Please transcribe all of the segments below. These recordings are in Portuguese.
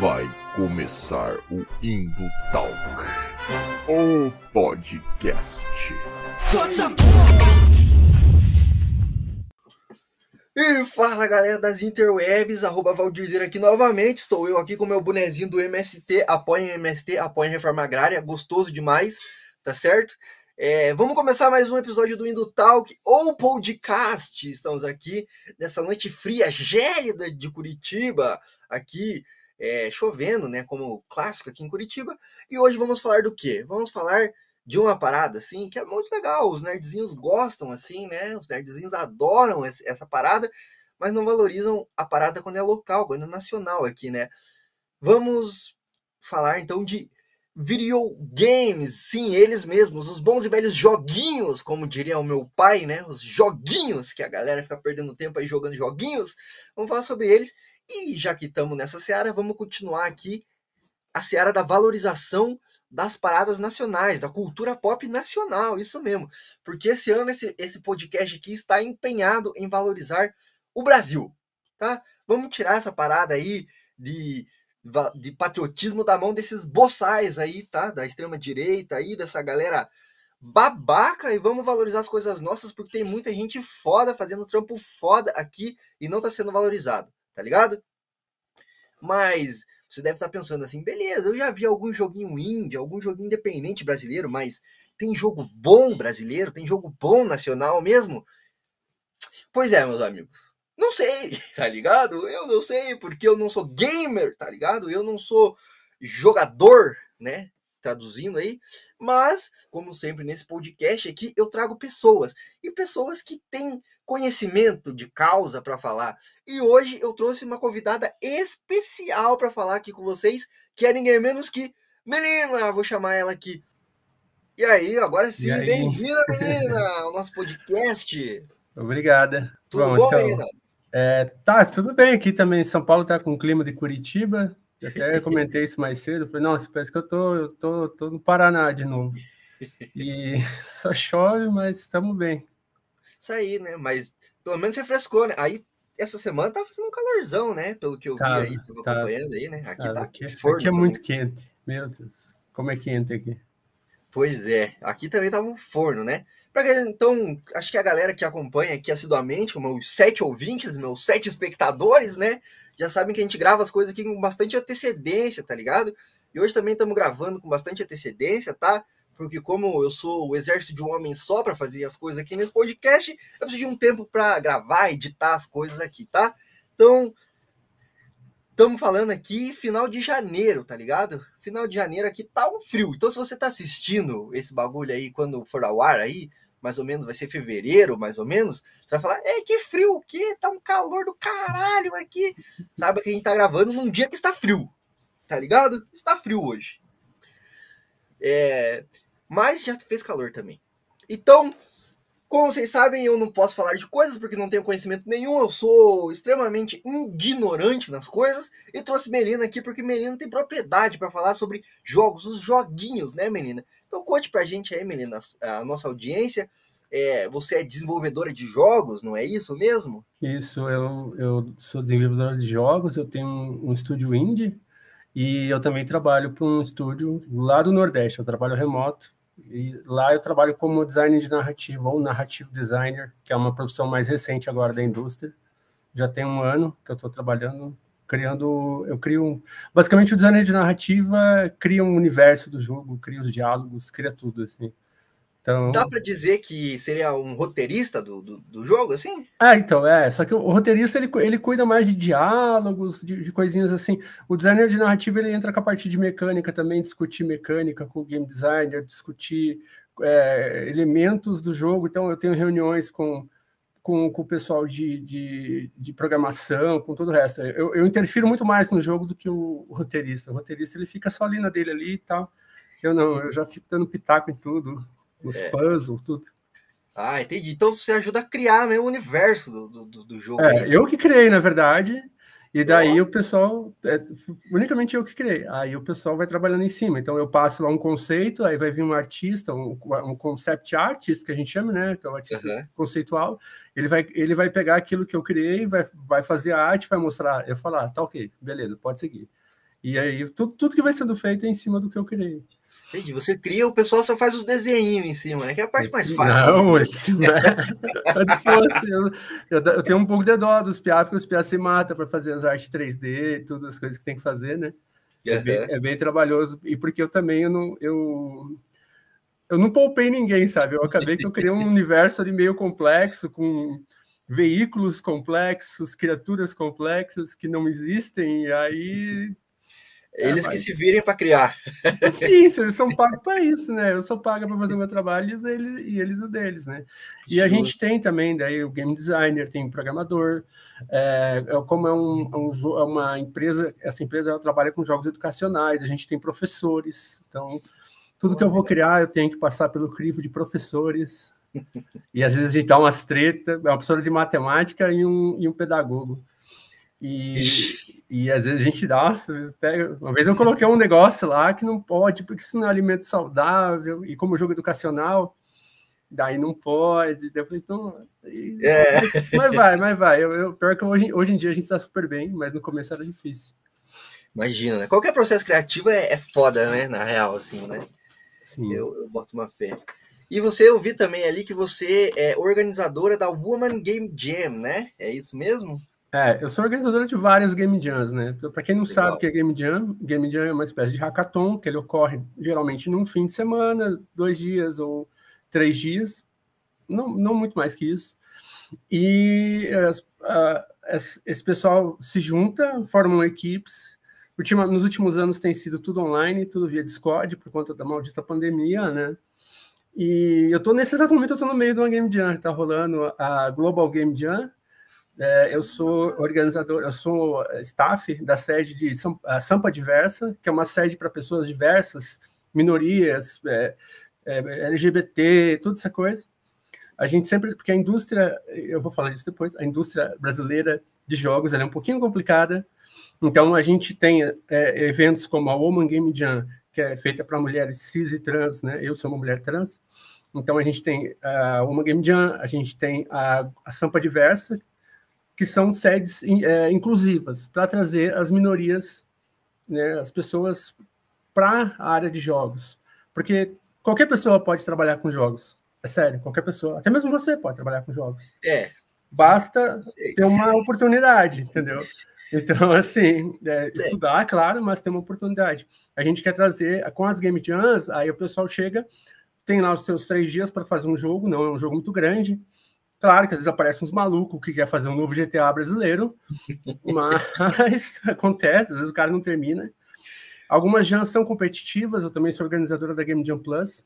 Vai começar o Indo Talk, o podcast. E fala galera das interwebs, arroba Valdirzer aqui novamente. Estou eu aqui com meu bonezinho do MST. Apoiem MST, apoiem Reforma Agrária, gostoso demais, tá certo? É, vamos começar mais um episódio do Indo Talk ou podcast. Estamos aqui nessa noite fria, gélida de Curitiba, aqui é, chovendo, né? Como clássico aqui em Curitiba. E hoje vamos falar do quê? Vamos falar de uma parada assim que é muito legal. Os nerdzinhos gostam assim, né? Os nerdzinhos adoram essa parada, mas não valorizam a parada quando é local, quando é nacional aqui, né? Vamos falar então de video games, sim, eles mesmos, os bons e velhos joguinhos, como diria o meu pai, né? Os joguinhos que a galera fica perdendo tempo aí jogando joguinhos. Vamos falar sobre eles. E já que estamos nessa seara, vamos continuar aqui a seara da valorização das paradas nacionais, da cultura pop nacional, isso mesmo. Porque esse ano esse, esse podcast aqui está empenhado em valorizar o Brasil, tá? Vamos tirar essa parada aí de de patriotismo da mão desses boçais aí, tá? Da extrema direita aí, dessa galera babaca e vamos valorizar as coisas nossas porque tem muita gente foda fazendo trampo foda aqui e não tá sendo valorizado, tá ligado? Mas você deve estar pensando assim, beleza, eu já vi algum joguinho indie, algum joguinho independente brasileiro, mas tem jogo bom brasileiro, tem jogo bom nacional mesmo? Pois é, meus amigos. Não sei, tá ligado? Eu não sei, porque eu não sou gamer, tá ligado? Eu não sou jogador, né? Traduzindo aí, mas, como sempre nesse podcast aqui, eu trago pessoas e pessoas que têm conhecimento de causa para falar. E hoje eu trouxe uma convidada especial para falar aqui com vocês, que é ninguém menos que Melina. Vou chamar ela aqui. E aí, agora sim, bem-vinda, Melina, ao nosso podcast. Obrigada. Tudo bom, bom então... Melina? É, tá, tudo bem aqui também. São Paulo tá com o clima de Curitiba. Eu até comentei isso mais cedo. Falei, nossa, parece que eu tô, eu tô, tô no Paraná de novo. E só chove, mas estamos bem. Isso aí, né? Mas pelo menos refrescou, né? Aí essa semana tá fazendo um calorzão, né? Pelo que eu tá, vi aí, tô tá, acompanhando aí, né? Aqui tá. Aqui, aqui é muito quente. Meu Deus, como é quente aqui. Pois é, aqui também tava um forno, né? Pra, então, acho que a galera que acompanha aqui assiduamente, meus sete ouvintes, meus sete espectadores, né? Já sabem que a gente grava as coisas aqui com bastante antecedência, tá ligado? E hoje também estamos gravando com bastante antecedência, tá? Porque como eu sou o exército de um homem só para fazer as coisas aqui nesse podcast, eu preciso de um tempo para gravar, editar as coisas aqui, tá? Então, estamos falando aqui final de janeiro, tá ligado? final de janeiro aqui tá um frio. Então, se você tá assistindo esse bagulho aí quando for ao ar aí, mais ou menos vai ser fevereiro, mais ou menos, você vai falar, é que frio, que tá um calor do caralho aqui. Sabe que a gente tá gravando num dia que está frio, tá ligado? Está frio hoje. É, mas já fez calor também. Então, como vocês sabem, eu não posso falar de coisas porque não tenho conhecimento nenhum, eu sou extremamente ignorante nas coisas e trouxe Melina aqui porque Melina tem propriedade para falar sobre jogos, os joguinhos, né, Melina? Então conte pra gente aí, Melina, a nossa audiência. É, você é desenvolvedora de jogos, não é isso mesmo? Isso, eu, eu sou desenvolvedora de jogos, eu tenho um, um estúdio indie e eu também trabalho para um estúdio lá do Nordeste, eu trabalho remoto e lá eu trabalho como designer de narrativa ou narrative designer, que é uma profissão mais recente agora da indústria. Já tem um ano que eu estou trabalhando, criando. Eu crio. Basicamente, o designer de narrativa cria um universo do jogo, cria os diálogos, cria tudo assim. Então... Dá para dizer que seria um roteirista do, do, do, jogo, assim? Ah, então, é. Só que o, roteirista, ele, ele cuida mais de diálogos, de, de, coisinhas assim. O designer de narrativa, ele entra com a parte de mecânica também, discutir mecânica com o game designer, discutir é, elementos do jogo. Então, eu tenho reuniões com, com, com o pessoal de, de, de, programação, com todo o resto. Eu, eu interfiro muito mais no jogo do que o, o roteirista. O roteirista, ele fica só ali na dele ali e tal. Eu não, eu já fico dando pitaco em tudo os é. puzzles, tudo. Ah, entendi. Então você ajuda a criar mesmo o universo do, do, do jogo. É, é eu que criei, na verdade. E daí o pessoal, é, unicamente eu que criei. Aí o pessoal vai trabalhando em cima. Então eu passo lá um conceito, aí vai vir um artista, um, um concept artist, que a gente chama, né? Que é o artista uhum. conceitual. Ele vai, ele vai pegar aquilo que eu criei, vai, vai fazer a arte, vai mostrar. Eu falar, ah, tá ok, beleza, pode seguir. E aí, tudo, tudo que vai sendo feito é em cima do que eu criei. Entendi. Você cria, o pessoal só faz os desenhos em cima, né? Que é a parte mais fácil. Não, esse não é. eu, eu, eu, tenho um pouco de dó dos piá, porque os piá se matam para fazer as artes 3D, todas as coisas que tem que fazer, né? É, bem, é bem trabalhoso. E porque eu também eu não, eu, eu não poupei ninguém, sabe? Eu acabei que eu criei um universo ali meio complexo, com veículos complexos, criaturas complexas que não existem, e aí eles é, mas... que se virem para criar. Sim, eles são pagos para isso, né? Eu sou paga para fazer o meu trabalho e eles, e eles o deles, né? E Justo. a gente tem também, daí o game designer, tem programador, é, é como é, um, é um, é uma empresa, essa empresa ela trabalha com jogos educacionais, a gente tem professores, então tudo que eu vou criar eu tenho que passar pelo crivo de professores, e às vezes a gente dá umas treta, é uma professora de matemática e um, e um pedagogo. E, e às vezes a gente, nossa, pega. Uma vez eu coloquei um negócio lá que não pode, porque isso não é alimento saudável, e como jogo educacional, daí não pode. Daí eu falei, então. Aí, é. Mas vai, mas vai. Eu, eu, pior que hoje, hoje em dia a gente está super bem, mas no começo era difícil. Imagina, né? Qualquer processo criativo é, é foda, né? Na real, assim, né? Sim. Eu, eu boto uma fé. E você, eu vi também ali que você é organizadora da Woman Game Jam, né? É isso mesmo? É, eu sou organizadora de várias Game Jams, né? Para quem não Legal. sabe o que é Game Jam, Game Jam é uma espécie de hackathon que ele ocorre geralmente num fim de semana, dois dias ou três dias, não, não muito mais que isso. E esse pessoal se junta, formam equipes. Nos últimos anos tem sido tudo online, tudo via Discord, por conta da maldita pandemia, né? E eu tô nesse exato momento, eu tô no meio de uma Game Jam, tá rolando a Global Game Jam, eu sou organizador, eu sou staff da sede de Sampa Diversa, que é uma sede para pessoas diversas, minorias, é, é, LGBT, toda essa coisa. A gente sempre, porque a indústria, eu vou falar disso depois, a indústria brasileira de jogos é um pouquinho complicada. Então a gente tem é, eventos como a Woman Game Jam, que é feita para mulheres cis e trans, né? Eu sou uma mulher trans. Então a gente tem a Woman Game Jam, a gente tem a, a Sampa Diversa, que são sedes é, inclusivas, para trazer as minorias, né, as pessoas para a área de jogos. Porque qualquer pessoa pode trabalhar com jogos. É sério, qualquer pessoa. Até mesmo você pode trabalhar com jogos. É. Basta ter uma oportunidade, entendeu? Então, assim, é, estudar, claro, mas ter uma oportunidade. A gente quer trazer, com as Game Jams, aí o pessoal chega, tem lá os seus três dias para fazer um jogo, não é um jogo muito grande, Claro que às vezes aparecem uns malucos que quer fazer um novo GTA brasileiro, mas acontece, às vezes o cara não termina. Algumas jams são competitivas, eu também sou organizadora da Game Jam Plus,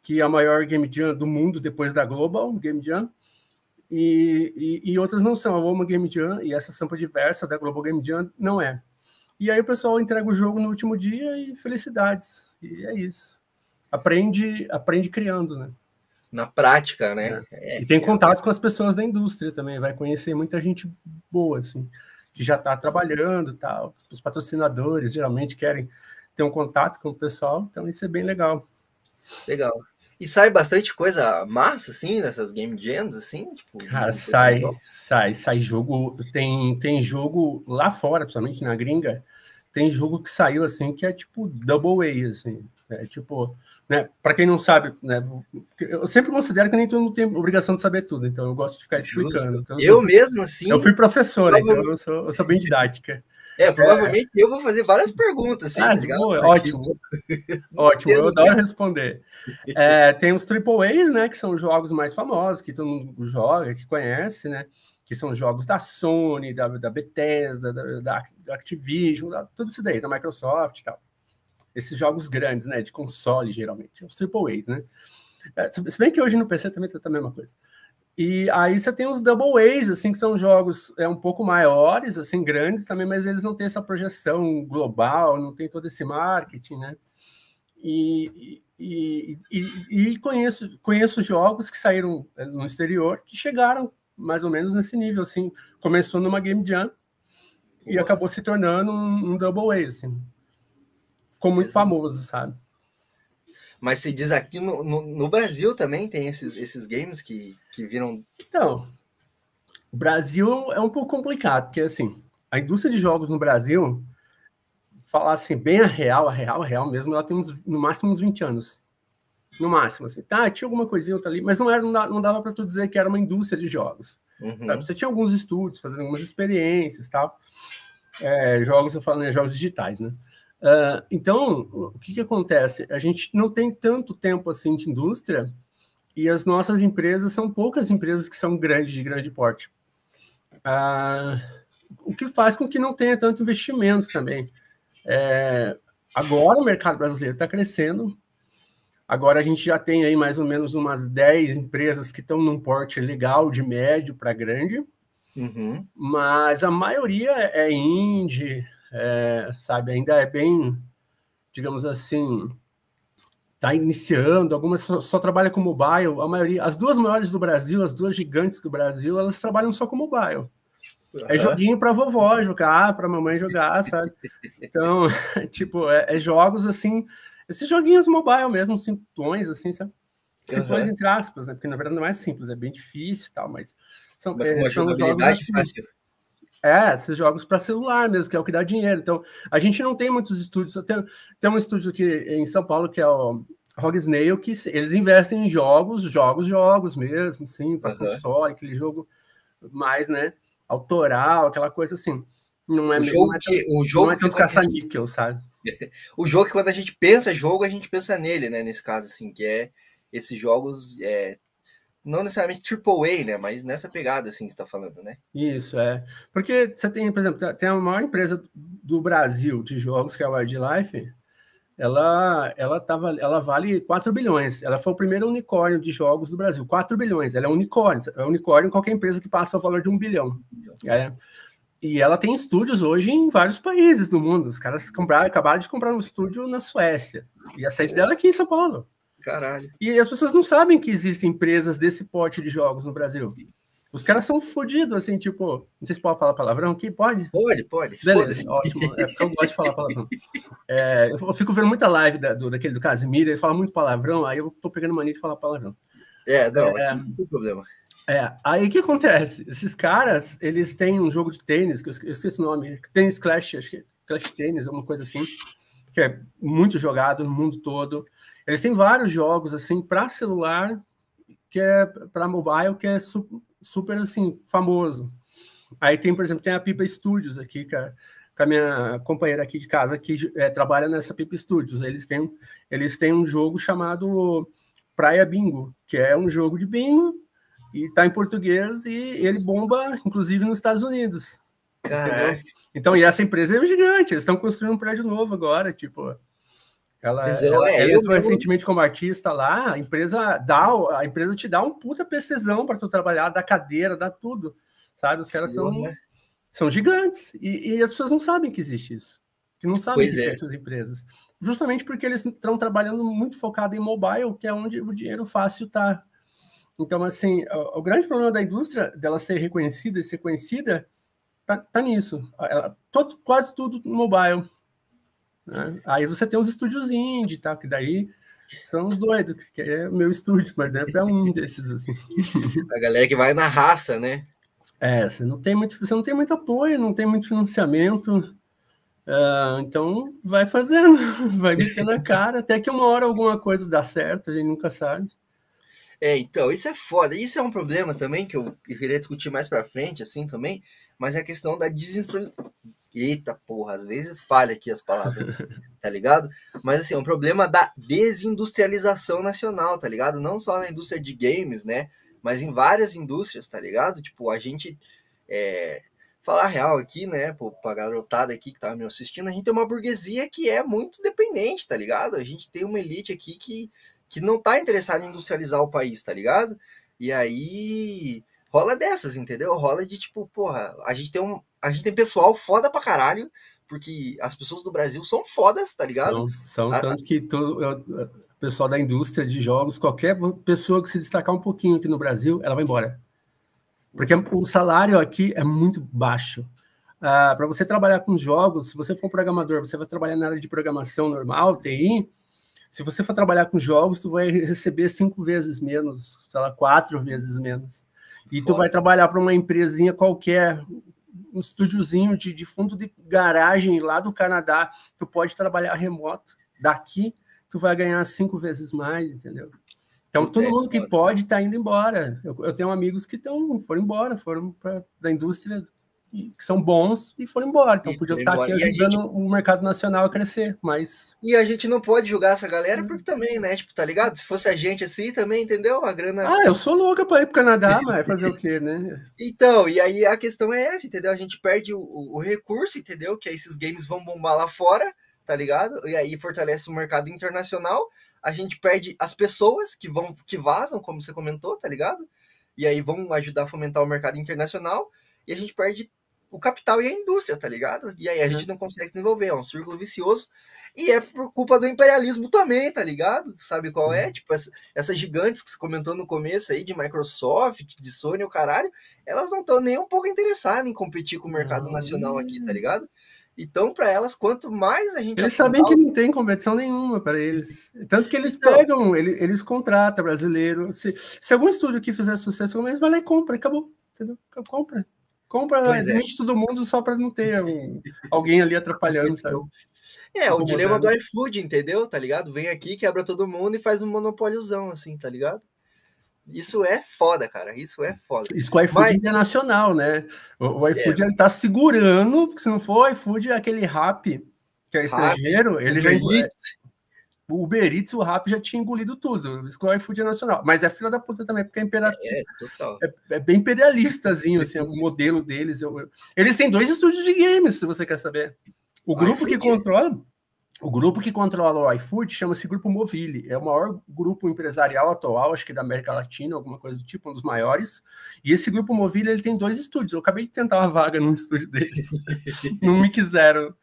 que é a maior Game Jam do mundo depois da Global Game Jam. E, e, e outras não são, a Woman Game Jam e essa sampa diversa da Global Game Jam não é. E aí o pessoal entrega o jogo no último dia e felicidades. E é isso. Aprende, aprende criando, né? Na prática, né? É. É, e tem contato com as pessoas da indústria também, vai conhecer muita gente boa, assim, que já está trabalhando tal. Os patrocinadores geralmente querem ter um contato com o pessoal, então isso é bem legal. Legal. E sai bastante coisa massa, assim, nessas game jams, assim? Tipo, Cara, sai, sai, sai jogo. Tem, tem jogo lá fora, principalmente na gringa, tem jogo que saiu assim que é tipo double A, assim. É, tipo, né, para quem não sabe, né, eu sempre considero que nem todo mundo tem obrigação de saber tudo, então eu gosto de ficar explicando. Eu, eu mesmo, assim. Eu fui professora, então eu sou, eu sou bem didática. É, provavelmente é. eu vou fazer várias perguntas, assim, ah, tá ligado? Boa, ótimo. ótimo, eu adoro responder. É, tem os AAAs, né, que são os jogos mais famosos, que todo mundo joga, que conhece, né? Que são os jogos da Sony, da, da Bethesda, da, da Activision, da, tudo isso daí, da Microsoft e tal esses jogos grandes, né? De console, geralmente, os Triple A's, né? É, se bem que hoje no PC também tá a mesma coisa. E aí você tem os Double A's, assim, que são jogos é, um pouco maiores, assim, grandes também, mas eles não têm essa projeção global, não tem todo esse marketing, né? E, e, e, e, conheço, conheço jogos que saíram é, no exterior que chegaram mais ou menos nesse nível, assim, começou numa Game Jam e acabou se tornando um, um Double A, assim ficou muito famoso, sabe? Mas se diz aqui no, no, no, Brasil também tem esses, esses games que, que viram. Então, o Brasil é um pouco complicado, porque assim, a indústria de jogos no Brasil, falar assim, bem a real, a real, a real mesmo, ela tem uns, no máximo uns 20 anos. No máximo, assim. Tá, tinha alguma coisinha outra ali, mas não, era, não dava para tu dizer que era uma indústria de jogos. Uhum. Você tinha alguns estudos, fazendo algumas experiências tal. É, jogos, eu falo, né, jogos digitais, né? Uh, então, o que, que acontece? A gente não tem tanto tempo assim de indústria e as nossas empresas são poucas empresas que são grandes, de grande porte. Uh, o que faz com que não tenha tanto investimento também. É, agora o mercado brasileiro está crescendo, agora a gente já tem aí mais ou menos umas 10 empresas que estão num porte legal, de médio para grande, uhum. mas a maioria é indie, é, sabe, ainda é bem, digamos assim, está iniciando, algumas só, só trabalham com mobile, a maioria, as duas maiores do Brasil, as duas gigantes do Brasil, elas trabalham só com mobile. É joguinho para vovó jogar, para mamãe jogar, sabe? Então, tipo, é, é, jogos assim, esses joguinhos mobile mesmo, simplões, assim, sabe? Simplões uhum. entre aspas, né? Porque na verdade não é simples, é bem difícil e tal, mas são, mas é, são jogos assim, fácil. É, esses jogos para celular mesmo, que é o que dá dinheiro. Então, a gente não tem muitos estúdios. Tem, tem um estúdio aqui em São Paulo que é o Rogue Snail, que eles investem em jogos, jogos, jogos mesmo, sim, para uhum. console, aquele jogo mais, né? autoral, aquela coisa assim. Não é, o jogo não é, que, o jogo não é tanto caça-níquel, sabe? o jogo que quando a gente pensa jogo, a gente pensa nele, né? Nesse caso, assim, que é esses jogos, é, não necessariamente AAA, né? Mas nessa pegada, assim, você tá falando, né? Isso, é. Porque você tem, por exemplo, tem a maior empresa do Brasil de jogos, que é a Wildlife, ela, ela, tava, ela vale 4 bilhões. Ela foi o primeiro unicórnio de jogos do Brasil. 4 bilhões. Ela é um unicórnio. É um unicórnio em qualquer empresa que passa o valor de um bilhão. É. E ela tem estúdios hoje em vários países do mundo. Os caras compraram, acabaram de comprar um estúdio na Suécia. E a sede dela é aqui em São Paulo. Caralho. E as pessoas não sabem que existem empresas desse porte de jogos no Brasil. Os caras são fodidos, assim, tipo. Não sei se pode falar palavrão aqui, pode? Pode, pode. Beleza, ótimo. É porque eu gosto de falar palavrão. É, eu fico vendo muita live da, do, daquele do Casimiro, ele fala muito palavrão, aí eu tô pegando mania de falar palavrão. É, não, é, não tem problema. É, aí o que acontece? Esses caras, eles têm um jogo de tênis, que eu esqueci o nome, tênis Clash, acho que é Clash Tênis, alguma coisa assim, que é muito jogado no mundo todo. Eles têm vários jogos, assim, para celular, que é para mobile, que é super assim, famoso. Aí tem, por exemplo, tem a Pipa Studios aqui, cara, com a minha companheira aqui de casa que é, trabalha nessa Pipa Studios. Eles têm, eles têm um jogo chamado Praia Bingo, que é um jogo de bingo e tá em português e ele bomba, inclusive, nos Estados Unidos. Caraca. Então, e essa empresa é gigante, eles estão construindo um prédio novo agora, tipo, ela, ela, é, entrou recentemente como artista lá, a empresa dá, a empresa te dá um puta precisão para tu trabalhar, dá cadeira, dá tudo, sabe? Os caras são, né? são gigantes e, e, as pessoas não sabem que existe isso, que não sabem pois que é. essas empresas, justamente porque eles estão trabalhando muito focado em mobile, que é onde o dinheiro fácil está. Então, assim, o, o, grande problema da indústria dela ser reconhecida e ser conhecida tá, tá nisso. Ela, todo, quase tudo mobile. Né? Aí você tem os estúdios indie, tá? Que daí são os doidos, que é o meu estúdio, exemplo, é um desses, assim. A galera que vai na raça, né? É, você não tem muito, você não tem muito apoio, não tem muito financiamento. Uh, então vai fazendo, vai metendo a cara, até que uma hora alguma coisa dá certo, a gente nunca sabe. É, então, isso é foda. Isso é um problema também que eu, eu queria discutir mais pra frente, assim, também, mas é a questão da desinstru... Eita porra, às vezes falha aqui as palavras, tá ligado? Mas assim, é um problema da desindustrialização nacional, tá ligado? Não só na indústria de games, né? Mas em várias indústrias, tá ligado? Tipo, a gente. É, falar real aqui, né? Pô, pra garotada aqui que tava me assistindo, a gente tem uma burguesia que é muito dependente, tá ligado? A gente tem uma elite aqui que, que não tá interessada em industrializar o país, tá ligado? E aí rola dessas, entendeu? Rola de tipo, porra, a gente tem um, a gente tem pessoal foda pra caralho, porque as pessoas do Brasil são fodas, tá ligado? São, são a, tanto que todo o pessoal da indústria de jogos, qualquer pessoa que se destacar um pouquinho aqui no Brasil, ela vai embora. Porque o salário aqui é muito baixo. Ah, para você trabalhar com jogos, se você for um programador, você vai trabalhar na área de programação normal, TI. Se você for trabalhar com jogos, tu vai receber cinco vezes menos, sei lá, quatro vezes menos. E Foda. tu vai trabalhar para uma empresinha qualquer, um estúdiozinho de, de fundo de garagem lá do Canadá, tu pode trabalhar remoto. Daqui, tu vai ganhar cinco vezes mais, entendeu? Então, todo mundo que pode está indo embora. Eu, eu tenho amigos que tão, foram embora, foram para da indústria que são bons e foram embora. Então, podia estar aqui ajudando gente... o mercado nacional a crescer, mas... E a gente não pode julgar essa galera porque também, né? Tipo, tá ligado? Se fosse a gente assim também, entendeu? A grana... Ah, eu sou louca para ir pro Canadá, mas fazer o quê, né? Então, e aí a questão é essa, entendeu? A gente perde o, o recurso, entendeu? Que esses games vão bombar lá fora, tá ligado? E aí fortalece o mercado internacional a gente perde as pessoas que vão que vazam, como você comentou, tá ligado? E aí vão ajudar a fomentar o mercado internacional e a gente perde o capital e a indústria, tá ligado? E aí a gente uhum. não consegue desenvolver, é um círculo vicioso. E é por culpa do imperialismo também, tá ligado? Sabe qual é? Uhum. Tipo, essa, essas gigantes que você comentou no começo aí, de Microsoft, de Sony, o caralho, elas não estão nem um pouco interessadas em competir com o mercado nacional aqui, tá ligado? Então, para elas, quanto mais a gente. Eles sabem que não tem competição nenhuma para eles. Tanto que eles então, pegam, eles, eles contratam brasileiro. Se, se algum estúdio aqui fizer sucesso, eles vai lá e compra, acabou. Entendeu? Compra. Compra, é. demite é. todo mundo só para não ter um, alguém ali atrapalhando, sabe? É, o dilema do iFood, entendeu? Tá ligado? Vem aqui, quebra todo mundo e faz um monopóliozão, assim, tá ligado? Isso é foda, cara. Isso é foda. Isso com o iFood Mas... internacional, né? O, o iFood é. ele tá segurando, porque se não for o iFood, aquele rap que é estrangeiro, ele já. O Uber Eats, o rap já tinha engolido tudo. Com o iFood é nacional. Mas é filha da puta também, porque é, impera... é, é, é bem imperialistazinho, assim, o modelo deles. Eu, eu... Eles têm dois estúdios de games, se você quer saber. O grupo que controla o grupo que controla o iFood chama-se Grupo Movile. É o maior grupo empresarial atual, acho que da América Latina, alguma coisa do tipo, um dos maiores. E esse Grupo Movile ele tem dois estúdios. Eu acabei de tentar uma vaga num estúdio deles. Não me quiseram.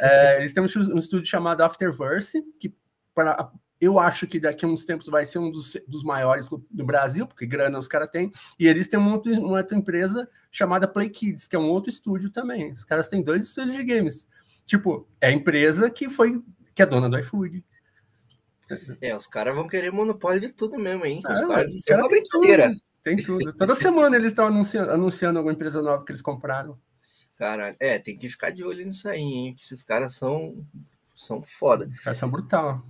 É, eles têm um, estúdio chamado Afterverse, que para, eu acho que daqui a uns tempos vai ser um dos, dos maiores do, do, Brasil, porque grana os caras têm. E eles têm uma outra, uma outra empresa chamada Play Kids, que é um outro estúdio também. Os caras têm dois estúdios de games. Tipo, é a empresa que foi que é dona do iFood. É, os caras vão querer monopólio de tudo mesmo, hein? Os ah, caras cara tem brincadeira. Tudo, tem tudo. Toda semana eles estão anunciando, anunciando alguma empresa nova que eles compraram. Cara, é, tem que ficar de olho nisso aí, hein? Que esses caras são, são foda. Os caras são brutal.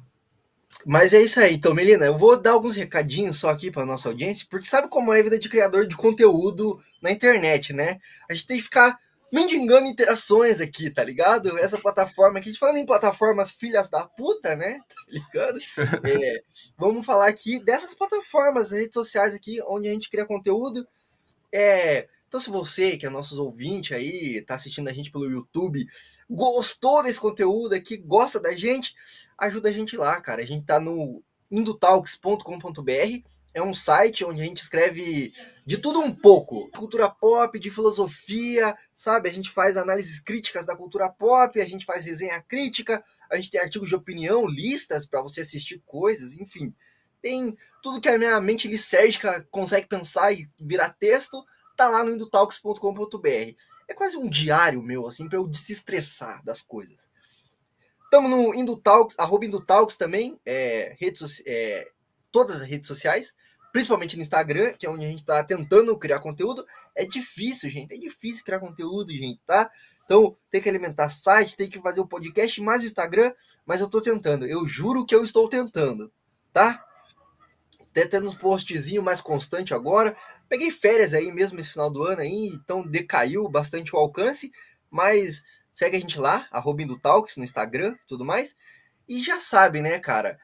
Mas é isso aí, então, Melina, eu vou dar alguns recadinhos só aqui para nossa audiência, porque sabe como é a vida de criador de conteúdo na internet, né? A gente tem que ficar mendigando interações aqui, tá ligado? Essa plataforma aqui, falando em plataformas filhas da puta, né? Tá ligado? É, vamos falar aqui dessas plataformas, redes sociais aqui, onde a gente cria conteúdo. É, então, se você, que é nossos ouvintes aí, tá assistindo a gente pelo YouTube, gostou desse conteúdo aqui, gosta da gente, ajuda a gente lá, cara. A gente tá no indotalks.com.br é um site onde a gente escreve de tudo um pouco. Cultura pop, de filosofia, sabe? A gente faz análises críticas da cultura pop, a gente faz resenha crítica, a gente tem artigos de opinião, listas para você assistir coisas, enfim. Tem tudo que a minha mente lisérgica consegue pensar e virar texto, tá lá no indotalks.com.br. É quase um diário meu, assim, para eu desestressar das coisas. Estamos no Indotalks, arroba Indotalks também, é, redes, é, todas as redes sociais, principalmente no Instagram, que é onde a gente está tentando criar conteúdo. É difícil, gente. É difícil criar conteúdo, gente, tá? Então, tem que alimentar site, tem que fazer o um podcast mais o Instagram, mas eu estou tentando. Eu juro que eu estou tentando, tá? Até tendo um postzinho mais constante agora. Peguei férias aí mesmo esse final do ano aí, então decaiu bastante o alcance, mas segue a gente lá, arroba Talks no Instagram tudo mais. E já sabe, né, cara?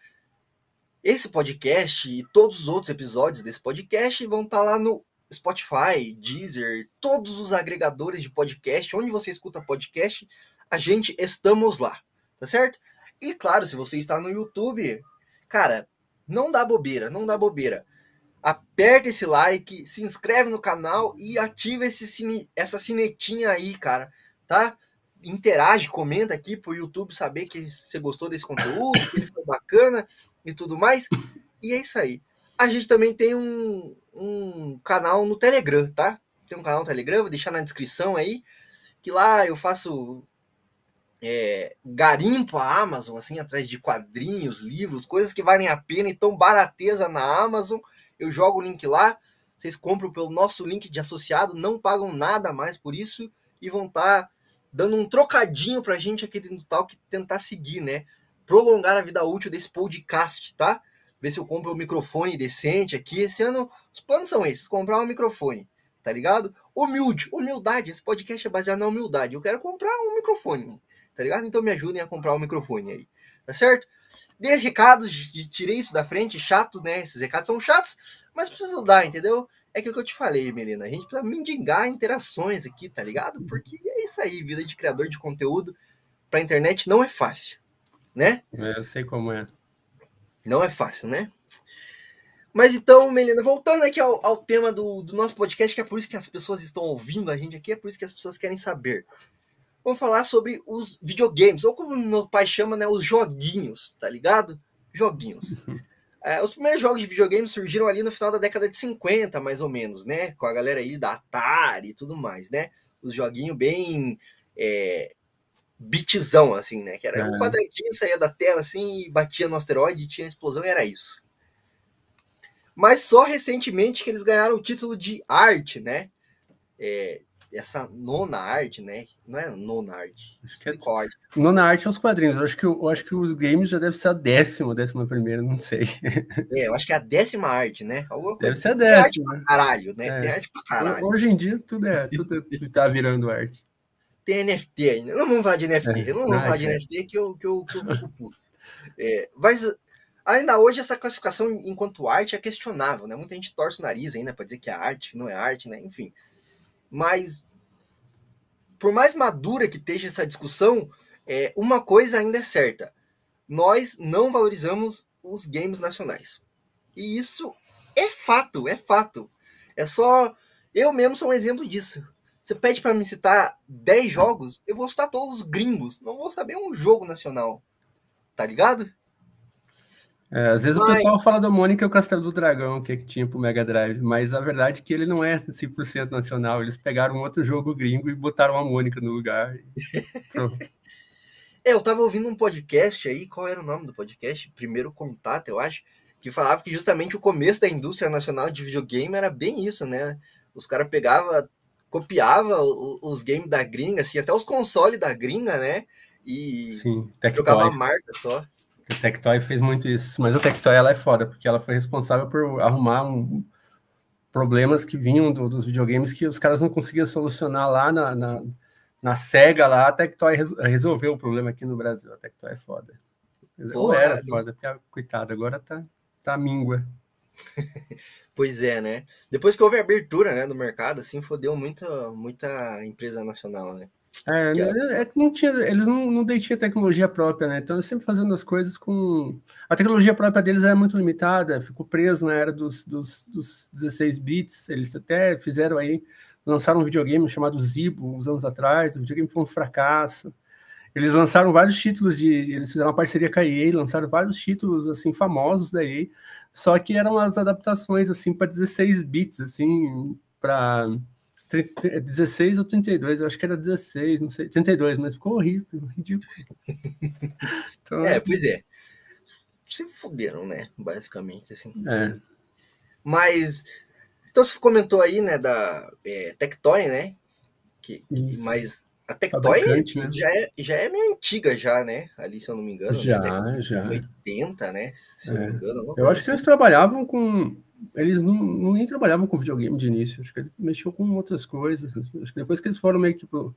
Esse podcast e todos os outros episódios desse podcast vão estar tá lá no Spotify, Deezer, todos os agregadores de podcast, onde você escuta podcast, a gente estamos lá, tá certo? E claro, se você está no YouTube, cara, não dá bobeira, não dá bobeira. Aperta esse like, se inscreve no canal e ativa esse sine, essa sinetinha aí, cara, tá? Interage, comenta aqui pro YouTube saber que você gostou desse conteúdo, que ele foi bacana e tudo mais. E é isso aí. A gente também tem um, um canal no Telegram, tá? Tem um canal no Telegram, vou deixar na descrição aí. Que lá eu faço é, garimpo a Amazon, assim, atrás de quadrinhos, livros, coisas que valem a pena e tão barateza na Amazon. Eu jogo o link lá, vocês compram pelo nosso link de associado, não pagam nada mais por isso. e vão estar tá dando um trocadinho pra gente aqui do Talk tentar seguir, né? Prolongar a vida útil desse podcast, tá? Ver se eu compro um microfone decente aqui. Esse ano, os planos são esses: comprar um microfone, tá ligado? Humilde, humildade. Esse podcast é baseado na humildade. Eu quero comprar um microfone, tá ligado? Então me ajudem a comprar um microfone aí, tá certo? Dei recados, tirei isso da frente, chato, né? Esses recados são chatos, mas preciso dar, entendeu? É aquilo que eu te falei, Melina. A gente precisa mendigar interações aqui, tá ligado? Porque é isso aí, vida de criador de conteúdo pra internet não é fácil, né? É, eu sei como é. Não é fácil, né? Mas então, Melina, voltando aqui ao, ao tema do, do, nosso podcast, que é por isso que as pessoas estão ouvindo a gente aqui, é por isso que as pessoas querem saber. Vamos falar sobre os videogames, ou como meu pai chama, né, os joguinhos, tá ligado? Joguinhos. É, os primeiros jogos de videogame surgiram ali no final da década de 50, mais ou menos, né? Com a galera aí da Atari e tudo mais, né? Os joguinhos bem é, bitzão, assim, né? Que era é. um quadradinho, saía da tela assim e batia no asteroide, tinha explosão e era isso. Mas só recentemente que eles ganharam o título de arte, né? É, essa nona arte, né? Não é nona arte. Que é... arte. Nona arte é os quadrinhos. Eu acho, que, eu acho que os games já deve ser a décima, décima primeira, não sei. É, eu acho que é a décima arte, né? Alguma deve ser a décima. Tem arte pra caralho, né? É. Tem arte pra caralho. Hoje em dia tudo é, tudo tá virando arte. Tem NFT ainda. Não vamos falar de NFT. É. Não vamos falar de NFT que eu, que eu, que eu fico puto. É, mas ainda hoje essa classificação enquanto arte é questionável, né? Muita gente torce o nariz ainda para dizer que é arte, que não é arte, né? Enfim. Mas por mais madura que esteja essa discussão, é, uma coisa ainda é certa: nós não valorizamos os games nacionais. E isso é fato, é fato. É só. Eu mesmo sou um exemplo disso. Você pede para me citar 10 jogos, eu vou citar todos os gringos. Não vou saber um jogo nacional. Tá ligado? É, às vezes mas... o pessoal fala da Mônica e o Castelo do Dragão, que, é que tinha pro Mega Drive, mas a verdade é que ele não é 100% nacional. Eles pegaram outro jogo gringo e botaram a Mônica no lugar. é, eu tava ouvindo um podcast aí, qual era o nome do podcast? Primeiro Contato, eu acho, que falava que justamente o começo da indústria nacional de videogame era bem isso, né? Os caras pegavam, copiava os games da gringa, assim, até os consoles da gringa, né? E Sim, trocava a marca só. A Tectoy fez muito isso, mas a Tectoy ela é foda, porque ela foi responsável por arrumar um, problemas que vinham do, dos videogames que os caras não conseguiam solucionar lá na, na, na SEGA lá, a Tectoy res, resolveu o problema aqui no Brasil. A Tectoy é foda. Ou era foda, porque, coitado, agora tá, tá míngua. pois é, né? Depois que houve a abertura né, do mercado, assim, fodeu muita, muita empresa nacional, né? É, é, é que não tinha, eles não, não tecnologia própria, né? Então, eles sempre fazendo as coisas com. A tecnologia própria deles era muito limitada, ficou preso na era dos, dos, dos 16 bits. Eles até fizeram aí, lançaram um videogame chamado Zibo uns anos atrás. O videogame foi um fracasso. Eles lançaram vários títulos de. Eles fizeram uma parceria com a EA, lançaram vários títulos assim famosos da EA, só que eram as adaptações assim para 16 bits, assim, para 16 ou 32, eu acho que era 16, não sei, 32, mas ficou horrível, ridículo. Então, é, pois é. Se fuderam, né? Basicamente, assim. É. Mas. Então você comentou aí, né, da é, Tectoy, né? Que, mas a Tectoy né? já, é, já é meio antiga, já, né? Ali, se eu não me engano. Já, né? já. 80, né? Se é. eu não me engano. Eu acho assim. que eles trabalhavam com eles não, não, nem trabalhavam com videogame de início, acho que eles mexiam com outras coisas. Acho que depois que eles foram meio que por,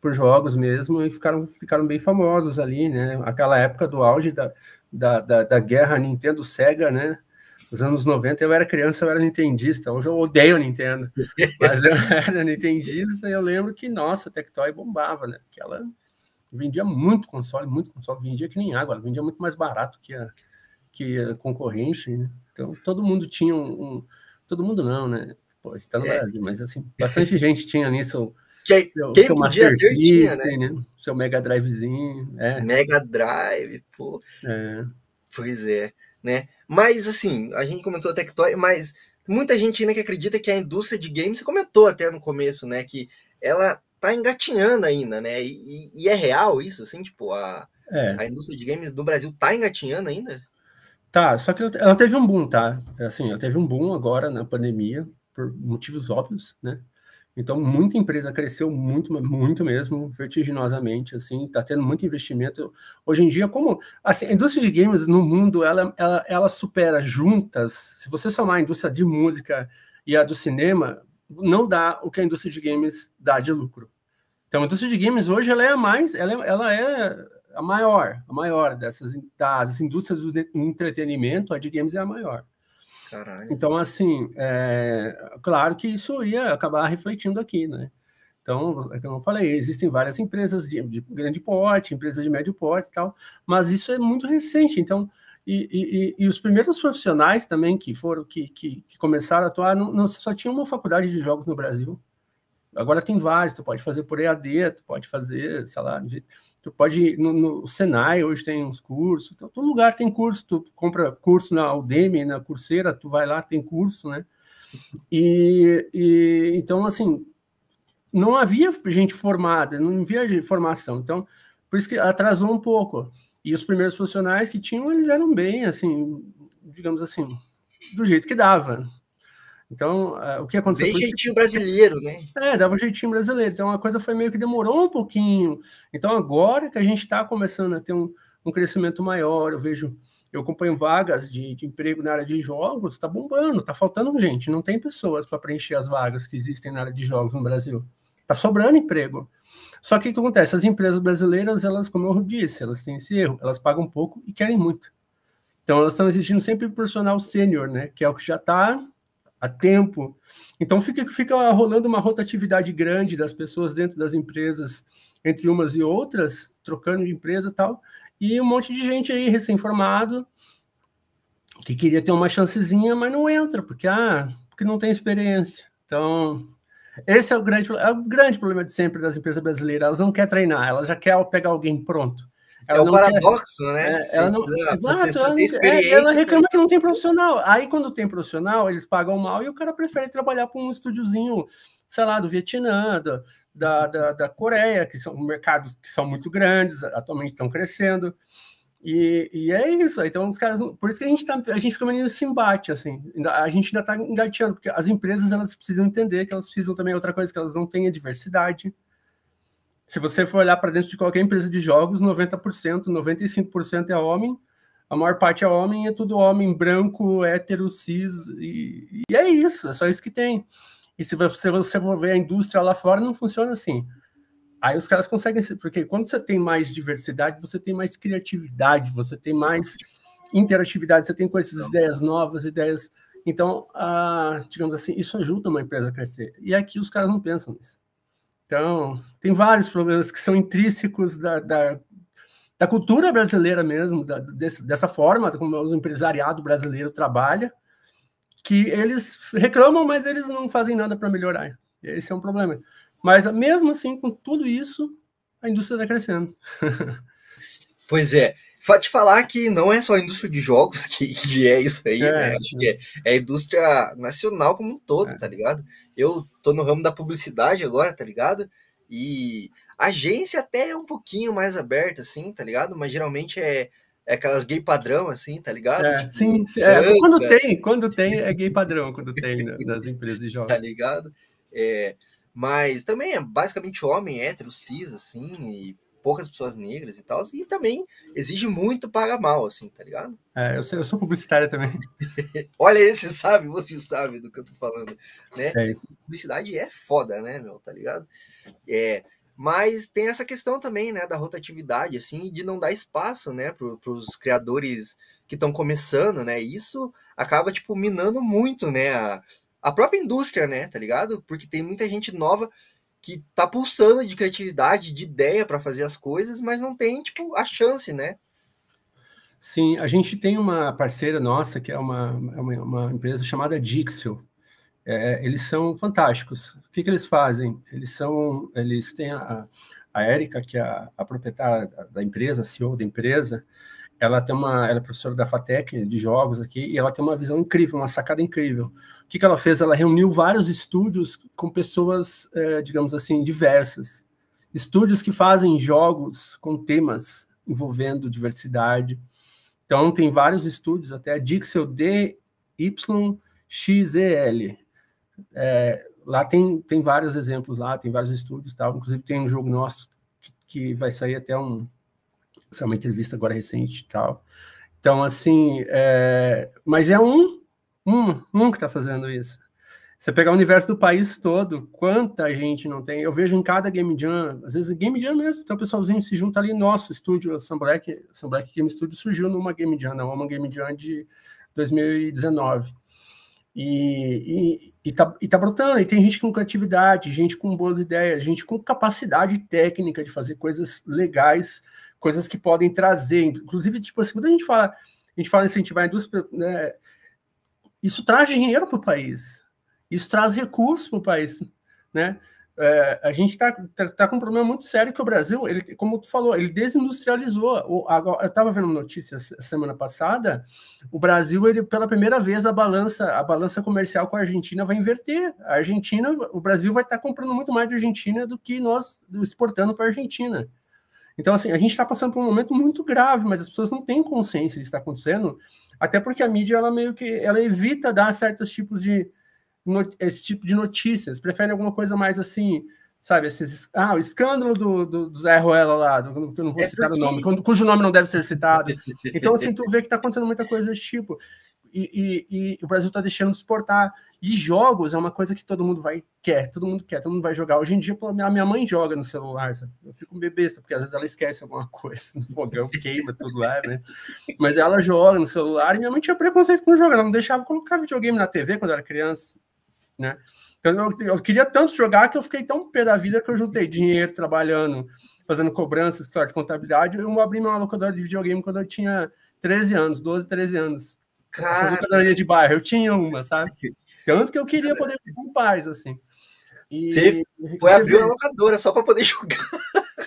por jogos mesmo, e ficaram, ficaram bem famosos ali, né? Aquela época do auge da, da, da, da guerra Nintendo-Sega, né? Nos anos 90 eu era criança, eu era nintendista. Hoje eu odeio Nintendo, mas eu era nintendista e eu lembro que, nossa, a Tectoy bombava, né? Porque ela vendia muito console, muito console, vendia que nem água, ela vendia muito mais barato que a, que a concorrente, né? Então, todo mundo tinha um, um todo mundo não, né? Pô, está no é. Brasil, mas assim, bastante gente tinha nisso quem, seu, quem seu Master System, né? né? Seu Mega Drivezinho, é. Mega Drive, pô. É. Pois é, né? Mas assim, a gente comentou a Tectoy, mas muita gente ainda que acredita que a indústria de games, você comentou até no começo, né, que ela tá engatinhando ainda, né? E, e é real isso, assim, tipo, a, é. a indústria de games do Brasil tá engatinhando ainda? Tá, só que ela teve um boom, tá? Assim, ela teve um boom agora na pandemia, por motivos óbvios, né? Então, muita empresa cresceu muito, muito mesmo, vertiginosamente, assim, está tendo muito investimento. Hoje em dia, como assim, a indústria de games no mundo, ela, ela, ela supera juntas, se você somar a indústria de música e a do cinema, não dá o que a indústria de games dá de lucro. Então, a indústria de games hoje, ela é a mais, ela é, ela é a maior, a maior dessas das indústrias do entretenimento, a de games é a maior. Caralho. Então, assim, é, claro que isso ia acabar refletindo aqui, né? Então, é como eu falei, existem várias empresas de, de, grande porte, empresas de médio porte e tal, mas isso é muito recente. Então, e, e, e os primeiros profissionais também que foram, que, que, que começaram a atuar, não, não, só tinha uma faculdade de jogos no Brasil. Agora tem vários, tu pode fazer por EAD, tu pode fazer, sei lá, Tu pode no, no, Senai hoje tem uns cursos, então, todo lugar tem curso, tu compra curso na Udemy, na Coursera, tu vai lá, tem curso, né? E, e então assim, não havia gente formada, não havia formação, então por isso que atrasou um pouco. E os primeiros profissionais que tinham, eles eram bem, assim, digamos assim, do jeito que dava. Então, uh, o que aconteceu? Bem jeitinho brasileiro, né? É, dava um jeitinho brasileiro. Então, a coisa foi meio que demorou um pouquinho. Então, agora que a gente está começando a ter um, um, crescimento maior, eu vejo, eu acompanho vagas de, de emprego na área de jogos, está bombando, está faltando gente, não tem pessoas para preencher as vagas que existem na área de jogos no Brasil. Está sobrando emprego. Só que o que acontece? As empresas brasileiras, elas, como eu disse, elas têm esse erro, elas pagam pouco e querem muito. Então, elas estão exigindo sempre profissional sênior, né? Que é o que já está a tempo. Então fica, fica rolando uma rotatividade grande das pessoas dentro das empresas, entre umas e outras, trocando de empresa e tal, e um monte de gente aí recém-formado que queria ter uma chancezinha, mas não entra, porque, ah, porque não tem experiência. Então, esse é o grande, é o grande problema de sempre das empresas brasileiras. Elas não querem treinar, elas já querem pegar alguém pronto. Ela é o paradoxo, quer, né? É, ela não, exato, ela, é, ela reclama que não tem profissional. Aí, quando tem profissional, eles pagam mal e o cara prefere trabalhar com um estúdiozinho, sei lá, do Vietnã, da, da, da, da Coreia, que são mercados que são muito grandes, atualmente estão crescendo. E, e, é isso. Então, os caras. Por isso que a gente, tá, a gente fica meio nesse embate, assim. A gente ainda está engateando, porque as empresas elas precisam entender que elas precisam também outra coisa, que elas não têm a diversidade se você for olhar para dentro de qualquer empresa de jogos, 90%, 95% é homem, a maior parte é homem, é tudo homem branco, hétero, cis, e, e é isso, é só isso que tem. E se você, você for ver a indústria lá fora, não funciona assim. Aí os caras conseguem, porque quando você tem mais diversidade, você tem mais criatividade, você tem mais interatividade, você tem coisas, então. ideias novas, ideias. Então, ah, digamos assim, isso ajuda uma empresa a crescer. E aqui os caras não pensam nisso. Então, tem vários problemas que são intrínsecos da, da, da cultura brasileira mesmo, da, desse, dessa forma como o empresariado brasileiro trabalha, que eles reclamam, mas eles não fazem nada para melhorar. Esse é um problema. Mas mesmo assim, com tudo isso, a indústria está crescendo. Pois é. Te falar que não é só a indústria de jogos que, que é isso aí, é, né? Acho que é, é, a indústria nacional como um todo, é. tá ligado? Eu tô no ramo da publicidade agora, tá ligado? E a agência até é um pouquinho mais aberta, assim, tá ligado? Mas geralmente é, é aquelas gay padrão, assim, tá ligado? É, tipo, sim, sim. É, quando tem, quando tem, é gay padrão, quando tem nas empresas de jogos. Tá ligado? É, mas também é basicamente homem, hétero, cis, assim, e poucas pessoas negras e tal, e também exige muito paga mal, assim, tá ligado? É, eu, sou, eu sou publicitário também. Olha esse, sabe, você sabe do que eu tô falando, né? Sei. Publicidade é foda, né, meu, tá ligado? É, mas tem essa questão também, né, da rotatividade, assim, de não dar espaço, né, para os criadores que estão começando, né? Isso acaba, tipo, minando muito, né, a, a própria indústria, né, tá ligado? Porque tem muita gente nova que tá pulsando de criatividade, de ideia para fazer as coisas, mas não tem, tipo, a chance, né? Sim, a gente tem uma parceira nossa, que é uma, é uma, uma empresa chamada Dixel. É, eles são fantásticos. O que, que eles fazem? Eles são, eles têm a, a Érica, que é a, a proprietária da empresa, a CEO da empresa, ela tem uma, ela é professora da FATEC de jogos aqui, e ela tem uma visão incrível, uma sacada incrível. Que, que ela fez? Ela reuniu vários estúdios com pessoas, é, digamos assim, diversas. Estúdios que fazem jogos com temas envolvendo diversidade. Então, tem vários estúdios, até a Dixel DYXEL. É, lá tem, tem vários exemplos lá, tem vários estúdios tal. Inclusive tem um jogo nosso que, que vai sair até um. Uma entrevista agora recente tal. Então, assim, é, mas é um, um, um que está fazendo isso. Você pegar o universo do país todo, quanta gente não tem. Eu vejo em cada Game Jam, às vezes Game Jam mesmo, tem um pessoalzinho se junta ali, nosso estúdio, Sun Black, Sun Black Game Studio surgiu numa Game Jam, não, uma Game Jam de 2019. E, e, e, tá, e tá brotando, e tem gente com criatividade, gente com boas ideias, gente com capacidade técnica de fazer coisas legais, coisas que podem trazer, inclusive, tipo assim, quando a gente fala, a gente fala incentivar a indústria, né, isso traz dinheiro para o país, isso traz recursos para o país, né? É, a gente está tá, tá, com um problema muito sério que o Brasil, ele, como tu falou, ele desindustrializou. O, agora, eu estava vendo uma notícia semana passada, o Brasil, ele pela primeira vez a balança, a balança comercial com a Argentina vai inverter. A Argentina, o Brasil vai estar tá comprando muito mais de Argentina do que nós exportando para a Argentina. Então, assim, a gente está passando por um momento muito grave, mas as pessoas não têm consciência disso está acontecendo, até porque a mídia, ela meio que, ela evita dar certos tipos de, esse tipo de notícias, preferem alguma coisa mais assim, sabe, esses, ah, o escândalo do, do, do Zé Ruela lá, do, que eu não vou é citar porque... o nome, cujo nome não deve ser citado. Então, assim, tu vê que está acontecendo muita coisa desse tipo. E, e, e o Brasil está deixando de exportar. E jogos é uma coisa que todo mundo vai quer, todo mundo quer, todo mundo vai jogar. Hoje em dia, a minha mãe joga no celular, sabe? Eu fico bebesta, porque às vezes ela esquece alguma coisa no fogão, queima tudo lá, né? Mas ela joga no celular e minha mãe tinha preconceito com o jogo, ela não deixava colocar videogame na TV quando era criança né? Então, eu, eu, queria tanto jogar que eu fiquei tão pé da vida que eu juntei dinheiro trabalhando, fazendo cobranças, claro, de contabilidade. Eu abri uma locadora de videogame quando eu tinha 13 anos, 12, 13 anos. Cara... locadora de bairro, eu tinha uma, sabe? Tanto que eu queria poder ir com paz, assim. E, você foi abrir uma locadora só para poder jogar.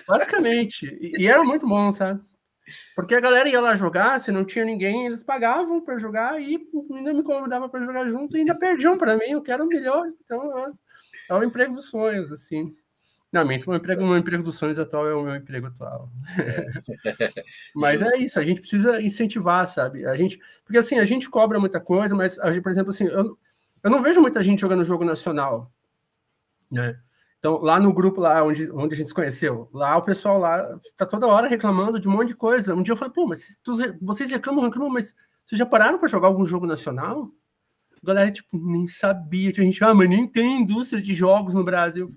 Basicamente. E, e, era muito bom, sabe? Porque a galera ia lá jogar, se não tinha ninguém, eles pagavam para jogar e ainda me convidavam para jogar junto e ainda perdiam para mim, eu quero o melhor. Então, é, é o emprego dos sonhos, assim. Não, meu emprego, meu emprego dos sonhos atual é o meu emprego atual. mas é isso, a gente precisa incentivar, sabe? A gente, porque assim, a gente cobra muita coisa, mas, por exemplo, assim, eu, eu não vejo muita gente jogando jogo nacional, né? Então, lá no grupo lá onde, onde a gente se conheceu, lá o pessoal lá tá toda hora reclamando de um monte de coisa. Um dia eu falei, pô, mas tu, vocês reclamam, reclamam, mas vocês já pararam para jogar algum jogo nacional? A galera, tipo, nem sabia. A gente, ah, mas nem tem indústria de jogos no Brasil.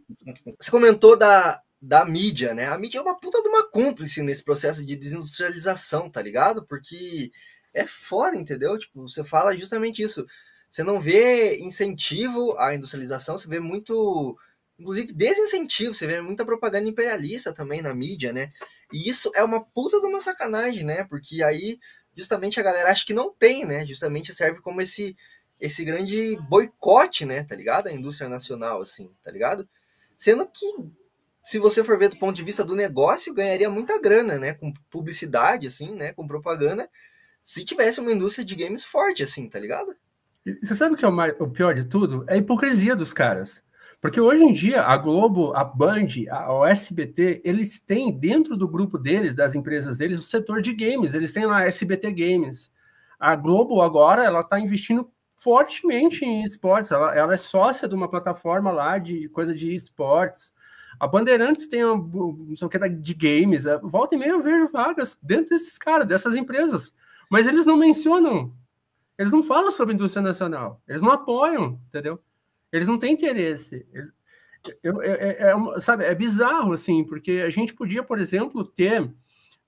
Você comentou da, da mídia, né? A mídia é uma puta de uma cúmplice nesse processo de desindustrialização, tá ligado? Porque é fora, entendeu? Tipo, você fala justamente isso. Você não vê incentivo à industrialização, você vê muito inclusive desincentivo, você vê muita propaganda imperialista também na mídia, né? E isso é uma puta de uma sacanagem, né? Porque aí justamente a galera acha que não tem, né? Justamente serve como esse esse grande boicote, né, tá ligado? A indústria nacional assim, tá ligado? Sendo que se você for ver do ponto de vista do negócio, ganharia muita grana, né, com publicidade assim, né, com propaganda, se tivesse uma indústria de games forte assim, tá ligado? Você sabe o que é o, mais, o pior de tudo? É a hipocrisia dos caras. Porque hoje em dia, a Globo, a Band, a, SBT, eles têm dentro do grupo deles, das empresas deles, o setor de games. Eles têm lá a SBT Games. A Globo agora, ela está investindo fortemente em esportes. Ela, ela, é sócia de uma plataforma lá de coisa de esportes. A Bandeirantes tem uma, não sei o que de games. Volta e meia eu vejo vagas dentro desses caras, dessas empresas. Mas eles não mencionam. Eles não falam sobre indústria nacional. Eles não apoiam, entendeu? Eles não têm interesse. Eu, é, é, sabe, é bizarro, assim, porque a gente podia, por exemplo, ter,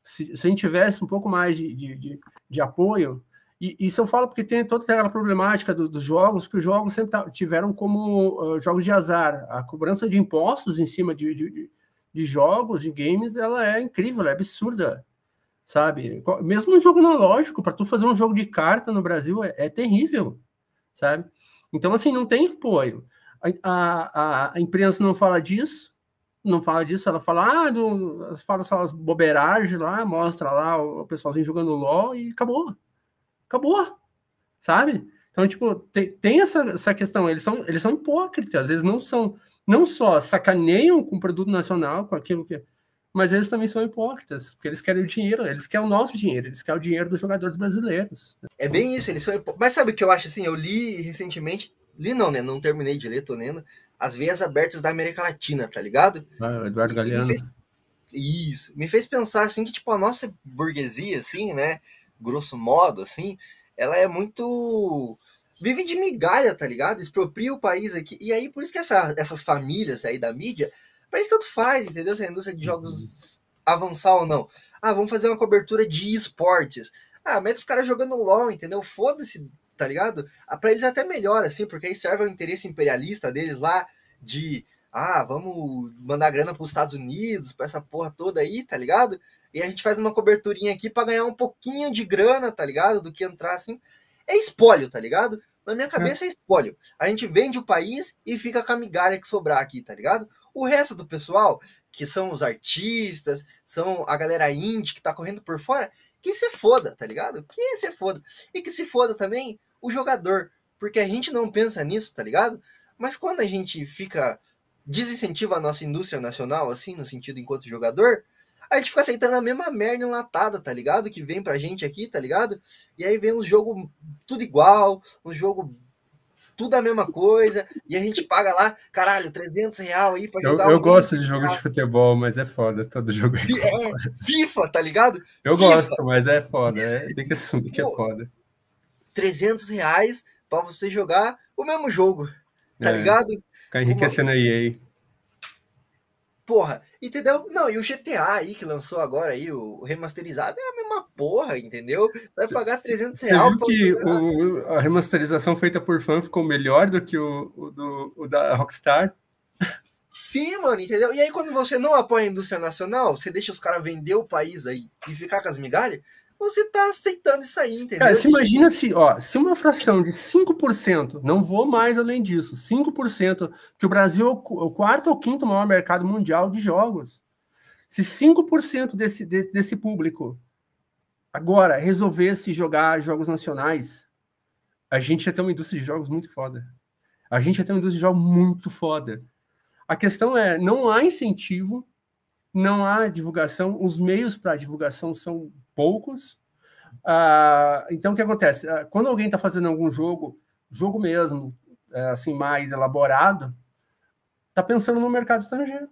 se, se a gente tivesse um pouco mais de, de, de, de apoio, e isso eu falo porque tem toda aquela problemática do, dos jogos, que os jogos sempre tiveram como uh, jogos de azar. A cobrança de impostos em cima de, de, de, jogos, de games, ela é incrível, é absurda, sabe? Mesmo um jogo analógico, para tu fazer um jogo de carta no Brasil, é, é terrível, sabe? Então, assim, não tem apoio. A, a, a imprensa não fala disso, não fala disso, ela fala, ah, do, fala só as bobeiragens lá, mostra lá o pessoalzinho jogando LOL e acabou. Acabou. Sabe? Então, tipo, tem, tem essa, essa questão, eles são, eles são hipócritas, às vezes não são, não só sacaneiam com o produto nacional, com aquilo que. Mas eles também são hipócritas, porque eles querem o dinheiro, eles querem o nosso dinheiro, eles querem o dinheiro dos jogadores brasileiros. É bem isso, eles são hipócritas. Mas sabe o que eu acho assim? Eu li recentemente, li não, né? Não terminei de ler, tô lendo. as veias abertas da América Latina, tá ligado? Ah, Eduardo Galeano. Me fez, isso, me fez pensar assim que tipo a nossa burguesia assim, né, grosso modo assim, ela é muito vive de migalha, tá ligado? Expropria o país aqui. E aí por isso que essa, essas famílias aí da mídia, para isso tanto faz, entendeu? Se a indústria de jogos uhum. avançar ou não. Ah, vamos fazer uma cobertura de esportes. Ah, mete os caras jogando LOL, entendeu? Foda-se tá ligado? Ah, para eles até melhor, assim, porque aí serve o interesse imperialista deles lá de ah, vamos mandar grana para os Estados Unidos, para essa porra toda aí, tá ligado? E a gente faz uma coberturinha aqui para ganhar um pouquinho de grana, tá ligado? Do que entrar assim. É espólio, tá ligado? Na minha cabeça é, espólio. A gente vende o país e fica com a migalha que sobrar aqui, tá ligado? O resto do pessoal, que são os artistas, são a galera indie que tá correndo por fora, que se foda, tá ligado? Que se foda. E que se foda também o jogador, porque a gente não pensa nisso, tá ligado? Mas quando a gente fica desincentiva a nossa indústria nacional, assim, no sentido enquanto jogador, a gente fica aceitando a mesma merda enlatada, tá ligado? Que vem pra gente aqui, tá ligado? E aí vem um jogo tudo igual, um jogo tudo a mesma coisa, e a gente paga lá, caralho, 300 real aí pra jogar. Eu, eu gosto de jogo de futebol, mas é foda, todo jogo é, é FIFA, tá ligado? Eu FIFA. gosto, mas é foda, é, tem que assumir que é foda. 300 reais para você jogar o mesmo jogo, tá é, ligado? Ficar enriquecendo a EA. Porra, entendeu? Não, e o GTA aí que lançou agora aí, o remasterizado, é a mesma porra, entendeu? Vai pagar 300 reais. Que o, a remasterização feita por fã ficou melhor do que o, o, do, o da Rockstar? Sim, mano, entendeu? E aí, quando você não apoia a indústria nacional, você deixa os caras vender o país aí e ficar com as migalhas, você tá aceitando isso aí, entendeu? Cara, você imagina se, ó, se uma fração de 5%, não vou mais além disso, 5%, que o Brasil é o quarto ou quinto maior mercado mundial de jogos. Se 5% desse, desse, desse público agora resolvesse jogar jogos nacionais, a gente ia ter uma indústria de jogos muito foda. A gente ia ter uma indústria de jogos muito foda. A questão é, não há incentivo, não há divulgação, os meios para divulgação são poucos. Ah, então, o que acontece? Ah, quando alguém está fazendo algum jogo, jogo mesmo, é, assim, mais elaborado, está pensando no mercado estrangeiro.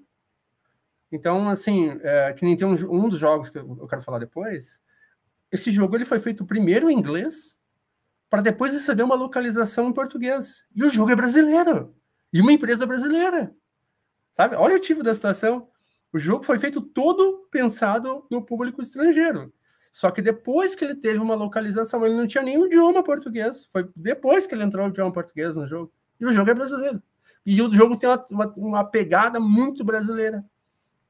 Então, assim, é, que nem tem um, um, dos jogos que eu quero falar depois, esse jogo ele foi feito primeiro em inglês, para depois receber uma localização em português. E o jogo é brasileiro. E uma empresa brasileira. Sabe? Olha o tipo da situação. O jogo foi feito todo pensado no público estrangeiro. Só que depois que ele teve uma localização, ele não tinha nenhum idioma português. Foi depois que ele entrou o idioma português no jogo. E o jogo é brasileiro. E o jogo tem uma, uma, uma pegada muito brasileira.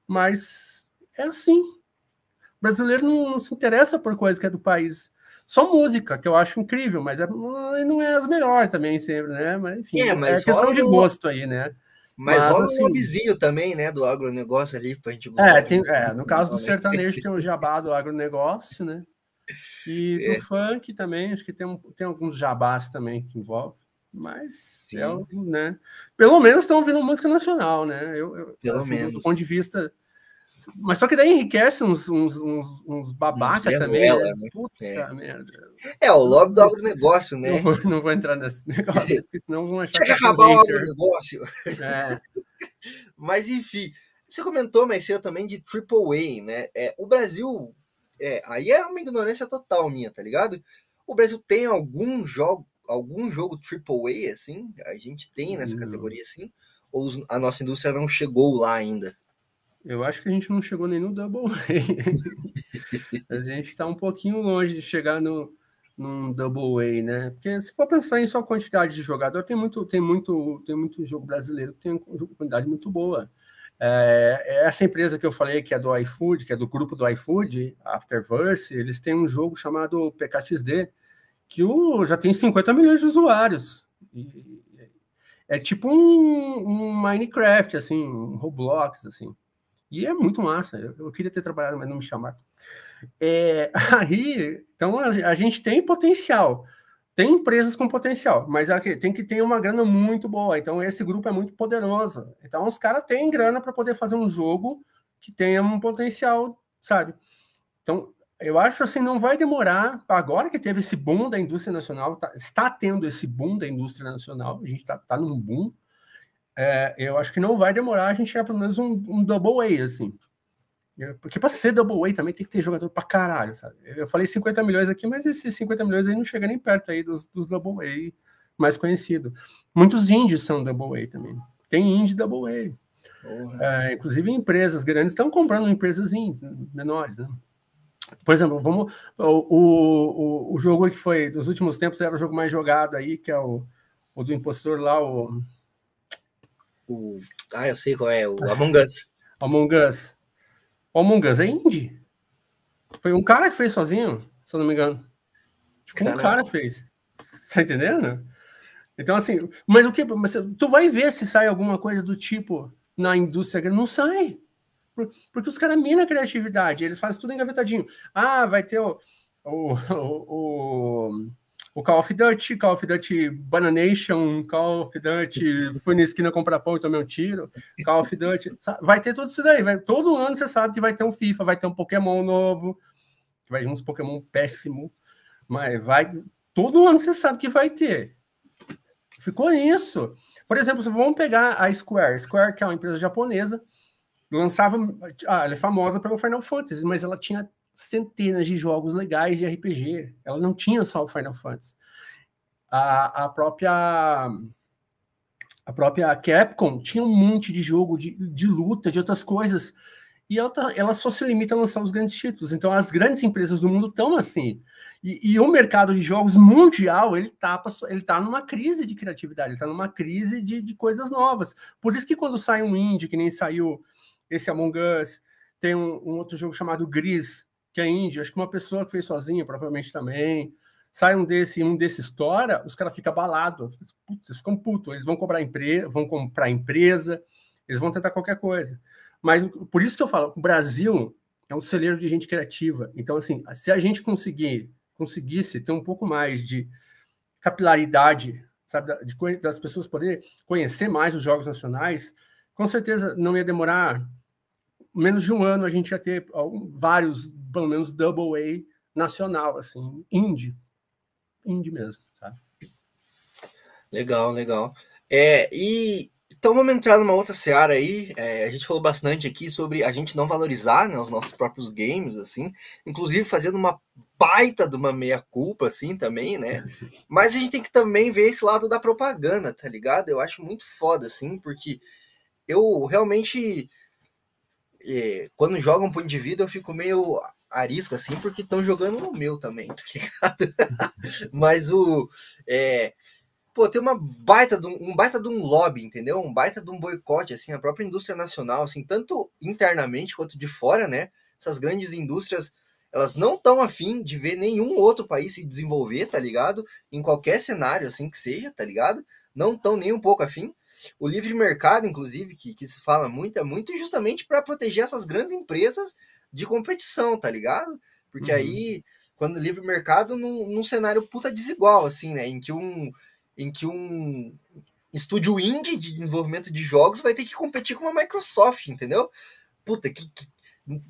Mas é assim. O brasileiro não, não, se interessa por coisa que é do país. Só música, que eu acho incrível, mas é, não é as melhores também sempre, né? Mas enfim, é, mas é questão de gosto aí, né? Mas, Mas rola assim, um lobbyzinho também, né, do agronegócio ali, pra gente gostar. É, tem, é no caso do sertanejo tem o jabá do agronegócio, né? E do é. funk também, acho que tem, um, tem alguns jabás também que envolvem. Mas, é, né? Pelo menos estão ouvindo música nacional, né? Eu, eu Pelo assim, menos. Do ponto de vista mas só que daí enriquece uns, uns, uns, uns babaca também. Ela, né? Puta é. merda. É, o lobby do agronegócio, né? Não vou, não vou entrar nesse negócio, porque senão vão achar que acabar o agronegócio. É. Mas enfim, você comentou mais cedo também de AAA, né? É, o Brasil, é, aí é uma ignorância total minha, tá ligado? O Brasil tem algum jogo, algum jogo AAA, assim? A gente tem nessa hum. categoria, assim? Ou a nossa indústria não chegou lá ainda? Eu acho que a gente não chegou nem no Double A. a gente está um pouquinho longe de chegar no num Double A, né? Porque se for pensar em só quantidade de jogador, tem muito, tem muito, tem muito jogo brasileiro que tem uma quantidade muito boa. É, é, essa empresa que eu falei, que é do iFood, que é do grupo do iFood, Afterverse, eles têm um jogo chamado PKXD, que o, já tem 50 milhões de usuários. E, é tipo um, um Minecraft, assim, um Roblox, assim. E é muito massa. Eu, queria ter trabalhado, mas não me chamaram. É, aí, então a, a, gente tem potencial. Tem empresas com potencial, mas aqui, tem que ter uma grana muito boa. Então, esse grupo é muito poderoso. Então, os caras têm grana para poder fazer um jogo que tenha um potencial, sabe? Então, eu acho assim, não vai demorar. Agora que teve esse boom da indústria nacional, tá, está tendo esse boom da indústria nacional, a gente está tá num boom é, eu acho que não vai demorar a gente chegar pelo menos um, um double A, assim. Porque para ser double A também tem que ter jogador para caralho, sabe? Eu falei 50 milhões aqui, mas esses 50 milhões aí não chega nem perto aí dos, dos double A mais conhecidos. Muitos indies são double A também. Tem indie double A. É, inclusive empresas grandes estão comprando empresas indies, menores, né? Por exemplo, vamos o, o, o jogo que foi dos últimos tempos era o jogo mais jogado aí, que é o, o do impostor lá, o o. Ah, eu sei qual é, o Among Us. Among Us. O Among Us é indie. Foi um cara que fez sozinho, se eu não me engano. Tipo, um cara fez. Tá entendendo? Então, assim, mas o que? Mas tu vai ver se sai alguma coisa do tipo na indústria. Não sai. Porque os caras minam a criatividade, eles fazem tudo engavetadinho. Ah, vai ter o, o, o, o Call of Duty, Call of Duty Bananation, Call of Duty fui na esquina comprar pão e tomei um tiro, Call of Duty, vai ter tudo isso daí, vai, todo ano você sabe que vai ter um FIFA, vai ter um Pokémon novo, vai uns Pokémon péssimo, mas vai, todo ano você sabe que vai ter. Ficou isso. Por exemplo, vamos pegar a Square, Square que é uma empresa japonesa, lançava, ah, ela é famosa pelo Final Fantasy, mas ela tinha centenas de jogos legais de RPG. Ela não tinha só o Final Fantasy. A, a própria a própria Capcom tinha um monte de jogo de, de luta, de outras coisas. E ela, tá, ela só se limita a lançar os grandes títulos. Então, as grandes empresas do mundo estão assim. E, e, o mercado de jogos mundial, ele está ele tá numa crise de criatividade, está numa crise de, de coisas novas. Por isso que quando sai um indie, que nem saiu esse Among Us, tem um, um outro jogo chamado Gris, que é índia, acho que uma pessoa que fez sozinha, provavelmente também. Sai um desse, um desse estoura, os caras ficam abalados. Putz, eles ficam putos. Eles vão cobrar empresa, vão comprar empresa, eles vão tentar qualquer coisa. Mas por isso que eu falo, o Brasil é um celeiro de gente criativa. Então, assim, se a gente conseguir, conseguisse ter um pouco mais de capilaridade, sabe, de, das pessoas poderem conhecer mais os jogos nacionais, com certeza não ia demorar menos de um ano a gente ia ter vários, pelo menos double A nacional, assim, indie. Indie mesmo, sabe? Legal, legal. É, e então vamos entrar numa outra seara aí. É, a gente falou bastante aqui sobre a gente não valorizar né, os nossos próprios games, assim, inclusive fazendo uma baita de uma meia-culpa, assim, também, né? Mas a gente tem que também ver esse lado da propaganda, tá ligado? Eu acho muito foda, assim, porque eu realmente é, quando jogam pro indivíduo, eu fico meio arisco, assim, porque estão jogando no meu também, tá ligado? Mas o. É, pô, tem uma baita de um, um, baita de um lobby, entendeu? Um baita de um boicote, assim, a própria indústria nacional, assim, tanto internamente quanto de fora, né? Essas grandes indústrias, elas não estão afim de ver nenhum outro país se desenvolver, tá ligado? Em qualquer cenário, assim que seja, tá ligado? Não estão nem um pouco afim. O livre mercado, inclusive, que, que se fala muito, é muito justamente para proteger essas grandes empresas de competição, tá ligado? Porque uhum. aí, quando o livre mercado, num, num cenário puta desigual, assim, né? Em que um, em que um estúdio indie de desenvolvimento de jogos vai ter que competir com uma Microsoft, entendeu? Puta, que, que,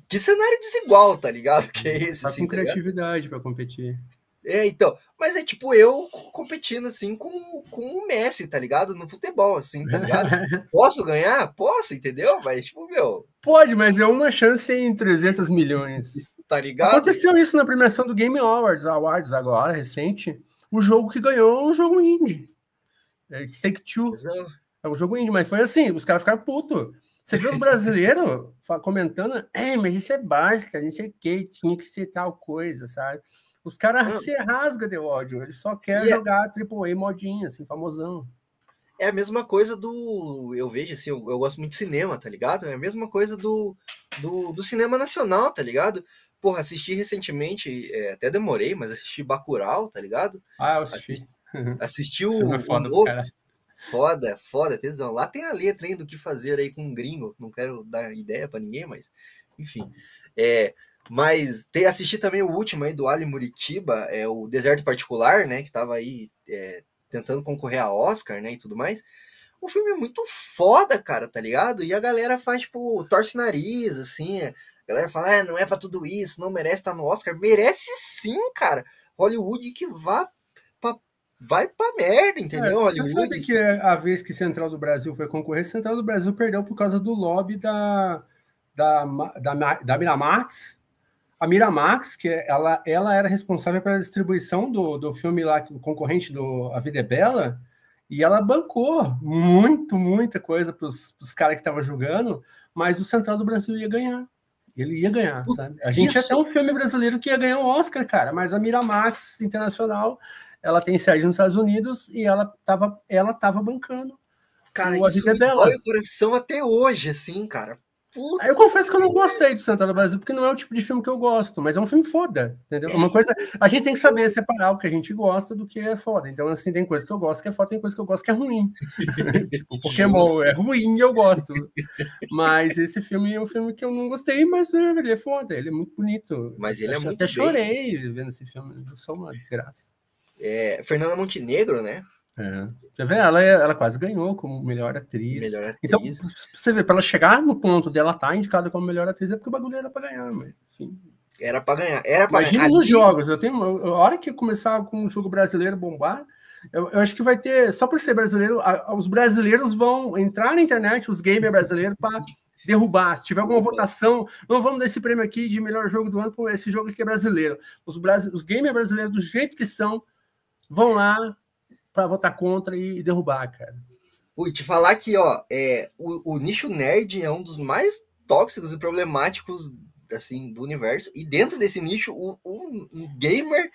que cenário desigual, tá ligado? Que é esse, tá assim, com tá criatividade para competir. É, então. Mas é tipo eu competindo assim com, com o Messi, tá ligado? No futebol, assim, tá ligado? Posso ganhar? Posso, entendeu? Mas, tipo, meu. Pode, mas é uma chance em 300 milhões. Tá ligado? Aconteceu isso na premiação do Game Awards, Awards agora, recente. O jogo que ganhou é um jogo indie. É Take Two. É um jogo indie, mas foi assim, os caras ficaram putos. Você viu os brasileiros comentando, é, mas isso é básico, não sei o que, tinha que ser tal coisa, sabe? Os caras se rasga de ódio, ele só quer e é jogar é... AAA modinha, assim, famosão. É a mesma coisa do. Eu vejo assim, eu, eu, gosto muito de cinema, tá ligado? É a mesma coisa do, do, do cinema nacional, tá ligado? Porra, assisti recentemente, é, até demorei, mas assisti Bacurau, tá ligado? Ah, eu assisti. Assisti, assisti o. É foda, o cara. foda, foda, tesão. Lá tem a letra aí do que fazer aí com um gringo. Não quero dar ideia para ninguém, mas enfim. É, mas ter assisti também o último aí do Ali Muritiba, é o Deserto Particular, né? Que tava aí é, tentando concorrer a Oscar, né? E tudo mais. O filme é muito foda, cara, tá ligado? E a galera faz, tipo, torce nariz, assim. A galera fala, ah, não é para tudo isso, não merece estar tá no Oscar. Merece sim, cara. Hollywood que vá pra vai pra merda, entendeu? É, você sabe que a vez que Central do Brasil foi concorrer, Central do Brasil perdeu por causa do lobby da, da, da, da Miramax. A Miramax, que ela, ela era responsável pela distribuição do, do filme lá, o concorrente do A Vida é Bela, e ela bancou muito, muita coisa para os caras que estavam jogando, mas o Central do Brasil ia ganhar. Ele ia ganhar, sabe? A gente Isso. ter um filme brasileiro que ia ganhar um Oscar, cara, mas a Miramax Internacional ela tem sede nos Estados Unidos e ela estava ela tava bancando. Cara, isso me dela. o coração até hoje, assim, cara. Puta. Eu confesso que eu não gostei do Santana Brasil, porque não é o tipo de filme que eu gosto, mas é um filme foda, entendeu? Uma coisa, a gente tem que saber separar o que a gente gosta do que é foda. Então, assim, tem coisa que eu gosto que é foda, tem coisa que eu gosto que é ruim. tipo, Pokémon é ruim e eu gosto. Mas esse filme é um filme que eu não gostei, mas é, ele é foda, ele é muito bonito. Mas ele é muito Até bem. chorei vendo esse filme, eu sou uma desgraça. É, Fernanda Montenegro, né? É. Você vê, ela, ela quase ganhou como melhor atriz. Melhor atriz. Então, você vê, para ela chegar no ponto dela estar tá indicada como melhor atriz, é porque o bagulho era para ganhar, mas enfim. Era para ganhar. Era para Imagina ganhar. nos Ali... jogos. Eu tenho, a hora que começar com o jogo brasileiro bombar, eu, eu, acho que vai ter, só por ser brasileiro, a, os brasileiros vão entrar na internet, os gamers brasileiros, para derrubar. Se tiver alguma votação, não vamos dar esse prêmio aqui de melhor jogo do ano, por esse jogo aqui é brasileiro. Os, os gamers brasileiros, do jeito que são, vão lá para votar contra e derrubar, cara. Ui, te falar que, ó, é, o, o, nicho nerd é um dos mais tóxicos e problemáticos, assim, do universo. E dentro desse nicho, o, o um gamer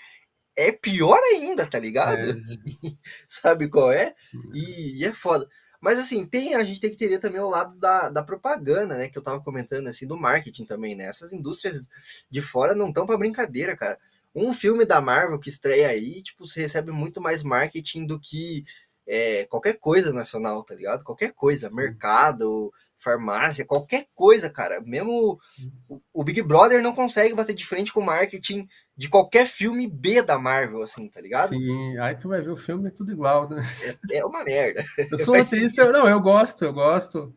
é pior ainda, tá ligado? É. Sabe qual é? E, e, é foda. Mas assim, tem, a gente tem que ter também o lado da, da propaganda, né? Que eu tava comentando, assim, do marketing também, né? Essas indústrias de fora não estão para brincadeira, cara um filme da Marvel que estreia aí, tipo, você recebe muito mais marketing do que é, qualquer coisa nacional, tá ligado? Qualquer coisa, mercado, farmácia, qualquer coisa, cara. Mesmo o, o, Big Brother não consegue bater de frente com o marketing de qualquer filme B da Marvel, assim, tá ligado? Sim, aí tu vai ver o filme, é tudo igual, né? É, é uma merda. Eu sou assim, não, eu gosto, eu gosto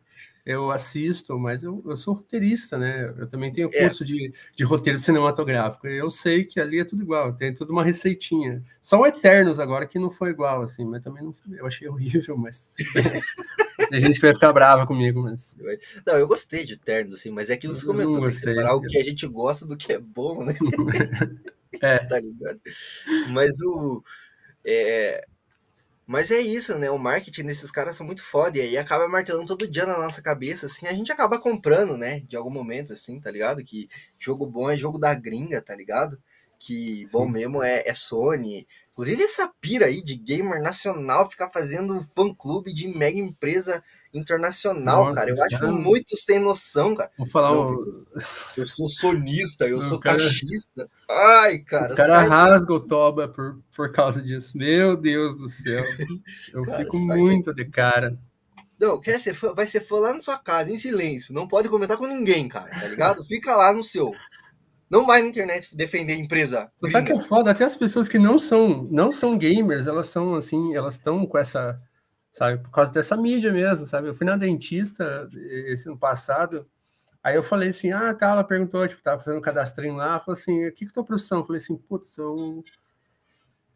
eu assisto, mas eu, eu sou roteirista, né? Eu também tenho é. curso é. de, de roteiro cinematográfico. Eu sei que ali é tudo igual, tem tudo uma receitinha. Só o Eternos agora que não foi igual, assim, mas também não foi, eu achei horrível, mas. tem gente que vai ficar brava comigo, mas. Não, eu gostei de Eternos, assim, mas é que você comentou, tem que separar o que a gente gosta do que é bom, né? é. tá ligado? Mas o. É, mas é isso, né? O marketing desses caras são muito foda. E aí acaba martelando todo dia na nossa cabeça, assim. A gente acaba comprando, né? De algum momento, assim, tá ligado? Que jogo bom é jogo da gringa, tá ligado? Que Sim. bom mesmo é, é Sony, Inclusive, essa pira aí de gamer nacional ficar fazendo fã-clube de mega empresa internacional, Nossa, cara. Eu acho cara... muito sem noção, cara. Vou falar Não, um... Eu sou sonista, eu sou cara... Ai, cara. Os caras rasgam o toba por, por causa disso. Meu Deus do céu. Eu cara, fico muito de cara. Não, quer ser fã, vai ser fã lá na sua casa, em silêncio. Não pode comentar com ninguém, cara, tá ligado? Fica lá no seu. Não vai na internet defender a empresa. Você sabe que é foda? Até as pessoas que não são, não são gamers, elas são assim, elas estão com essa, sabe, por causa dessa mídia mesmo, sabe? Eu fui na dentista esse ano passado, aí eu falei assim, ah, tá, ela perguntou, tipo, tava fazendo um cadastrinho lá, falou assim, o que que tua profissão? Eu falei assim, putz, eu,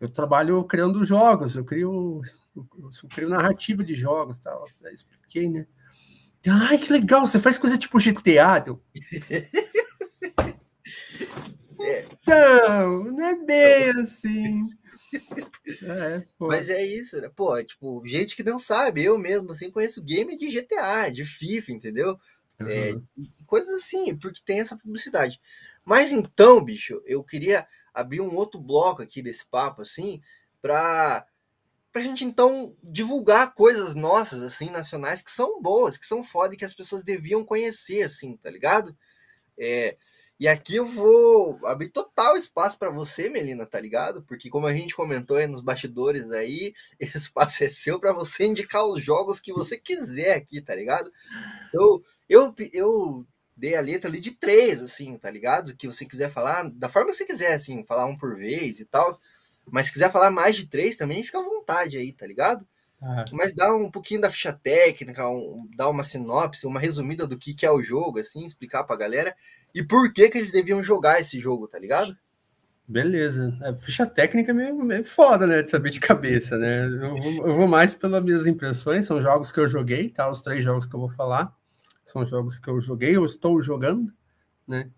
eu trabalho criando jogos, eu crio, eu, eu crio narrativa de jogos, tal. Aí expliquei, né? Ai, que legal, você faz coisa tipo GTA, deu. Não, não é bem assim. É, Mas é isso, né? Pô, é, tipo, gente que não sabe, eu mesmo assim conheço game de GTA, de FIFA, entendeu? Uhum. É, coisas assim, porque tem essa publicidade. Mas então, bicho, eu queria abrir um outro bloco aqui desse papo, assim, pra, pra gente então divulgar coisas nossas, assim, nacionais, que são boas, que são foda e que as pessoas deviam conhecer, assim, tá ligado? É, e aqui eu vou abrir total espaço para você, Melina, tá ligado? Porque como a gente comentou aí nos bastidores aí, esse espaço é seu para você indicar os jogos que você quiser aqui, tá ligado? Eu, eu, eu dei a letra ali de três, assim, tá ligado? Que você quiser falar, da forma que você quiser, assim, falar um por vez e tal. Mas se quiser falar mais de três também, fica à vontade aí, tá ligado? Ah. Mas dá um pouquinho da ficha técnica, um, dá uma sinopse, uma resumida do que, que é o jogo, assim, explicar pra galera. E por que que eles deviam jogar esse jogo, tá ligado? Beleza. A ficha técnica é meio, meio foda, né? De saber de cabeça, né? Eu vou, eu vou, mais pelas minhas impressões, são jogos que eu joguei, tá? Os três jogos que eu vou falar são jogos que eu joguei, ou estou jogando, né?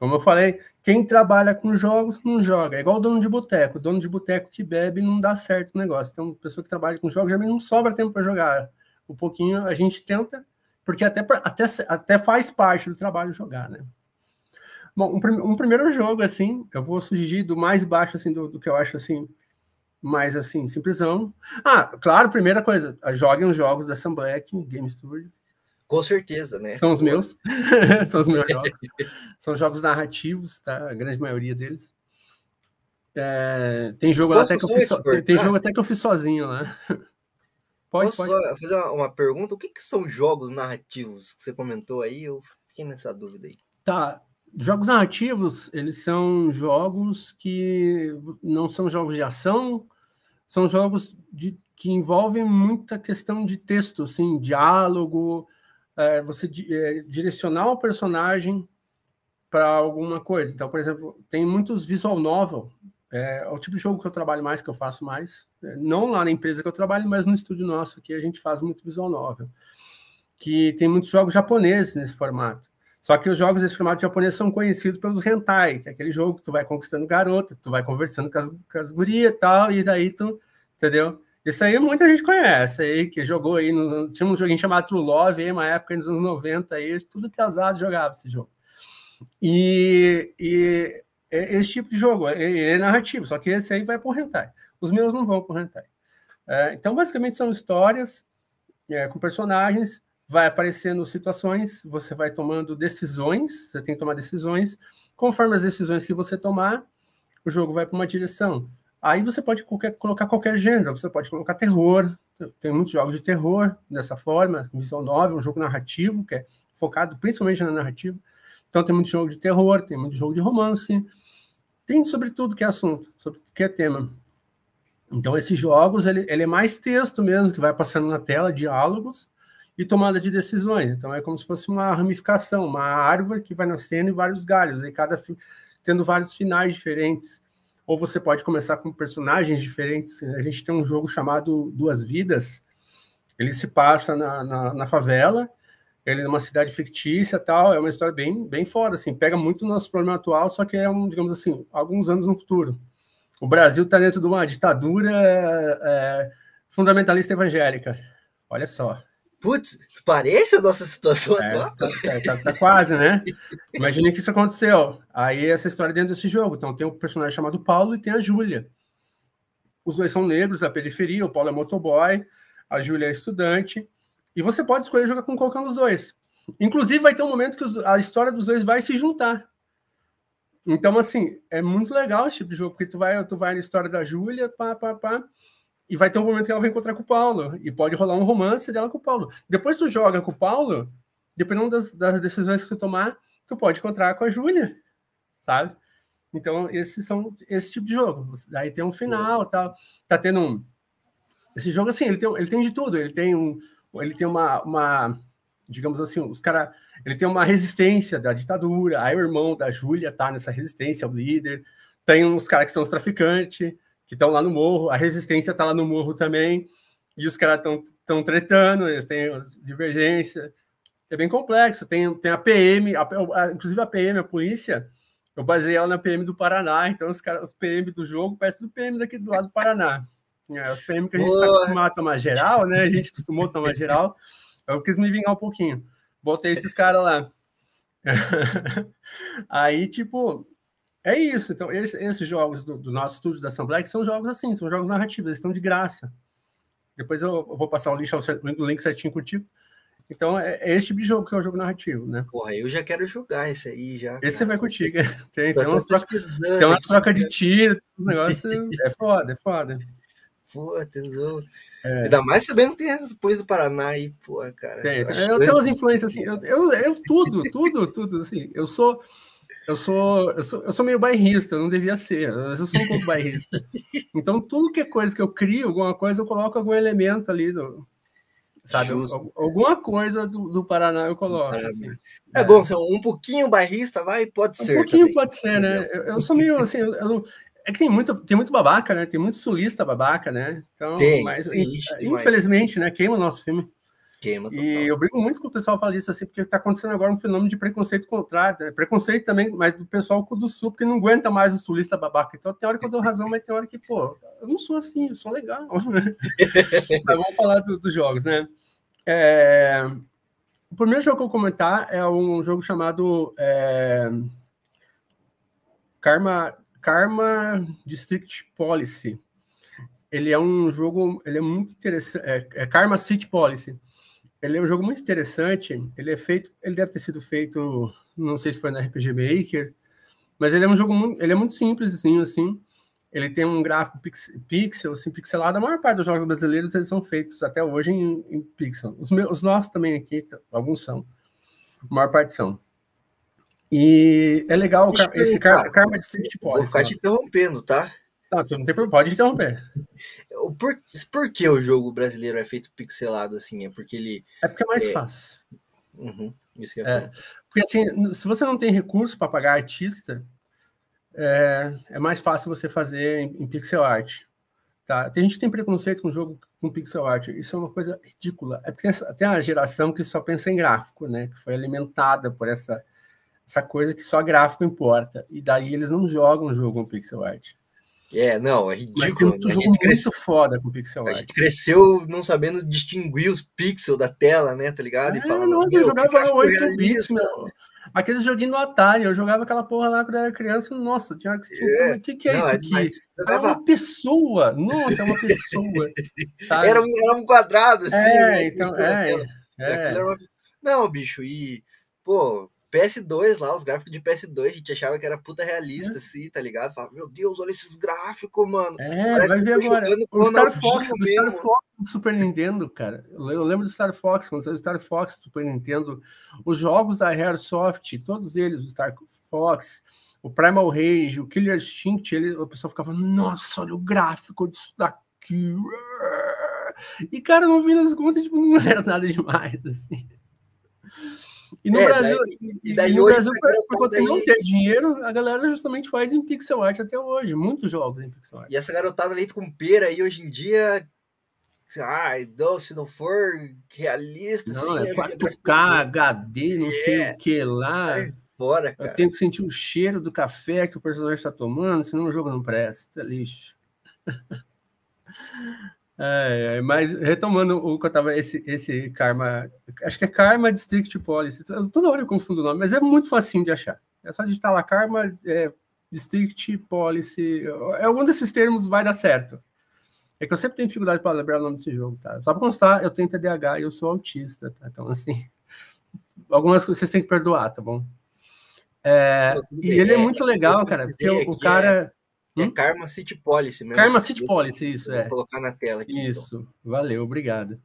Como eu falei, quem trabalha com jogos não joga. É igual o dono de boteco. O dono de boteco que bebe não dá certo o negócio. Então, pessoa que trabalha com jogos também não sobra tempo para jogar. Um pouquinho a gente tenta, porque até, até, até faz parte do trabalho jogar, né? Bom, um, um, primeiro jogo, assim, eu vou sugerir do mais baixo, assim, do, do, que eu acho, assim, mais, assim, simplesão. Ah, claro, primeira coisa, joguem os jogos da Sam Black, Game Studio. Com certeza, né? São os meus. São os meus jogos. São jogos narrativos, tá? A grande maioria deles. É, tem jogo até que eu fiz so... tem, jogo até que eu fiz sozinho lá. Pode, Posso pode. fazer uma, uma pergunta? O que, que são jogos narrativos que você comentou aí? Eu fiquei nessa dúvida aí. Tá, Jogos narrativos, eles são jogos que não são jogos de ação, são jogos de, que envolvem muita questão de texto, assim, diálogo, é, você é, direcionar o personagem para alguma coisa. Então, por exemplo, tem muitos visual novel, é, é, o tipo de jogo que eu trabalho mais, que eu faço mais, é, não lá na empresa que eu trabalho, mas no estúdio nosso aqui a gente faz muito visual novel, que tem muitos jogos japoneses nesse formato. Só que os jogos desse formato japonês são conhecidos pelos hentai, que é aquele jogo que tu vai conquistando garota, tu vai conversando com as, com as gurias e tal, e daí tu, entendeu? Isso aí muita gente conhece aí, que jogou aí, no, tinha um joguinho chamado True Love, aí, uma época nos anos 90, aí, tudo pesado jogava esse jogo. E, e é esse tipo de jogo, é, é, narrativo, só que esse aí vai por hentai. Os meus não vão por hentai. É, então, basicamente, são histórias é, com personagens vai aparecendo situações, você vai tomando decisões, você tem que tomar decisões. Conforme as decisões que você tomar, o jogo vai para uma direção. Aí você pode qualquer, colocar qualquer gênero, você pode colocar terror, tem muitos jogos de terror dessa forma, visão nova, um jogo narrativo, que é focado principalmente na narrativa. Então tem muito jogo de terror, tem muito jogo de romance, tem sobre tudo que é assunto, sobre que é tema. Então esses jogos, ele, ele é mais texto mesmo, que vai passando na tela, diálogos, e tomada de decisões. Então é como se fosse uma ramificação, uma árvore que vai nascendo em vários galhos, e cada tendo vários finais diferentes. Ou você pode começar com personagens diferentes. A gente tem um jogo chamado Duas Vidas. Ele se passa na, na, na favela, ele é uma cidade fictícia tal. É uma história bem, bem foda, assim. Pega muito o nosso problema atual, só que é, um, digamos assim, alguns anos no futuro. O Brasil está dentro de uma ditadura é, fundamentalista evangélica. Olha só. Putz, parece a nossa situação é, atual. Tá, tá, tá, tá, quase, né? Imagine que isso aconteceu. Aí essa história dentro desse jogo. Então tem um personagem chamado Paulo e tem a Júlia. Os dois são negros da periferia, o Paulo é motoboy, a Júlia é estudante. E você pode escolher jogar com qualquer um dos dois. Inclusive, vai ter um momento que a história dos dois vai se juntar. Então, assim, é muito legal esse tipo de jogo, porque tu vai, tu vai na história da Júlia, pá, pá, pá, e vai ter um momento que ela vai encontrar com o Paulo. E pode rolar um romance dela com o Paulo. Depois tu joga com o Paulo, dependendo das, das decisões que você tomar, tu pode encontrar com a Júlia, sabe? Então, esses são esse tipo de jogo. Aí tem um final, tá, tá tendo um. Esse jogo, assim, ele tem, ele tem de tudo. Ele tem um. Ele tem uma. uma digamos assim, os caras. Ele tem uma resistência da ditadura. Aí o irmão da Júlia tá nessa resistência, o líder. Tem uns caras que são os traficantes que estão lá no morro, a resistência está lá no morro também, e os caras estão tretando, eles têm divergência. É bem complexo. Tem, tem a PM, a, a, inclusive a PM, a polícia, eu baseei ela na PM do Paraná, então os, cara, os PM do jogo parecem do PM daqui do lado do Paraná. É, os PM que a gente está acostumado a tomar geral, né? A gente acostumou a tomar geral. Eu quis me vingar um pouquinho. Botei esses caras lá. Aí, tipo, é isso. Então, esse, esses jogos do, do, nosso estúdio da Assembleia são jogos assim, são jogos narrativos, eles estão de graça. Depois eu, eu vou passar o link, o link certinho contigo. Então, é, é, esse tipo de jogo que é o jogo narrativo, né? Porra, eu já quero jogar esse aí já. Esse você vai contigo. Tem, tem umas trocas troca de tiro, um negócio. é foda, é foda. Pô, tesouro. É. Ainda mais sabendo que tem essas coisas do Paraná aí, pô, cara. Tem, eu, eu tenho umas influências assim, eu, eu, eu tudo, tudo, tudo, assim. Eu sou eu sou, eu sou, eu sou meio bairrista, eu não devia ser, mas eu sou um pouco bairrista. Então, tudo que é coisa que eu crio, alguma coisa, eu coloco algum elemento ali do, Sabe? Justo. Alguma coisa do, do Paraná eu coloco. Assim. É, é, bom, ser um pouquinho bairrista, vai, pode um ser. Um pouquinho também. pode ser, né? Eu, eu sou meio assim, eu, eu, é que tem muito, tem muito babaca, né? Tem muito sulista babaca, né? Então, tem, mas, infelizmente, né? Queima o nosso filme. Queima total. E eu brigo muito com o pessoal falar isso assim, porque está acontecendo agora um fenômeno de preconceito contrário. Né? Preconceito também, mas do pessoal do sul, porque não aguenta mais o sulista babaca. Então tem hora que eu dou razão, mas tem hora que, pô, eu não sou assim, eu sou legal. mas vamos falar do, dos jogos, né? É... O primeiro jogo que eu vou comentar é um jogo chamado é... Karma, Karma District Policy. Ele é um jogo, ele é muito interessante, é, é Karma City Policy ele é um jogo muito interessante. Ele é feito, ele deve ter sido feito, não sei se foi na RPG Maker, mas ele é um jogo muito, ele é muito simples assim. Ele tem um gráfico pix, pixel, assim, pixelado. A maior parte dos jogos brasileiros eles são feitos até hoje em, em pixel. Os, meus, os nossos também aqui, alguns são. A maior parte são. E é legal esse Karma, Karma District Policy. Vou ficar te interrompendo, tá? Não, tu não tem pode interromper. Por, por que o jogo brasileiro é feito pixelado assim? É porque ele. É porque é mais é... fácil. Uhum, é é, porque assim, se você não tem recurso para pagar artista, é, é, mais fácil você fazer em, em, pixel art. Tá? Tem gente que tem preconceito com jogo com pixel art. Isso é uma coisa ridícula. É porque tem uma geração que só pensa em gráfico, né? Que foi alimentada por essa, essa coisa que só gráfico importa. E daí eles não jogam jogo com pixel art. É, não, é ridículo. Mas tem um jogo muito cresce... foda com pixel art. A gente cresceu não sabendo distinguir os pixels da tela, né, tá ligado? E é, falando, nossa, eu jogava 8 bits, meu. Aquele joguinho no Atari, eu jogava aquela porra lá quando eu era criança, nossa, tinha que é. o que, que é não, isso aqui? É uma pessoa, nossa, é uma pessoa. Era, um, era um quadrado, assim. É, né? então, é, é. Não, bicho, e, pô, PS2 lá, os gráficos de PS2, a gente achava que era puta realista, é. assim, tá ligado? Falava, meu Deus, olha esses gráficos, mano. É, Parece vai ver agora. O Star Fox, do Star Fox do Super Nintendo, cara. Eu lembro do Star Fox, quando saiu o Star Fox do Super Nintendo, os jogos da Airsoft, todos eles, o Star Fox, o Primal Rage, o Killer Instinct, ele, o pessoal ficava, nossa, olha o gráfico disso daqui. E, cara, no fim das contas, tipo, não era nada demais, assim. E no é, Brasil, daí, e daí no Brasil por conta daí... não ter dinheiro, a galera justamente faz em pixel art até hoje, muitos jogos em pixel art. E essa garotada leite com pera aí hoje em dia, ah, se não for realista, não, assim, é 4K, HD, não é, sei o que lá. Fora, cara. Eu tenho que sentir o cheiro do café que o personagem está tomando, senão o jogo não presta, lixo. É, é, mas retomando o que eu tava, esse, esse Karma, acho que é Karma District Policy, toda hora eu confundo o nome, mas é muito facinho de achar. É só digitar lá Karma é, District Policy, é, algum desses termos vai dar certo. É que eu sempre tenho dificuldade para lembrar o nome desse jogo, tá? Só para constar, eu tenho TDAH e eu sou autista, tá? Então, assim, algumas coisas vocês têm que perdoar, tá bom? É, e ele é muito legal, cara, porque o, o cara. É hum? Karma City Policy mesmo. Karma City Policy, isso, é. Vou colocar na tela aqui. Então. Isso, então. valeu, obrigado.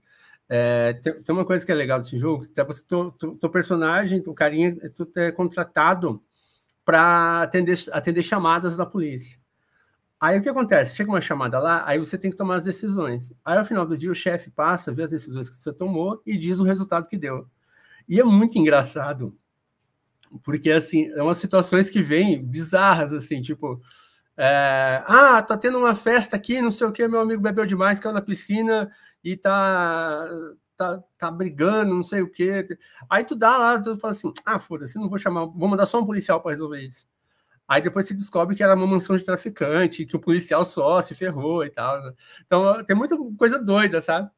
É, tem, tem, uma coisa que é legal desse jogo, que você, teu, teu, personagem, o carinha, tu é contratado para atender, atender chamadas da polícia. Aí o que acontece? Chega uma chamada lá, aí você tem que tomar as decisões. Aí ao final do dia o chefe passa, vê as decisões que você tomou e diz o resultado que deu. E é muito engraçado, porque assim, é umas situações que vêm bizarras, assim, tipo, é, ah, tá tendo uma festa aqui, não sei o que, meu amigo bebeu demais, caiu na piscina e tá, tá, tá brigando, não sei o que. Aí tu dá lá, tu fala assim, ah, foda-se, não vou chamar, vou mandar só um policial para resolver isso. Aí depois se descobre que era uma mansão de traficante, que o policial só se ferrou e tal. Então tem muita coisa doida, sabe?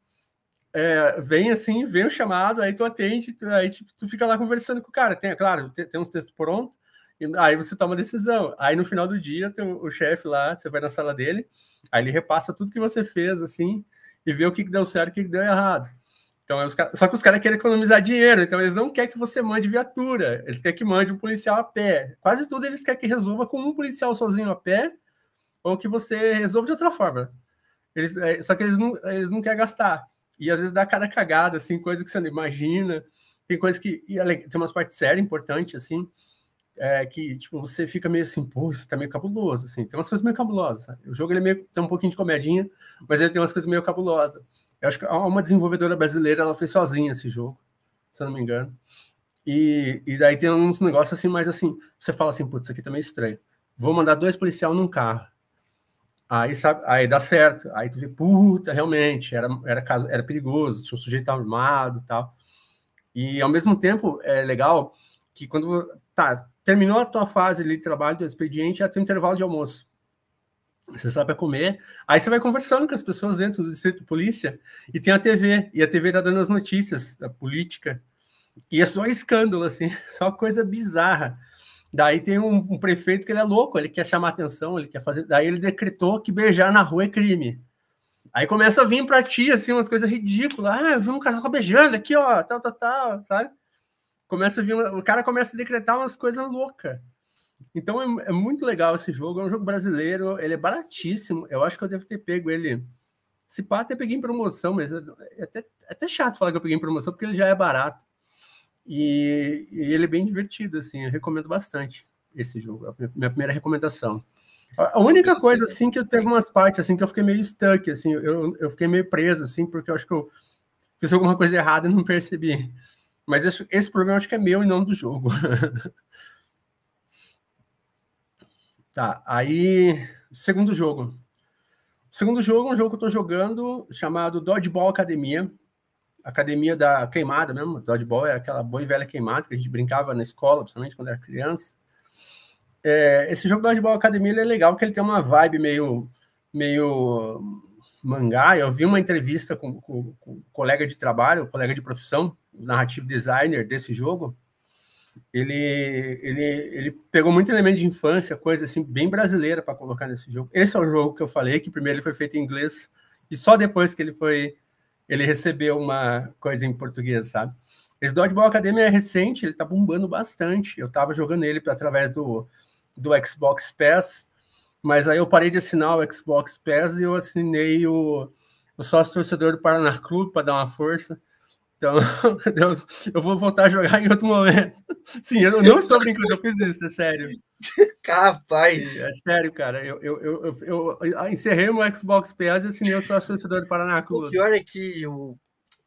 É, vem assim, vem o chamado, aí tu atende, tu, aí tipo, tu fica lá conversando com o cara. Tem, claro, tem, tem uns textos prontos, aí você toma a decisão. Aí no final do dia tem o, o chefe lá, você vai na sala dele, aí ele repassa tudo que você fez, assim, e vê o que, deu certo e o que, deu errado. Então, os só que os caras querem economizar dinheiro, então eles não querem que você mande viatura, eles querem que mande um policial a pé. Quase tudo eles querem que resolva com um policial sozinho a pé, ou que você resolva de outra forma. Eles, é, só que eles não, eles não querem gastar. E às vezes dá cada cagada, assim, coisa que você não imagina. Tem coisas que. tem umas partes sérias importantes, assim é, que tipo, você fica meio assim, pô, isso tá meio cabuloso, assim, tem umas coisas meio cabulosas. Sabe? O jogo ele é meio, tem um pouquinho de comedinha, mas ele tem umas coisas meio cabulosas. Eu acho que uma desenvolvedora brasileira ela fez sozinha esse jogo, se eu não me engano. E, e daí tem uns negócios assim, mais assim, você fala assim, putz, isso aqui tá meio estranho. Vou mandar dois policiais num carro. Aí, sabe, aí dá certo. Aí tu vê, puta, realmente, era, era, era perigoso, tinha um sujeito armado e tal. E ao mesmo tempo é legal que quando tá, terminou a tua fase de trabalho do expediente, tem um intervalo de almoço. Você para comer, aí você vai conversando com as pessoas dentro do distrito de polícia e tem a TV, e a TV tá dando as notícias da política. E é só escândalo, assim, só coisa bizarra. Daí tem um, um, prefeito que ele é louco, ele quer chamar atenção, ele quer fazer. Daí ele decretou que beijar na rua é crime. Aí começa a vir para ti, assim, umas coisas ridículas. Ah, eu vi um casal beijando aqui, ó, tal, tal, tal, sabe? Começa a vir, o cara começa a decretar umas coisas loucas. Então é, é, muito legal esse jogo, é um jogo brasileiro, ele é baratíssimo. Eu acho que eu devo ter pego ele. Se pá, até peguei em promoção, mas é até, é até chato falar que eu peguei em promoção, porque ele já é barato. E, e, ele é bem divertido, assim, eu recomendo bastante esse jogo, a minha primeira recomendação. A única coisa, assim, que eu teve umas partes, assim, que eu fiquei meio stuck, assim, eu, eu fiquei meio preso, assim, porque eu acho que eu fiz alguma coisa errada e não percebi. Mas esse, esse problema acho que é meu e não do jogo. tá, aí, segundo jogo. Segundo jogo é um jogo que eu tô jogando chamado Dodgeball Academia academia da queimada mesmo, dodgeball é aquela boa e velha queimada que a gente brincava na escola, principalmente quando era criança. É, esse jogo dodgeball academia é legal porque ele tem uma vibe meio meio mangá. Eu vi uma entrevista com, com, com um colega de trabalho, um colega de profissão, narrativo designer desse jogo. Ele, ele, ele pegou muito elemento de infância, coisa assim bem brasileira para colocar nesse jogo. Esse é o jogo que eu falei que primeiro ele foi feito em inglês e só depois que ele foi ele recebeu uma coisa em português, sabe? Esse Dodgeball Academy é recente, ele tá bombando bastante. Eu tava jogando ele através do, do Xbox Pass, mas aí eu parei de assinar o Xbox Pass e eu assinei o, o sócio torcedor do Paraná Clube para dar uma força. Então, eu, vou voltar a jogar em outro momento. Sim, eu não estou brincando, eu fiz isso, é sério. Capaz! É, sério, cara. Eu, eu, eu, eu, encerrei o Xbox PS e assinei o sócio torcedor do Paraná Clube. O pior é que o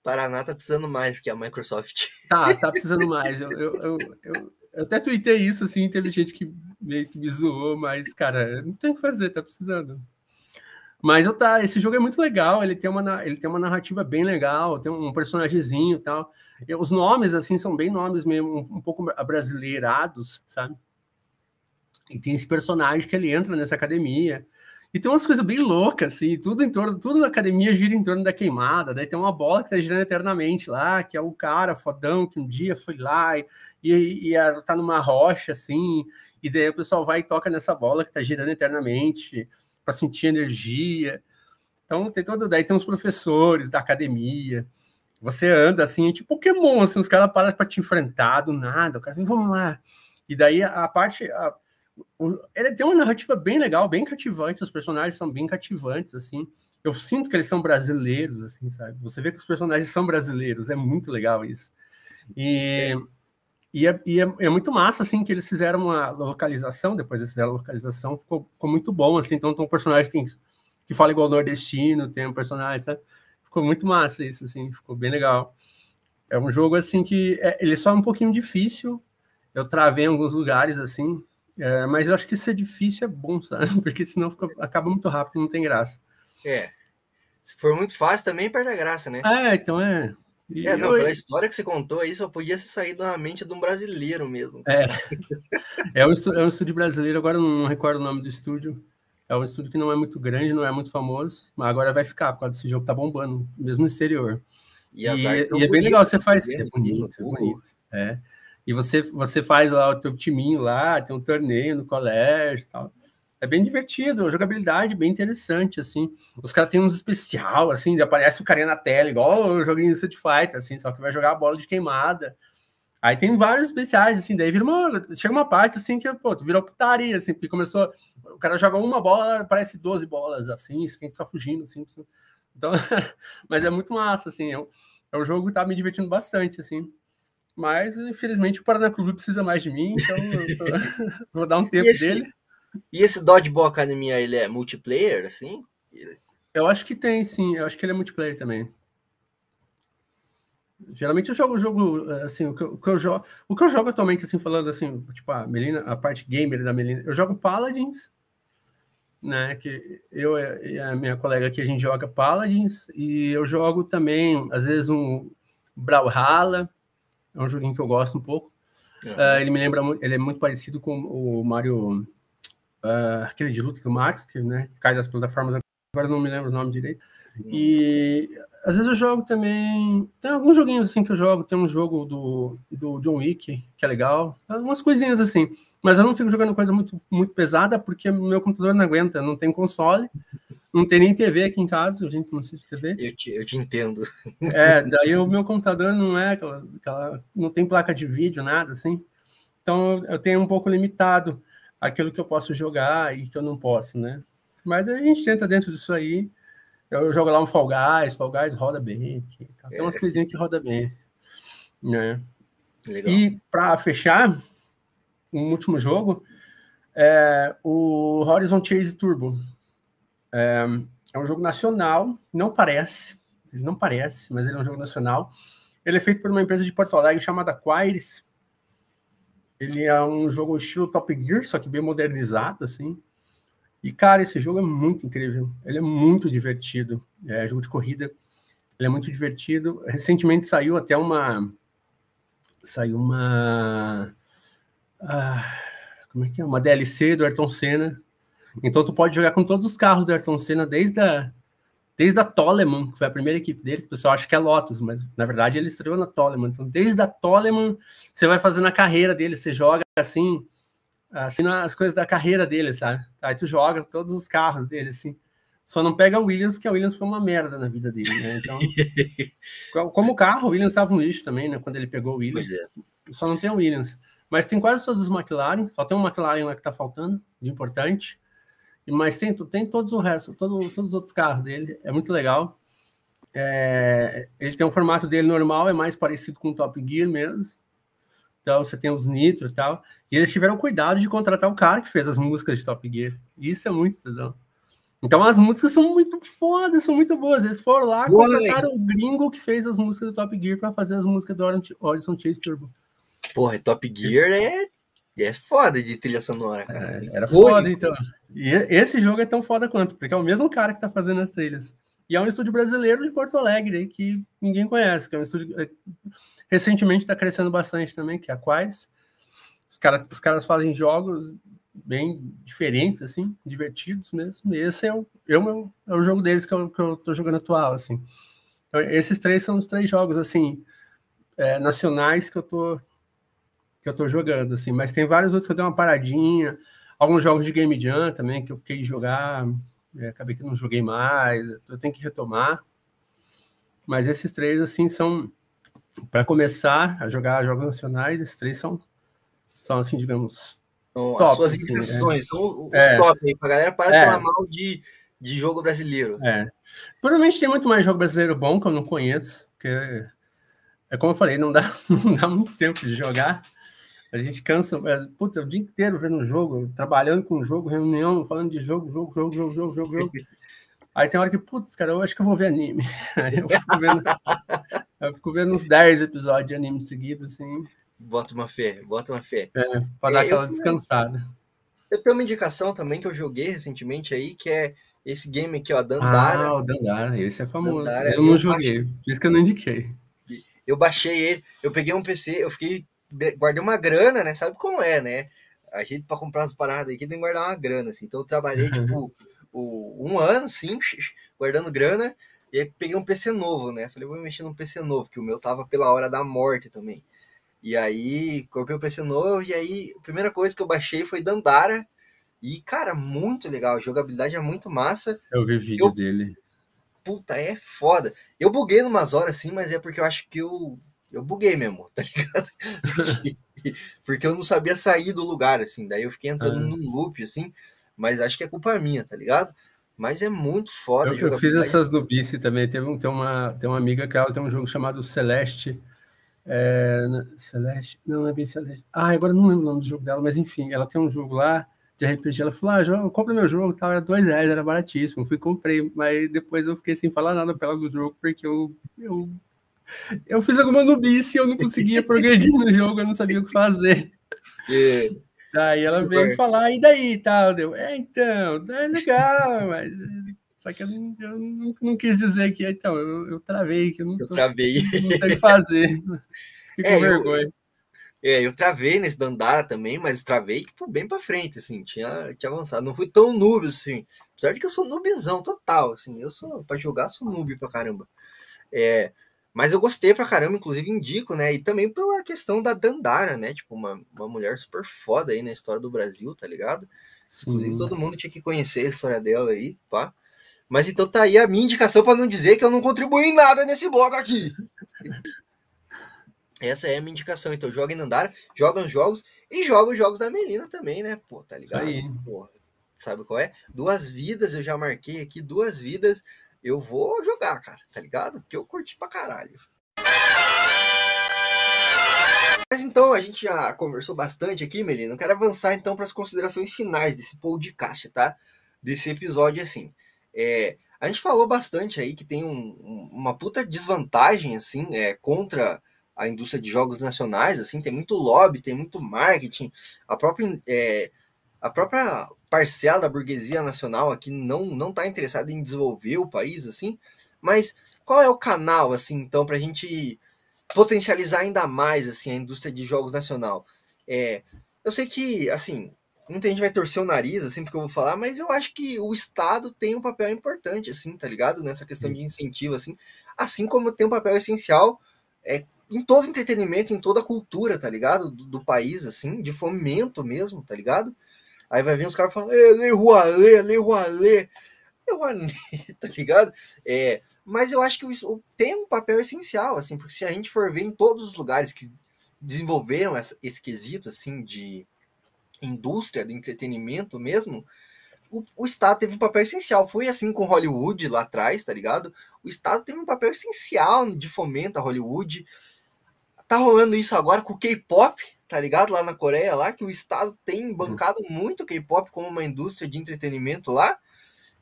Paraná tá precisando mais que a Microsoft. Tá, tá precisando mais. Eu, eu, eu, eu, eu até tuitei isso, assim, teve gente que meio que me zoou, mas, cara, não tem o que fazer, tá precisando. Mas eu tá, esse jogo é muito legal, ele tem uma, ele tem uma narrativa bem legal, tem um personagemzinho e tal. E os nomes, assim, são bem nomes mesmo, um, um pouco brasileirados, sabe? E tem esse personagem que ele entra nessa academia. E tem umas coisas bem loucas, assim, tudo em torno, tudo na academia gira em torno da queimada. Daí tem uma bola que tá girando eternamente lá, que é o cara fodão que um dia foi lá e, e, e tá numa rocha, assim, e daí o pessoal vai e toca nessa bola que tá girando eternamente para sentir energia. Então tem todo, daí tem uns professores da academia. Você anda assim, tipo Pokémon, assim, os caras param para te enfrentar do nada, o cara vamos lá. E daí a parte. A, o, ele tem uma narrativa bem legal, bem cativante, os personagens são bem cativantes, assim. Eu sinto que eles são brasileiros, assim, sabe? Você vê que os personagens são brasileiros, é muito legal isso. E, e, é, e é, é, muito massa, assim, que eles fizeram uma localização, depois eles fizeram a localização, ficou, ficou muito bom, assim. Então, tem um personagem tem, que fala igual nordestino, tem um personagem, sabe? Ficou muito massa isso, assim, ficou bem legal. É um jogo, assim, que é, ele só é um pouquinho difícil. Eu travei em alguns lugares, assim, é, mas eu acho que ser difícil é bom, sabe? Porque senão fica, acaba muito rápido, não tem graça. É. Se for muito fácil, também perde a graça, né? É, então é. E é, não, eu... pela história que você contou aí, só podia ser saído na mente de um brasileiro mesmo. É. é, um estúdio, é um estúdio brasileiro, agora não, recordo o nome do estúdio. É um estúdio que não é muito grande, não é muito famoso, mas agora vai ficar, por causa desse jogo tá bombando, mesmo no exterior. E, e, e é bem legal, você faz. É bonito, é bonito. É. E você, você faz lá o teu timinho lá, tem um torneio no colégio e tal. É bem divertido, a jogabilidade bem interessante, assim. Os caras têm uns especial, assim, aparece o carinha na tela, igual o joguinho Street Fighter, assim, só que vai jogar a bola de queimada. Aí tem vários especiais, assim, daí vira uma, chega uma parte, assim, que, pô, virou putaria, assim, porque começou, o cara joga uma bola, parece 12 bolas, assim, você tem que ficar fugindo, assim, então, mas é muito massa, assim, é um, é um jogo que tá me divertindo bastante, assim. Mas, infelizmente, o Paraná Clube precisa mais de mim, então vou dar um tempo esse, dele. E esse Dodgeball Academia, ele é multiplayer, assim? Eu acho que tem, sim. Eu acho que ele é multiplayer também. Geralmente eu jogo jogo assim, o que, eu, o que eu jogo, o que eu jogo atualmente assim falando assim, tipo a Melina, a parte gamer da Melina, eu jogo Paladins, né, que eu e a minha colega aqui a gente joga Paladins e eu jogo também às vezes um Brawlhalla, é um joguinho que eu gosto um pouco. Uh, ele me lembra ele é muito parecido com o Mario uh, aquele de luta do Mario, que né, cai das plataformas, agora não me lembro o nome direito. E às vezes eu jogo também. Tem alguns joguinhos assim que eu jogo. Tem um jogo do, do John Wick, que é legal. Algumas coisinhas assim. Mas eu não fico jogando coisa muito, muito pesada porque meu computador não aguenta. Não tem console, não tem nem TV aqui em casa. A gente não assiste TV. Eu te, eu te entendo. É, daí o meu computador não é aquela, aquela. Não tem placa de vídeo, nada assim. Então eu tenho um pouco limitado aquilo que eu posso jogar e que eu não posso, né? Mas a gente tenta dentro disso aí eu jogo lá um Fall Guys, Fall Guys roda bem. Tem umas é. coisinhas que roda bem. Né? Legal. E para fechar, um último jogo, é o Horizon Chase Turbo. É, é, um jogo nacional, não parece, ele não parece, mas ele é um jogo nacional. Ele é feito por uma empresa de Porto Alegre chamada Quires. Ele é um jogo estilo Top Gear, só que bem modernizado, assim. E, cara, esse jogo é muito incrível. Ele é muito divertido. É jogo de corrida. Ele é muito divertido. Recentemente saiu até uma. Saiu uma. Ah, como é que é? Uma DLC do Ayrton Senna. Então tu pode jogar com todos os carros do Ayrton Senna, desde a, desde a Toleman, que foi a primeira equipe dele, que o pessoal acha que é Lotus, mas na verdade ele estreou na Toleman. Então, desde a Toleman, você vai fazendo a carreira dele, você joga assim, assim as coisas da carreira dele, sabe? Aí tu joga todos os carros dele, assim. Só não pega o Williams, porque o Williams foi uma merda na vida dele, né? Então, como carro, o Williams estava no lixo também, né? Quando ele pegou o Williams. É. Só não tem o Williams. Mas tem quase todos os McLaren, só tem um McLaren lá que tá faltando, de importante. Mas tem, tem todos o resto, todo, todos os outros carros dele. É muito legal. É, ele tem um formato dele normal, é mais parecido com o Top Gear mesmo. Então você tem os nitros e tal. E eles tiveram cuidado de contratar o cara que fez as músicas de Top Gear. Isso é muito tesão. Então as músicas são muito fodas, são muito boas. Eles foram lá, contrataram o gringo que fez as músicas do Top Gear para fazer as músicas do Horizon Chase Turbo. Porra, Top Gear é, é foda de trilha sonora, cara. É, era foda, então. E esse jogo é tão foda quanto, porque é o mesmo cara que tá fazendo as trilhas. E é um estúdio brasileiro de Porto Alegre, que ninguém conhece, que é um estúdio é, recentemente está crescendo bastante também, que é a Quires. Os caras, os caras fazem jogos bem diferentes, assim, divertidos mesmo. E esse é o, eu, é o jogo deles que eu, que eu tô jogando atual, assim. Então, esses três são os três jogos, assim, é, nacionais que eu tô que eu tô jogando, assim. Mas tem vários outros que eu dei uma paradinha. Alguns jogos de Game Jam também, que eu fiquei de jogar é, acabei que não joguei mais, eu tenho que retomar. Mas esses três, assim, são. Para começar a jogar jogos nacionais, esses três são, são assim, digamos. Então, top, as suas assim, impressões né? são os é, top aí, pra galera para é, falar mal de, de jogo brasileiro. É. Provavelmente tem muito mais jogo brasileiro bom que eu não conheço, porque é como eu falei, não dá, não dá muito tempo de jogar. A gente cansa, é, putz, é o dia inteiro vendo o jogo, trabalhando com o jogo, reunião, falando de jogo, jogo, jogo, jogo, jogo, jogo, jogo. Aí tem hora que, putz, cara, eu acho que eu vou ver anime. Aí eu fico vendo, eu fico vendo uns 10 episódios de anime seguidos, assim. Bota uma fé, bota uma fé. É, para dar aquela eu, descansada. Eu tenho uma indicação também que eu joguei recentemente aí, que é esse game aqui, ó, Dandara. Ah, o Dandara, esse é famoso. Dandara, eu não joguei, por isso que eu não indiquei. Eu baixei ele, eu peguei um PC, eu fiquei guardei uma grana, né? Sabe como é, né? A gente, para comprar as paradas aqui, tem que guardar uma grana, assim. Então, eu trabalhei, tipo, o, um ano, sim, guardando grana. E aí, peguei um PC novo, né? Falei, vou mexer num PC novo, que o meu tava pela hora da morte também. E aí, comprei o PC novo. E aí, a primeira coisa que eu baixei foi Dandara. E, cara, muito legal. A jogabilidade é muito massa. Eu vi o vídeo eu... dele. Puta, é foda. Eu buguei numas horas, assim, mas é porque eu acho que eu eu buguei mesmo, tá ligado? Porque, porque, eu não sabia sair do lugar, assim. Daí eu fiquei entrando ah. num loop, assim. Mas acho que é culpa minha, tá ligado? Mas é muito foda. Eu, eu fiz essas nubice também. Teve um, tem, uma, tem uma amiga que ela tem um jogo chamado Celeste. É, Celeste, não, não é bem Celeste. Ah, agora não lembro o nome do jogo dela, mas enfim, ela tem um jogo lá de RPG. Ela falou: Ah, compra meu jogo, tal, era dois reais, era baratíssimo. Fui comprei, mas depois eu fiquei sem falar nada pela do jogo, porque eu, eu eu fiz alguma nubice e eu não conseguia progredir no jogo, eu não sabia o que fazer. É. Daí ela veio falar, e daí tal? Deu, é, então, é legal, mas. Só que eu não, eu não, não quis dizer que, então, eu, eu travei, que eu não, eu travei. não sei o que fazer. Fico é, com vergonha. Eu, é, eu travei nesse Dandara também, mas travei tipo, bem para frente, assim, tinha, tinha avançado. Não fui tão noob, assim. Apesar de que eu sou noobzão total, assim. Eu sou, para jogar, sou noob pra caramba. É, mas eu gostei pra caramba, inclusive indico, né? E também pela questão da Dandara, né? Tipo, uma, uma mulher super foda aí na história do Brasil, tá ligado? Sim. Inclusive, todo mundo tinha que conhecer a história dela aí, pá. Mas então tá aí a minha indicação para não dizer que eu não contribuí em nada nesse blog aqui. Essa é a minha indicação. Então, joga em Andara, joga os jogos e joga os jogos da Melina também, né? Pô, tá ligado? Aí. Pô, sabe qual é? Duas vidas, eu já marquei aqui, duas vidas. Eu vou jogar, cara, tá ligado? Porque eu curti pra caralho. Mas então, a gente já conversou bastante aqui, Melina. Eu quero avançar então para as considerações finais desse podcast, tá? Desse episódio, assim. É, a gente falou bastante aí que tem um, uma puta desvantagem, assim, é, contra a indústria de jogos nacionais, assim, tem muito lobby, tem muito marketing, a própria, é, a própria parcela da burguesia nacional aqui não não está interessada em desenvolver o país, assim, mas qual é o canal, assim, então, para a gente potencializar ainda mais, assim, a indústria de jogos nacional? É, eu sei que, assim, muita gente vai torcer o nariz, assim, porque eu vou falar, mas eu acho que o Estado tem um papel importante, assim, tá ligado? Nessa questão de incentivo, assim, assim como tem um papel essencial é, em todo entretenimento, em toda cultura, tá ligado? Do, do, país, assim, de fomento mesmo, tá ligado? Aí vai vir os caras falando, lei Rouanet, lei Rouanet, Rouanet, tá ligado? É, mas eu acho que isso tem um papel essencial, assim, porque se a gente for ver em todos os lugares que desenvolveram essa, esse quesito, assim, de indústria do entretenimento mesmo, o, o, Estado teve um papel essencial. Foi assim com Hollywood lá atrás, tá ligado? O Estado teve um papel essencial de fomento a Hollywood. Tá rolando isso agora com o K-pop, tá ligado? Lá na Coreia, lá, que o Estado tem bancado muito K-pop como uma indústria de entretenimento lá.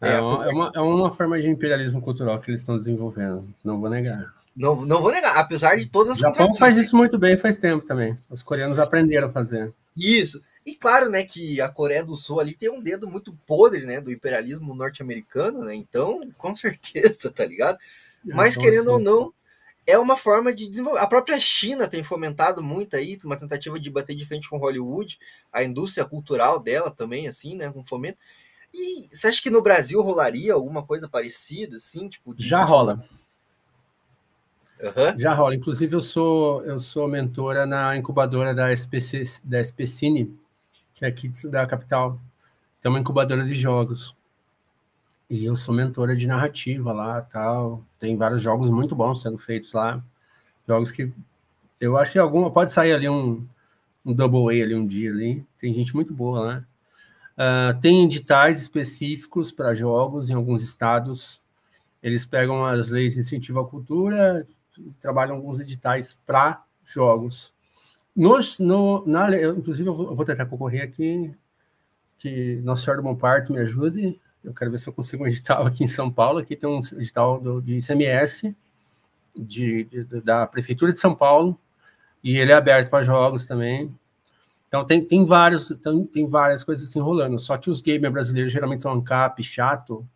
É, é, uma, é, uma, é uma forma de imperialismo cultural que eles estão desenvolvendo, não vou negar. Não, não vou negar, apesar de todas as O Japão faz isso muito bem faz tempo também. Os coreanos aprenderam a fazer. Isso. E claro, né, que a Coreia do Sul ali tem um dedo muito podre, né, do imperialismo norte-americano, né? Então, com certeza, tá ligado? Mas então, querendo sim. ou não, é uma forma de desenvolver. A própria China tem fomentado muito aí, uma tentativa de bater de frente com Hollywood, a indústria cultural dela também, assim, né, com fomento. E você acha que no Brasil rolaria alguma coisa parecida, assim, tipo? De... Já rola. Uhum. Já rola. Inclusive, eu sou eu sou mentora na incubadora da SPC, da SPCine, que é aqui da capital. Tem uma incubadora de jogos. E eu sou mentora de narrativa lá, tal. Tem vários jogos muito bons sendo feitos lá. Jogos que eu acho que alguma pode sair ali um, um double A ali um dia ali. Tem gente muito boa lá. Uh, tem editais específicos para jogos em alguns estados. Eles pegam as leis de incentivo à cultura, trabalham alguns editais para jogos. Nos, no, na, inclusive, eu vou, eu vou tentar concorrer aqui, que Nossa Senhora do Bom Parto me ajude. Eu quero ver se eu consigo um edital aqui em São Paulo. Aqui tem um edital do, de ICMS de, de, da Prefeitura de São Paulo, e ele é aberto para jogos também. Então tem, tem vários tem, tem várias coisas se enrolando. Só que os gamers brasileiros geralmente são ancap, chato,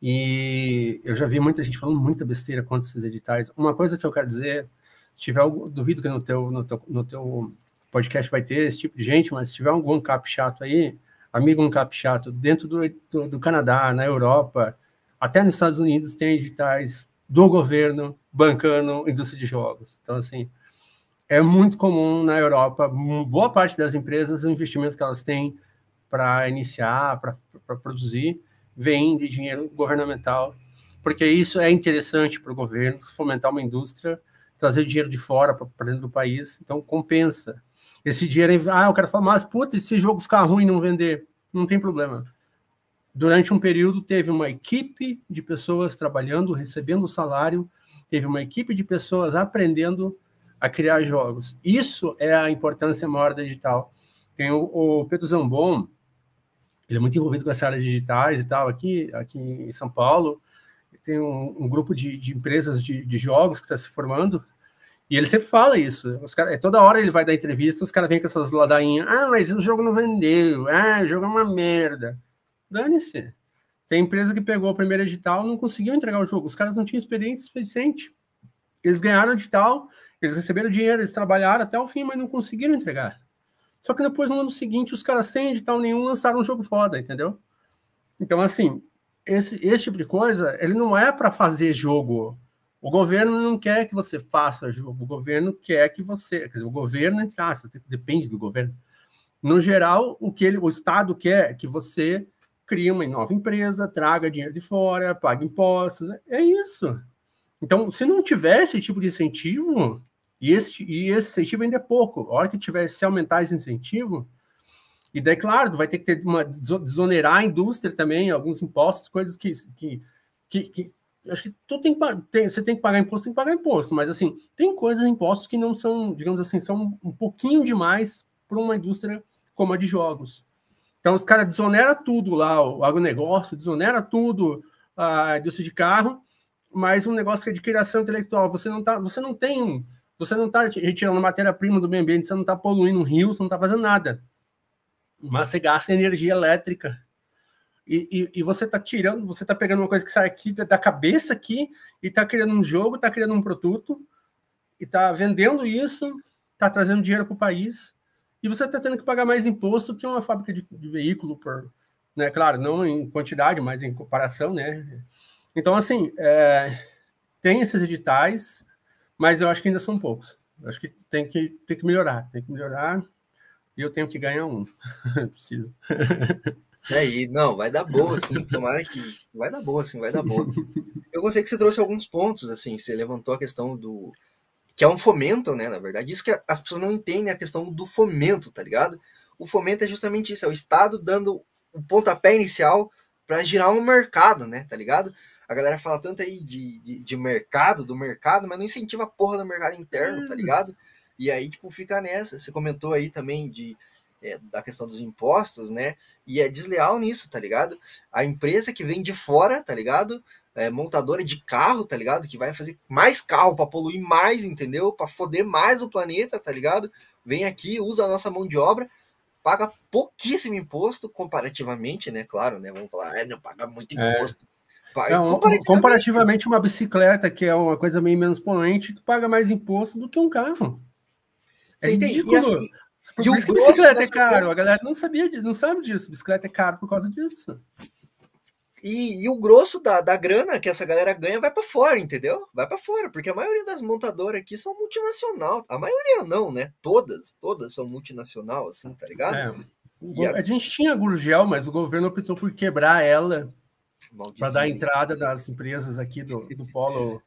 e eu já vi muita gente falando muita besteira contra esses editais. Uma coisa que eu quero dizer tiver algo, duvido que no teu, no teu, no teu podcast vai ter esse tipo de gente, mas se tiver algum cap chato aí, amigo um cap chato, dentro do, do, do Canadá, na Europa, até nos Estados Unidos tem editais do governo bancando indústria de jogos. Então, assim, é muito comum na Europa, boa parte das empresas, o investimento que elas têm para iniciar, para produzir, vem de dinheiro governamental, porque isso é interessante para o governo, fomentar uma indústria trazer dinheiro de fora para dentro do país, então compensa. Esse dinheiro, ah, eu quero falar, mas puta, se esse jogo ficar ruim não vender, não tem problema. Durante um período teve uma equipe de pessoas trabalhando, recebendo salário, teve uma equipe de pessoas aprendendo a criar jogos. Isso é a importância maior da digital. Tem o, o Pedro Zambon, ele é muito envolvido com essa área digitais e tal, aqui, aqui em São Paulo, tem um, um grupo de, de empresas de, de jogos que está se formando, e ele sempre fala isso. Os cara, toda hora ele vai dar entrevista, os caras vêm com essas ladainhas. Ah, mas o jogo não vendeu. Ah, o jogo é uma merda. Dane-se. Tem empresa que pegou o primeiro edital não conseguiu entregar o jogo. Os caras não tinham experiência suficiente. Eles ganharam o edital, eles receberam dinheiro, eles trabalharam até o fim, mas não conseguiram entregar. Só que depois, no ano seguinte, os caras sem edital nenhum lançaram um jogo foda, entendeu? Então, assim, esse, esse tipo de coisa, ele não é para fazer jogo. O governo não quer que você faça jogo. O governo quer que você. Quer dizer, o governo, entre aspas, depende do governo. No geral, o que ele, o Estado quer é que você crie uma nova empresa, traga dinheiro de fora, pague impostos. É isso. Então, se não tiver esse tipo de incentivo, e esse, e esse incentivo ainda é pouco, a hora que tiver, se aumentar esse incentivo, e daí, claro, vai ter que ter uma desonerar a indústria também, alguns impostos, coisas que, que, que, que acho que tu tem, tem, você tem que pagar imposto, tem que pagar imposto, mas assim, tem coisas, impostos que não são, digamos assim, são um pouquinho demais para uma indústria como a de jogos. Então os caras desonera tudo lá, o agronegócio, desonera tudo a indústria de carro, mas um negócio que é de criação intelectual, você não tá, você não tem, você não está retirando matéria-prima do meio ambiente, você não está poluindo um rio, você não está fazendo nada mas você gasta energia elétrica. E, e, e você está tirando, você está pegando uma coisa que sai aqui da cabeça aqui e está criando um jogo, está criando um produto e está vendendo isso, está trazendo dinheiro para o país e você está tendo que pagar mais imposto que uma fábrica de, de veículo por, né? Claro, não em quantidade, mas em comparação, né? Então assim, é, tem esses editais, mas eu acho que ainda são poucos. Eu acho que tem que tem que melhorar, tem que melhorar e eu tenho que ganhar um. Preciso. É, e não, vai dar boa, assim, tomara que vai dar boa, assim, vai dar boa. Eu gostei que você trouxe alguns pontos, assim, você levantou a questão do. que é um fomento, né, na verdade. Isso que as pessoas não entendem a questão do fomento, tá ligado? O fomento é justamente isso, é o Estado dando o pontapé inicial para girar um mercado, né, tá ligado? A galera fala tanto aí de, de, de mercado, do mercado, mas não incentiva a porra do mercado interno, tá hum. ligado? E aí, tipo, fica nessa. Você comentou aí também de é, da questão dos impostos, né? E é desleal nisso, tá ligado? A empresa que vem de fora, tá ligado? É, montadora de carro, tá ligado? Que vai fazer mais carro para poluir mais, entendeu? Para foder mais o planeta, tá ligado? Vem aqui, usa a nossa mão de obra, paga pouquíssimo imposto comparativamente, né? Claro, né? Vamos falar, é, não paga muito é. imposto. É. Não, comparativamente... comparativamente, uma bicicleta, que é uma coisa meio menos poluente, tu paga mais imposto do que um carro. É ridículo. E, assim, e que bicicleta é caro. A galera não sabia disso, não sabe disso. Bicicleta é caro por causa disso. E, e, o grosso da, da grana que essa galera ganha vai para fora, entendeu? Vai para fora, porque a maioria das montadoras aqui são multinacional. A maioria não, né? Todas, todas são multinacional, assim, tá ligado? É. A... a... gente tinha a Gurgel, mas o governo optou por quebrar ela para dar entrada das empresas aqui do, do polo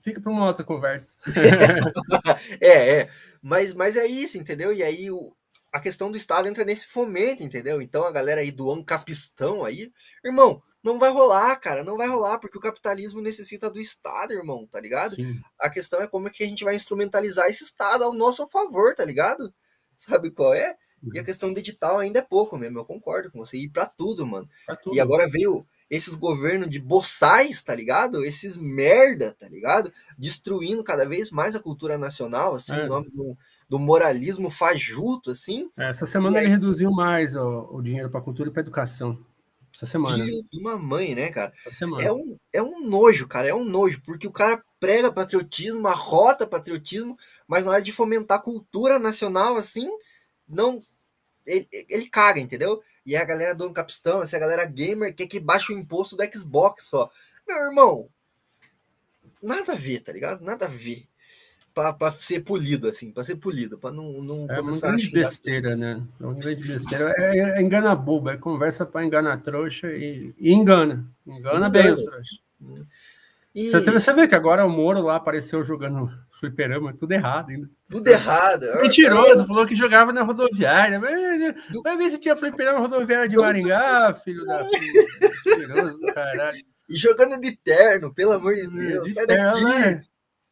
Fica para uma nossa conversa. é, é. Mas, mas é isso, entendeu? E aí o, a questão do Estado entra nesse fomento, entendeu? Então a galera aí do capistão aí, irmão, não vai rolar, cara, não vai rolar, porque o capitalismo necessita do Estado, irmão, tá ligado? Sim. A questão é como é que a gente vai instrumentalizar esse Estado ao nosso favor, tá ligado? Sabe qual é? E a uhum. questão digital ainda é pouco mesmo, eu concordo com você. E para tudo, mano. Pra tudo. E agora veio esses governos de boçais, tá ligado? Esses merda, tá ligado? Destruindo cada vez mais a cultura nacional, assim, é. em nome do, do, moralismo fajuto, assim. É, essa semana ele reduziu mais o, o dinheiro para cultura e para educação. Essa semana. Filho de uma mãe, né, cara? É um, é um nojo, cara, é um nojo, porque o cara prega patriotismo, arrota patriotismo, mas na hora de fomentar a cultura nacional, assim, não ele, ele caga, entendeu? E a galera do Capistão, essa galera gamer quer que baixe o imposto do Xbox só. Meu irmão, nada a ver, tá ligado? Nada a ver. Pra, pra ser polido, assim, pra ser polido, pra não, não é começar uma grande besteira, né? É uma grande besteira. É, é, é engana boba, é conversa pra enganar trouxa e, e engana. Engana, engana bem os trouxas. E... Você, você vê que agora o Moro lá apareceu jogando fliperama, tudo errado ainda. Tudo errado. Mentiroso, falou que jogava na rodoviária. Vai ver se tinha fliperama rodoviária de Maringá, filho da. Mentiroso do caralho. E jogando de terno, pelo amor de Deus. De sai terno, daqui. Né?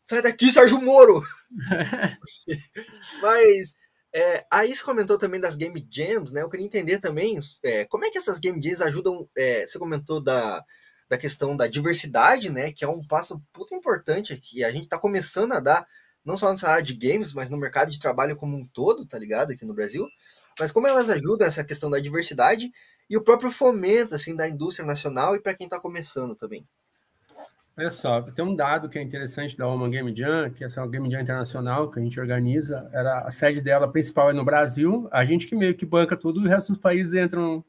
Sai daqui, Sérgio Moro. Mas é, aí você comentou também das Game Jams, né? Eu queria entender também é, como é que essas Game Jams ajudam. É, você comentou da, da questão da diversidade, né? Que é um passo puta importante aqui. A gente está começando a dar, não só nessa área de games, mas no mercado de trabalho como um todo, tá ligado? Aqui no Brasil. Mas como elas ajudam essa questão da diversidade e o próprio fomento, assim, da indústria nacional e para quem está começando também. Olha só, tem um dado que é interessante da Oman Game Jam, que essa é uma Game Jam internacional que a gente organiza. Era, a sede dela principal é no Brasil, a gente que meio que banca tudo, o resto dos países entram,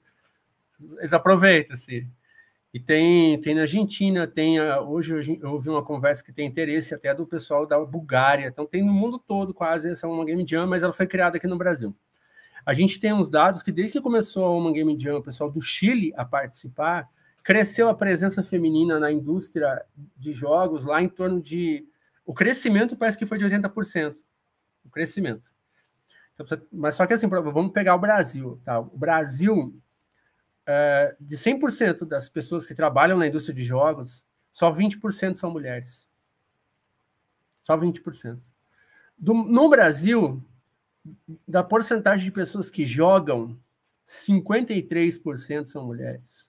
eles aproveitam, assim. E tem, tem na Argentina, tem hoje eu ouvi uma conversa que tem interesse até do pessoal da Bulgária. Então tem no mundo todo quase essa uma Game Jam, mas ela foi criada aqui no Brasil. A gente tem uns dados que desde que começou a uma Game Jam, o pessoal do Chile a participar, cresceu a presença feminina na indústria de jogos lá em torno de o crescimento parece que foi de 80%. O crescimento. Então, mas só que assim, vamos pegar o Brasil, tá? O Brasil é, de 100% das pessoas que trabalham na indústria de jogos, só 20% são mulheres. Só 20%. Do, no Brasil, da porcentagem de pessoas que jogam, 53% são mulheres.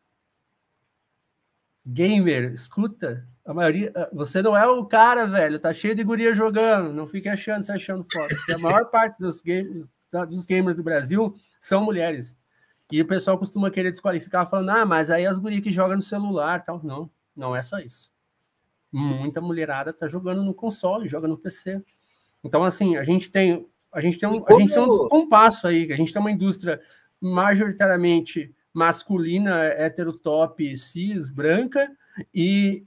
Gamer, escuta, a maioria, você não é o cara, velho, tá cheio de guria jogando, não fique achando, se achando foda. A maior parte dos, game, dos gamers do Brasil são mulheres. E o pessoal costuma querer desqualificar falando, ah, mas aí as gurias que jogam no celular tal. Não, não é só isso. Muita mulherada tá jogando no console, joga no PC. Então, assim, a gente tem, a gente tem um, a gente tem um descompasso aí, a gente tem uma indústria majoritariamente masculina, heterotop, cis, branca, e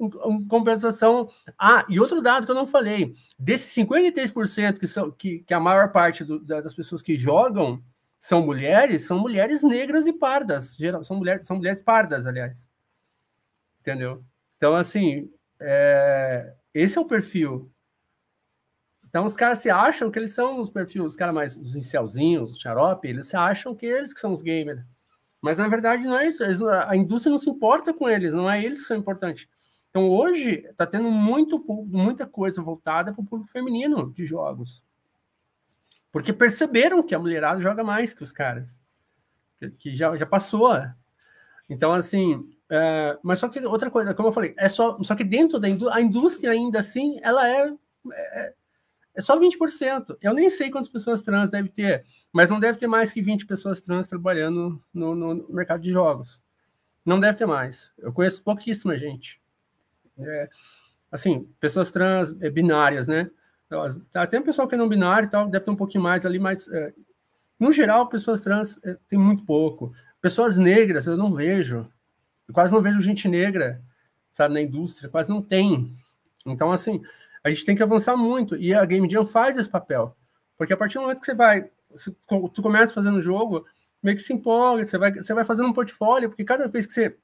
em compensação. Ah, e outro dado que eu não falei: desses 53% que são que, que a maior parte do, das pessoas que jogam são mulheres, são mulheres negras e pardas. Geral, são, mulheres, são mulheres pardas, aliás. Entendeu? Então, assim, é, esse é o perfil. Então, os caras se acham que eles são os perfis, os caras mais, os incelzinhos, os xarope, eles se acham que eles que são os gamers. Mas, na verdade, não é isso. Eles, a indústria não se importa com eles, não é eles que são importantes. Então, hoje, está tendo muito, muita coisa voltada para o público feminino de jogos. Porque perceberam que a mulherada joga mais que os caras. Que, já, já passou. Então, assim. É, mas só que outra coisa, como eu falei, é só, só que dentro da indú a indústria, ainda assim, ela é, é, é só 20%. Eu nem sei quantas pessoas trans deve ter, mas não deve ter mais que 20 pessoas trans trabalhando no, no mercado de jogos. Não deve ter mais. Eu conheço pouquíssima gente. É, assim, pessoas trans é, binárias, né? Tá, tem um pessoal que é não binário e tal, deve ter um pouquinho mais ali, mas é, no geral, pessoas trans é, tem muito pouco. Pessoas negras, eu não vejo. Eu quase não vejo gente negra, sabe, na indústria, quase não tem. Então, assim, a gente tem que avançar muito. E a Game Jam faz esse papel. Porque a partir do momento que você vai, você, tu começa fazendo jogo, meio que se empolga, você vai, você vai fazendo um portfólio, porque cada vez que você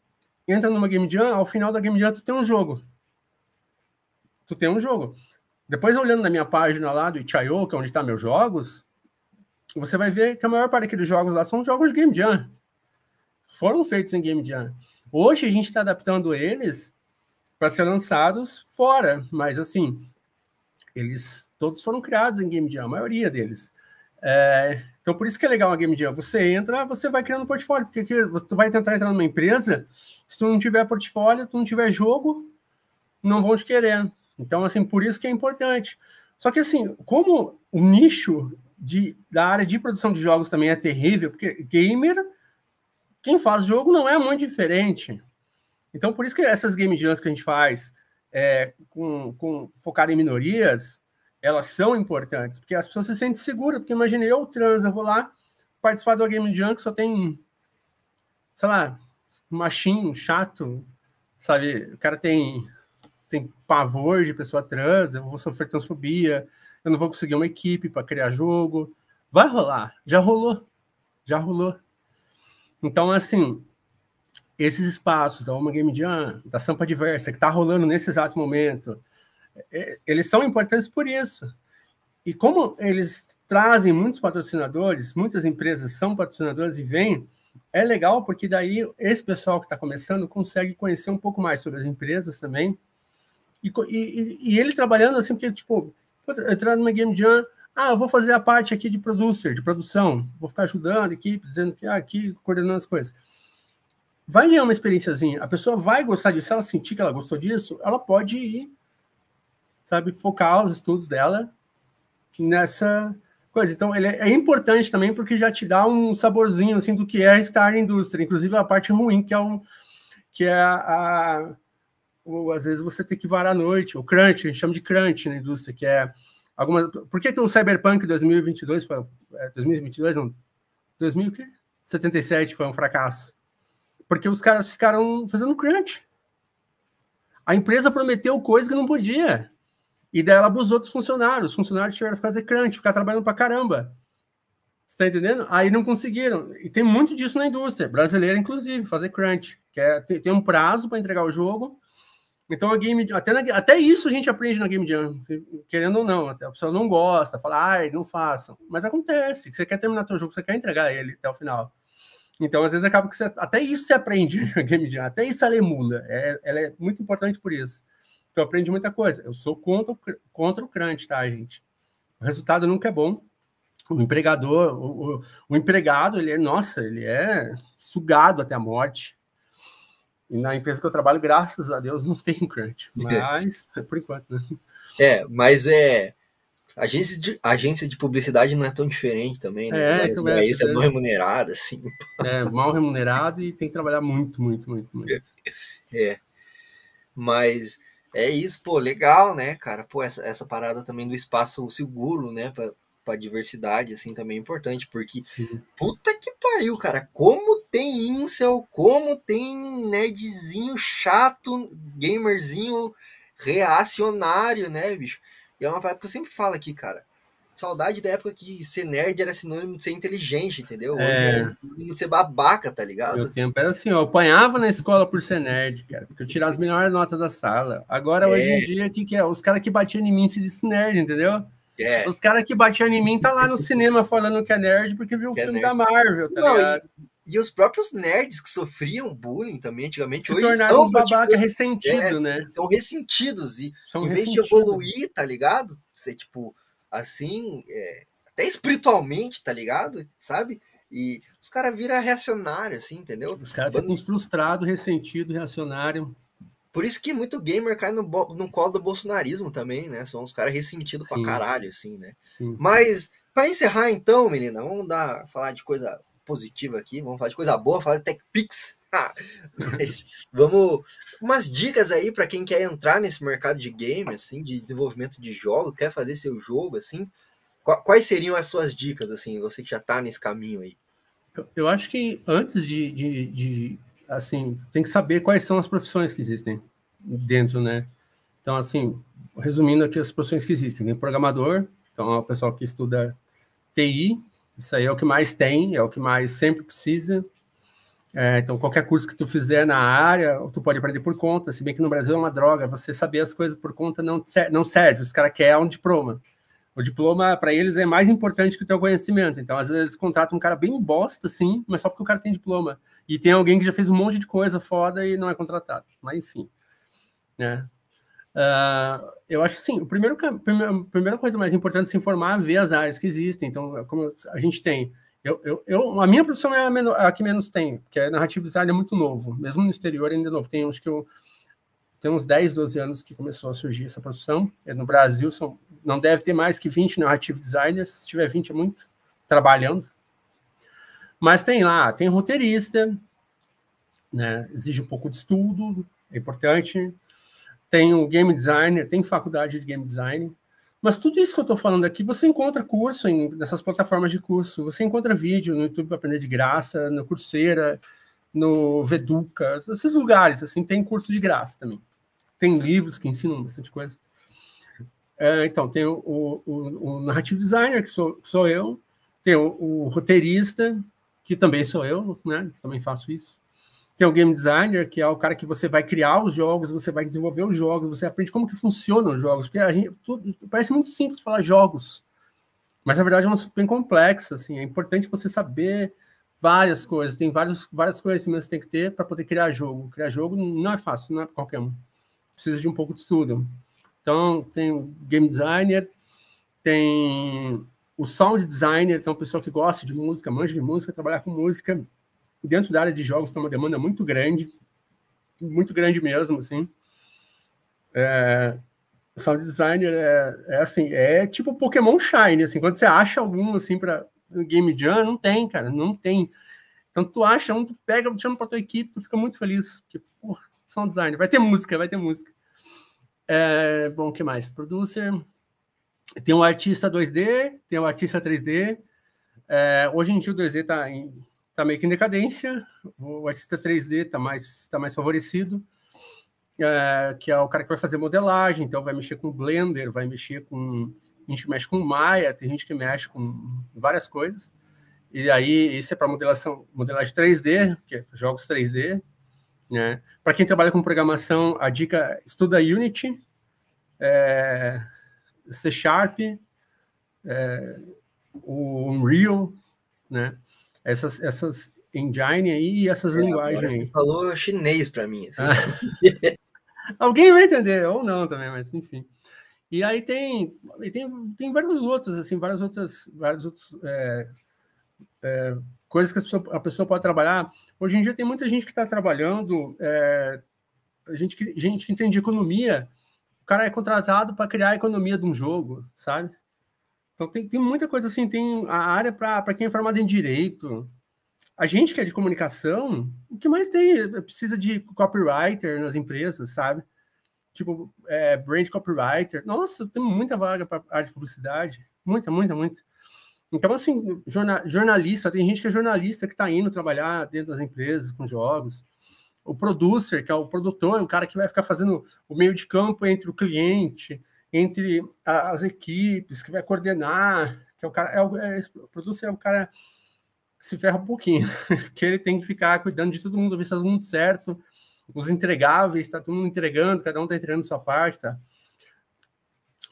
entra numa Game Jam, ao final da Game Jam, tu tem um jogo. Tu tem um jogo. Depois, olhando na minha página lá do Itch.io, que é onde estão tá meus jogos, você vai ver que a maior parte daqueles jogos lá são jogos de Game Jam. Foram feitos em Game Jam. Hoje a gente está adaptando eles para ser lançados fora, mas assim, eles todos foram criados em Game Jam, a maioria deles. É, então, por isso que é legal a Game Jam. Você entra, você vai criando portfólio, porque tu vai tentar entrar numa empresa, se tu não tiver portfólio, tu não tiver jogo, não vão te querer. Então, assim, por isso que é importante. Só que, assim, como o nicho de, da área de produção de jogos também é terrível, porque gamer, quem faz jogo não é muito diferente. Então, por isso que essas game jams que a gente faz, é, com, com focado em minorias, elas são importantes, porque as pessoas se sentem seguras, porque imagine eu trans, eu vou lá participar do game jam que só tem, sei lá, machinho, chato, sabe? O cara tem tem pavor de pessoa trans, eu vou sofrer transfobia, eu não vou conseguir uma equipe para criar jogo. Vai rolar, já rolou, já rolou. Então, assim, esses espaços da Uma Game Jam, da Sampa Diversa, que está rolando nesse exato momento, é, eles são importantes por isso. E como eles trazem muitos patrocinadores, muitas empresas são patrocinadoras e vêm, é legal porque daí esse pessoal que está começando consegue conhecer um pouco mais sobre as empresas também, e, e, e ele trabalhando assim, porque, tipo, entrar numa Game Jam, ah, vou fazer a parte aqui de producer, de produção, vou ficar ajudando a equipe, dizendo que ah, aqui, coordenando as coisas. vai ganhar uma experiênciazinha. A pessoa vai gostar disso. Se ela sentir que ela gostou disso, ela pode ir, sabe, focar os estudos dela nessa coisa. Então, ele é, é importante também porque já te dá um saborzinho assim do que é estar na indústria, inclusive a parte ruim que é o que é a ou, às vezes você tem que varar à noite, o crunch, a gente chama de crunch na indústria, que é algumas Por que, que o Cyberpunk 2022 foi 2022 é, não 2077 foi um fracasso? Porque os caras ficaram fazendo crunch. A empresa prometeu coisa que não podia. E daí ela abusou dos funcionários. Os funcionários tiveram que fazer crunch, ficar trabalhando para caramba. Você tá entendendo? Aí não conseguiram. E tem muito disso na indústria, brasileira, inclusive, fazer crunch. Que é, tem, tem um prazo para entregar o jogo. Então a game até, na, até isso a gente aprende na Game Jam, querendo ou não. Até a pessoa não gosta, fala, ai, não façam. Mas acontece, que você quer terminar seu jogo, você quer entregar ele até o final. Então, às vezes, acaba que você, até isso você aprende na Game Jam, até isso ela emula. É, ela é muito importante por isso. Então, eu aprendi muita coisa. Eu sou contra, contra o crunch, tá, gente? O resultado nunca é bom. O empregador, o, o, o empregado, ele é, nossa, ele é sugado até a morte. E na empresa que eu trabalho, graças a Deus, não tem crunch. Mas, por enquanto, né? É, mas é. Agência de, agência de publicidade não é tão diferente também, né? É, mas, é, isso é mal remunerado, assim. É, mal remunerado e tem que trabalhar muito, muito, muito, muito. É. Mas é isso, pô, legal, né, cara? Pô, essa, essa parada também do espaço seguro, né, pra, pra diversidade, assim, também é importante, porque Sim. puta que pariu, cara, como tem incel, como tem nerdzinho chato, gamerzinho reacionário, né, bicho? E é uma parada que eu sempre falo aqui, cara. Saudade da época que ser nerd era sinônimo de ser inteligente, entendeu? Hoje é, é sinônimo de ser babaca, tá ligado? Meu tempo era assim, eu apanhava na escola por ser nerd, cara, porque eu tirava as melhores notas da sala. Agora, é. hoje em dia, o que, que é? Os caras que batiam em mim se dizem nerd, entendeu? É. Os caras que batiam em mim tá lá no cinema falando que é nerd porque viu o filme é da Marvel, tá Não, ligado? E, e, os próprios nerds que sofriam bullying também antigamente, se hoje tornaram estão, babaca tipo, ressentido, é, né? São ressentidos e são em vez de evoluir, tá ligado? Ser tipo assim, é, até espiritualmente, tá ligado? Sabe? E os caras viram reacionário, assim, entendeu? Os caras ficam frustrados, ressentidos, reacionário. Por isso que muito gamer cai no, no colo do bolsonarismo também, né? São os caras ressentidos pra caralho, assim, né? Sim. Mas, para encerrar então, menina, vamos dar, falar de coisa positiva aqui, vamos falar de coisa boa, falar de TechPix. Mas, vamos umas dicas aí para quem quer entrar nesse mercado de game, assim, de desenvolvimento de jogos, quer fazer seu jogo, assim. Quais seriam as suas dicas, assim, você que já está nesse caminho aí? Eu acho que antes de, de, de, assim, tem que saber quais são as profissões que existem dentro, né? Então, assim, resumindo aqui as profissões que existem, tem programador, então é o pessoal que estuda TI, isso aí é o que mais tem, é o que mais sempre precisa. É, então, qualquer curso que tu fizer na área, tu pode aprender por conta, se bem que no Brasil é uma droga, você saber as coisas por conta não, não serve, os caras querem um diploma. O diploma, para eles, é mais importante que o teu conhecimento. Então, às vezes, contratam um cara bem bosta, assim, mas só porque o cara tem diploma. E tem alguém que já fez um monte de coisa foda e não é contratado. Mas, enfim. Né? Uh, eu acho que sim, o primeiro, a primeira coisa mais importante é se informar, ver as áreas que existem. Então, como a gente tem eu, eu, eu, a minha profissão é a, menor, a, que menos tem, porque a narrativa design é muito novo, mesmo no exterior ainda é novo. Tem uns que eu tem uns 10, 12 anos que começou a surgir essa profissão. É, no Brasil são, não deve ter mais que 20 narrative designers, se tiver 20 é muito, trabalhando. Mas tem lá, tem roteirista, né, exige um pouco de estudo, é importante. Tem o game designer, tem faculdade de game design, mas tudo isso que eu estou falando aqui, você encontra curso em, nessas plataformas de curso. Você encontra vídeo no YouTube para aprender de graça, no Coursera, no Veduca, esses lugares, assim, tem curso de graça também. Tem livros que ensinam bastante coisa. É, então, tem o, o, o, narrative designer, que sou, sou eu, tem o, o roteirista, que também sou eu, né? Também faço isso. Tem o game designer, que é o cara que você vai criar os jogos, você vai desenvolver os jogos, você aprende como que funcionam os jogos, porque a gente tudo, parece muito simples falar jogos, mas na verdade é uma bem complexa, assim, é importante você saber várias coisas, tem vários vários conhecimentos que tem que ter para poder criar jogo. Criar jogo não é fácil, não é para qualquer um. Precisa de um pouco de estudo. Então, tem game designer, tem o sound designer, então, pessoa que gosta de música, manja de música, trabalhar com música, dentro da área de jogos tem uma demanda muito grande, muito grande mesmo, assim. É, sound designer é, é, assim, é tipo Pokémon Shine, assim, quando você acha algum assim para Game Jam, não tem, cara, não tem. Então tu acha um, tu pega, chama para tua equipe, tu fica muito feliz, porque, porra, sound designer, vai ter música, vai ter música. É, bom, o que mais? Producer, tem um artista 2D, tem um artista 3D. É, hoje em dia o 2D está tá meio que em decadência, o artista 3D está mais, tá mais favorecido é, que é o cara que vai fazer modelagem, então vai mexer com Blender, vai mexer com. A gente mexe com Maya, tem gente que mexe com várias coisas. E aí, isso é para modelação, modelagem 3D, que é jogos 3D. Né? Para quem trabalha com programação, a dica estuda Unity, é, C Sharp, é, o Unreal, né? Essas, essas engine aí e essas é, linguagens aí. falou chinês para mim. Assim. Alguém vai entender, ou não também, mas enfim. E aí tem, tem, tem vários outros, assim, várias outras, vários outros é, é, coisas que a pessoa, a pessoa, pode trabalhar. Hoje em dia tem muita gente que está trabalhando, é, gente, que, gente que entende economia, o cara é contratado para criar a economia de um jogo, sabe? Então tem, tem muita coisa assim, tem a área para quem é formado em direito, a gente que é de comunicação, o que mais tem? Precisa de copywriter nas empresas, sabe? Tipo, é, brand copywriter. Nossa, tem muita vaga para área de publicidade. Muita, muita, muita. Então, assim, jornalista, tem gente que é jornalista que está indo trabalhar dentro das empresas com jogos. O producer, que é o produtor, o cara que vai ficar fazendo o meio de campo entre o cliente, entre as equipes, que vai coordenar, que é o cara, é o, é, o producer é o cara se ferra um pouquinho, que ele tem que ficar cuidando de todo mundo, ver se tá todo mundo certo, os entregáveis, tá todo mundo entregando, cada um tá entregando sua parte, tá,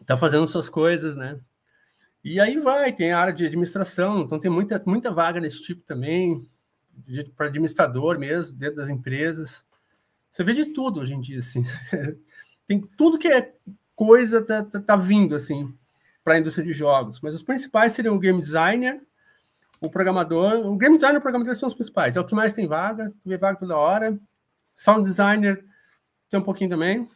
tá fazendo suas coisas, né? E aí vai, tem a área de administração, então tem muita, muita vaga nesse tipo também, para administrador mesmo, dentro das empresas. Você vê de tudo hoje em dia, assim. tem tudo que é coisa tá, tá, tá vindo, assim, para a indústria de jogos. Mas os principais seriam o game designer, o programador, o game designer e o programador são os principais. É o que mais tem vaga, vê vaga toda hora. Sound designer tem um pouquinho também.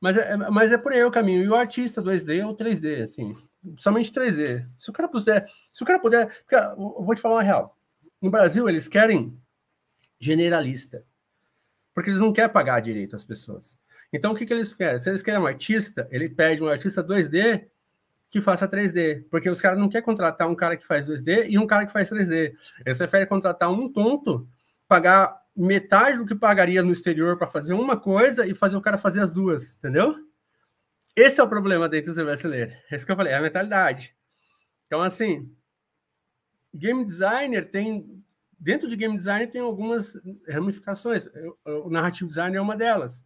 Mas é, mas é por aí o caminho. E o artista 2D ou 3D, assim. Somente 3D. Se o cara puder, se o cara puder. Eu vou te falar uma real. No Brasil, eles querem generalista. Porque eles não querem pagar direito às pessoas. Então, o que, que eles querem? Se eles querem um artista, ele pede um artista 2D que faça 3D, porque os caras não querem contratar um cara que faz 2D e um cara que faz 3D. Eles preferem contratar um tonto, pagar metade do que pagaria no exterior para fazer uma coisa e fazer o cara fazer as duas, entendeu? Esse é o problema dentro do brasileiro. Esse que eu falei, é a mentalidade. Então, assim, game designer tem. Dentro de game design tem algumas ramificações. O narrative design é uma delas.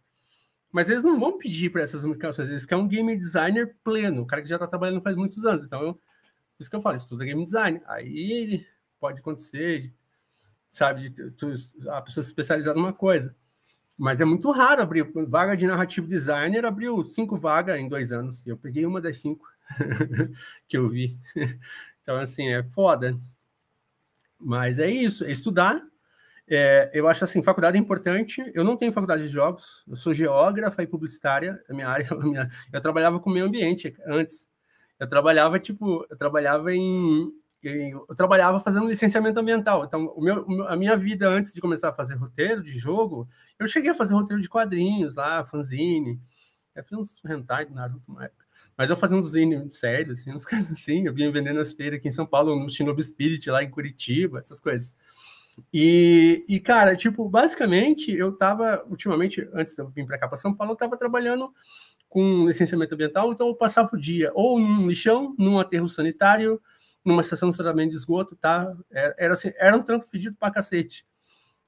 Mas eles não vão pedir para essas comunicações, eles querem um game designer pleno, o cara que já está trabalhando faz muitos anos. Então, por isso que eu falo, estuda game design. Aí pode acontecer, sabe, de, de, a pessoa se especializar numa coisa. Mas é muito raro abrir vaga de narrativo designer, abriu cinco vagas em dois anos. Eu peguei uma das cinco que eu vi. Então, assim, é foda. Mas é isso, é estudar, é, eu acho assim, faculdade é importante. Eu não tenho faculdade de jogos, eu sou geógrafa e publicitária, a minha área. A minha, eu trabalhava com meio ambiente antes. Eu trabalhava, tipo, eu trabalhava em, eu trabalhava fazendo licenciamento ambiental. Então, o meu, a minha vida antes de começar a fazer roteiro de jogo, eu cheguei a fazer roteiro de quadrinhos lá, fanzine. Eu fiz uns hentai do Naruto. Mas eu fazia uns zine sérios, assim, uns coisas assim. Eu vinha vendendo nas feiras aqui em São Paulo, no Shinobi Spirit, lá em Curitiba, essas coisas. E, e, cara, tipo, basicamente, eu tava, ultimamente, antes de eu vir para cá para São Paulo, eu tava trabalhando com licenciamento ambiental, então eu passava o dia ou num lixão, num aterro sanitário, numa estação de tratamento de esgoto, tá? Era, era, assim, era um trampo fedido pra cacete.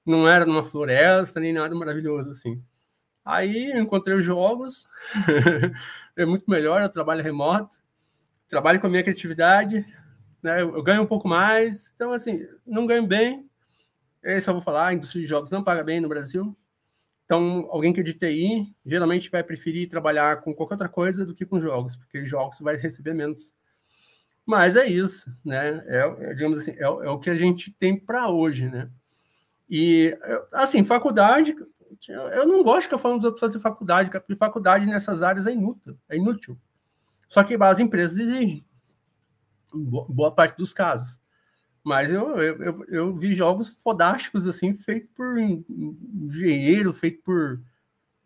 Não era numa floresta, nem nada maravilhoso, assim. Aí eu encontrei os jogos, é muito melhor, eu trabalho remoto, trabalho com a minha criatividade, né? Eu ganho um pouco mais, então, assim, não ganho bem, eu vou falar, a indústria de jogos não paga bem no Brasil. Então, alguém que é de TI geralmente vai preferir trabalhar com qualquer outra coisa do que com jogos, porque jogos vai receber menos. Mas é isso, né? É, é digamos assim, é, é, o que a gente tem para hoje, né? E, assim, faculdade, eu não gosto de ficar falando dos outros fazer faculdade, porque faculdade nessas áreas é inútil, é inútil. Só que as empresas exigem, boa parte dos casos. Mas eu, eu, eu, eu vi jogos fodásticos, assim, feitos por engenheiro, feito por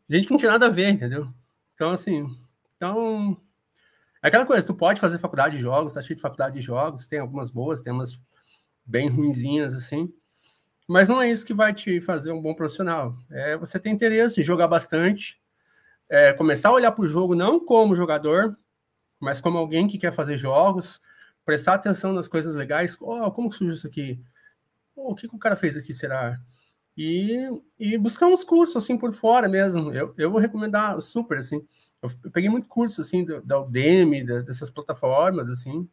gente que não tinha nada a ver, entendeu? Então, assim, então... É aquela coisa, tu pode fazer faculdade de jogos, tá cheio de faculdade de jogos, tem algumas boas, tem umas bem ruinzinhas, assim, mas não é isso que vai te fazer um bom profissional. É você ter interesse em jogar bastante, é, começar a olhar para o jogo não como jogador, mas como alguém que quer fazer jogos, prestar atenção nas coisas legais. Oh, como surgiu isso aqui? Oh, o que, que, o cara fez aqui, será? E, e buscar uns cursos assim por fora mesmo. Eu, eu vou recomendar super assim. Eu, peguei muito curso assim da Udemy, dessas plataformas assim.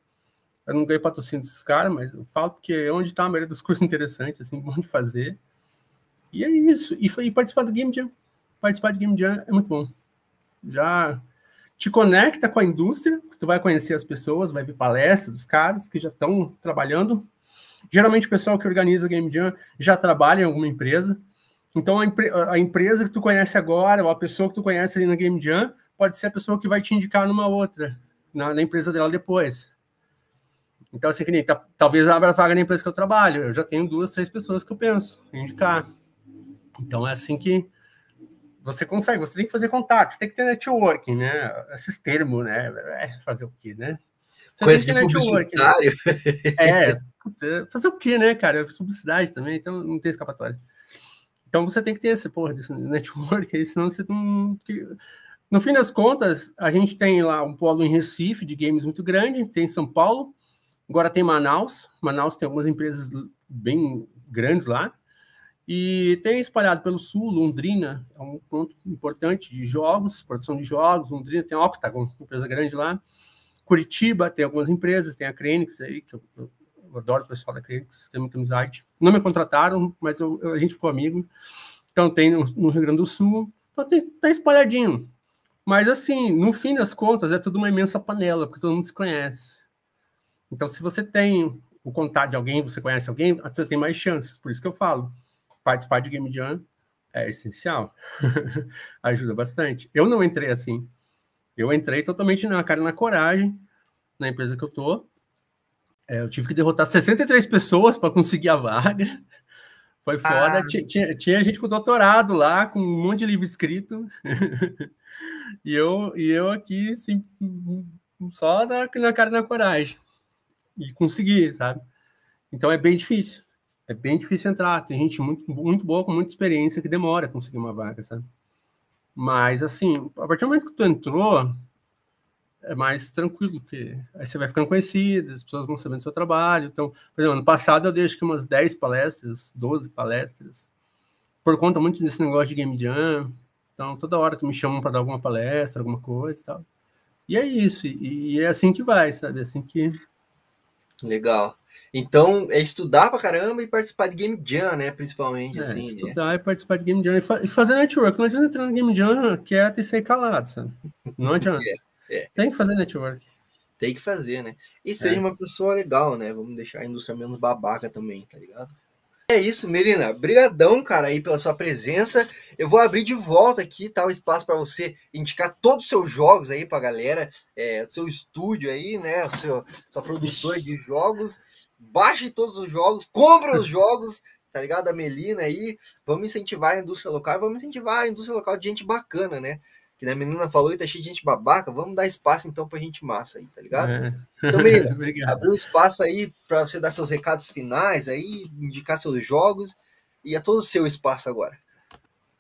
Eu não ganhei patrocínio desses caras, mas eu falo porque é onde está a maioria dos cursos interessantes, assim, bom de fazer. E é isso. E, foi, e participar do Game Jam. Participar de Game Jam é muito bom. Já te conecta com a indústria, tu vai conhecer as pessoas, vai ver palestras dos caras que já estão trabalhando. Geralmente o pessoal que organiza o Game Jam já trabalha em alguma empresa. Então a, a, empresa que tu conhece agora, ou a pessoa que tu conhece ali na Game Jam, pode ser a pessoa que vai te indicar numa outra, na, na empresa dela depois. Então, assim, que nem, tá, talvez abra vaga na empresa que eu trabalho. Eu já tenho duas, três pessoas que eu penso em indicar. Então, é assim que você consegue. Você tem que fazer contato, você tem que ter networking, né? Esses termos, né? É, fazer o quê, né? Você Coisa de networking. Né? É, fazer o quê, né, cara? Publicidade também, então não tem escapatória. Então você tem que ter esse porra desse network, senão você não. No fim das contas, a gente tem lá um polo em Recife de games muito grande, tem em São Paulo, Agora tem Manaus. Manaus tem algumas empresas bem grandes lá. E tem espalhado pelo sul, Londrina é um ponto importante de jogos, produção de jogos. Londrina tem a Octagon, empresa grande lá. Curitiba tem algumas empresas, tem a Crenix aí, que eu, eu, eu adoro o pessoal da Crenix, tem muita amizade. Não me contrataram, mas eu, a gente ficou amigo. Então tem no, no Rio Grande do Sul. Então tem, tá espalhadinho. Mas assim, no fim das contas, é tudo uma imensa panela, porque todo mundo se conhece. Então, se você tem o contato de alguém, você conhece alguém, você tem mais chances. Por isso que eu falo, participar de Game Jam é essencial. Ajuda bastante. Eu não entrei assim. Eu entrei totalmente na cara na coragem na empresa que eu tô. É, eu tive que derrotar 63 pessoas para conseguir a vaga. Foi foda. Ah. Tinha, tinha, gente com doutorado lá, com um monte de livro escrito. e, eu, e eu aqui, assim, só na, na cara na coragem e conseguir, sabe? Então é bem difícil. É bem difícil entrar. Tem gente muito, muito boa, com muita experiência, que demora a conseguir uma vaga, sabe? Mas, assim, a partir do momento que tu entrou, é mais tranquilo, porque aí você vai ficando conhecido, as pessoas vão sabendo do seu trabalho. Então, por exemplo, ano passado eu dei acho umas 10 palestras, 12 palestras, por conta muito desse negócio de Game Jam. Então, toda hora tu me chamam para dar alguma palestra, alguma coisa e tal. E é isso, e é assim que vai, sabe? É assim que, Legal. Então, é estudar pra caramba e participar de Game Jam, né? Principalmente, é, assim. Né? Estudar né? e participar de Game Jam. E, fa e fazer network. Não adianta entrar no Game Jam quieto e ser calado, sabe? Não adianta. é, é. Tem que fazer network. Tem que fazer, né? E seja é. uma pessoa legal, né? Vamos deixar a indústria menos babaca também, tá ligado? É isso, Melina. Brigadão, cara, aí pela sua presença. Eu vou abrir de volta aqui, tá, o espaço para você indicar todos os seus jogos aí pra galera, é, seu estúdio aí, né, seu sua produtora de jogos. Baixe todos os jogos, compre os jogos, tá ligado? A Melina aí. Vamos incentivar a indústria local, vamos incentivar a indústria local de gente bacana, né? Que a menina falou e tá cheio de gente babaca, vamos dar espaço então pra gente massa aí, tá ligado? É. Então, menina, abriu espaço aí para você dar seus recados finais aí, indicar seus jogos e é todo o seu espaço agora.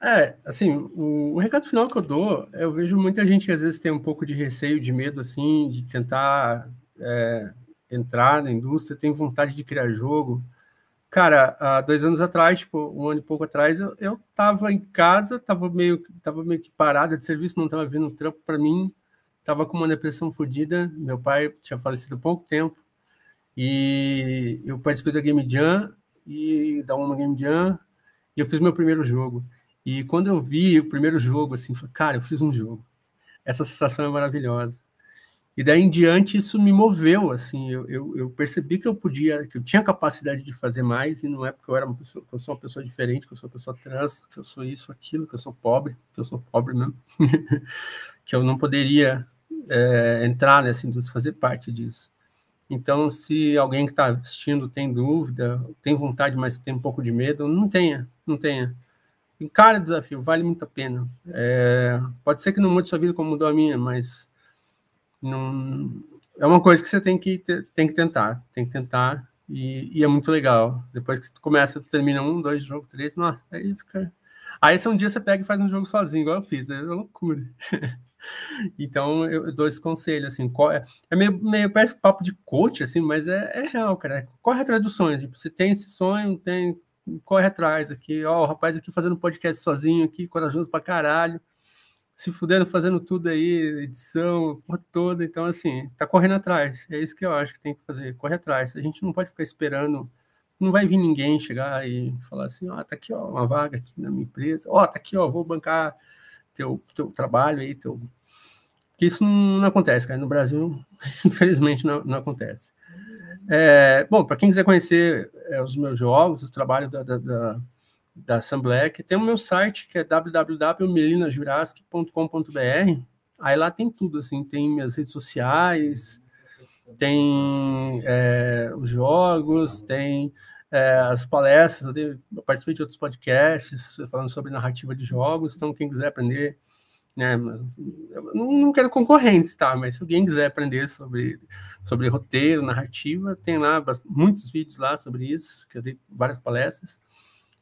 É, assim, o, o, recado final que eu dou, eu vejo muita gente que às vezes tem um pouco de receio, de medo, assim, de tentar é, entrar na indústria, tem vontade de criar jogo, Cara, há dois anos atrás, tipo, um ano e pouco atrás, eu, eu tava em casa, tava meio, tava meio que parada de serviço, não tava vindo trampo para mim, tava com uma depressão fodida. Meu pai tinha falecido há pouco tempo, e eu participei da Game Jam, e da uma Game Jam, e eu fiz meu primeiro jogo. E quando eu vi o primeiro jogo, assim, falei, cara, eu fiz um jogo. Essa sensação é maravilhosa. E daí em diante isso me moveu, assim, eu, eu, eu, percebi que eu podia, que eu tinha capacidade de fazer mais, e não é porque eu era uma pessoa, que eu sou uma pessoa diferente, que eu sou uma pessoa trans, que eu sou isso, aquilo, que eu sou pobre, que eu sou pobre mesmo, que eu não poderia é, entrar nessa indústria, fazer parte disso. Então, se alguém que está assistindo tem dúvida, tem vontade, mas tem um pouco de medo, não tenha, não tenha. Encara o desafio, vale muito a pena. É, pode ser que não mude sua vida como mudou a minha, mas não, é uma coisa que você tem que, tem que tentar, tem que tentar, e, e, é muito legal. Depois que tu começa, tu termina um, dois, jogo, três, nossa, aí fica... Aí se um dia você pega e faz um jogo sozinho, igual eu fiz, é loucura. então eu dou esse conselho, assim, é, é meio, meio parece papo de coach, assim, mas é, é real, cara. Corre atrás dos sonhos, tipo, você tem esse sonho, tem, corre atrás aqui, ó, o rapaz aqui fazendo podcast sozinho aqui, corajoso pra caralho, se fudendo, fazendo tudo aí, edição, porra toda, então assim, tá correndo atrás, é isso que eu acho que tem que fazer, corre atrás, a gente não pode ficar esperando, não vai vir ninguém chegar e falar assim, ó, tá aqui, ó, uma vaga aqui na minha empresa, ó, tá aqui, ó, vou bancar teu, teu trabalho aí, teu... Que isso não, não acontece, cara, no Brasil, infelizmente não, não acontece. É, bom, para quem quiser conhecer é, os meus jogos, os trabalhos da, da, da, da Sunblack, tem o meu site que é www.melinajurassic.com.br. Aí lá tem tudo, assim, tem minhas redes sociais, tem é, os jogos, tem é, as palestras, eu, eu participei de outros podcasts falando sobre narrativa de jogos, então quem quiser aprender né? Eu não quero concorrentes, tá? Mas se alguém quiser aprender sobre, sobre roteiro, narrativa, tem lá muitos vídeos lá sobre isso, que eu dei várias palestras.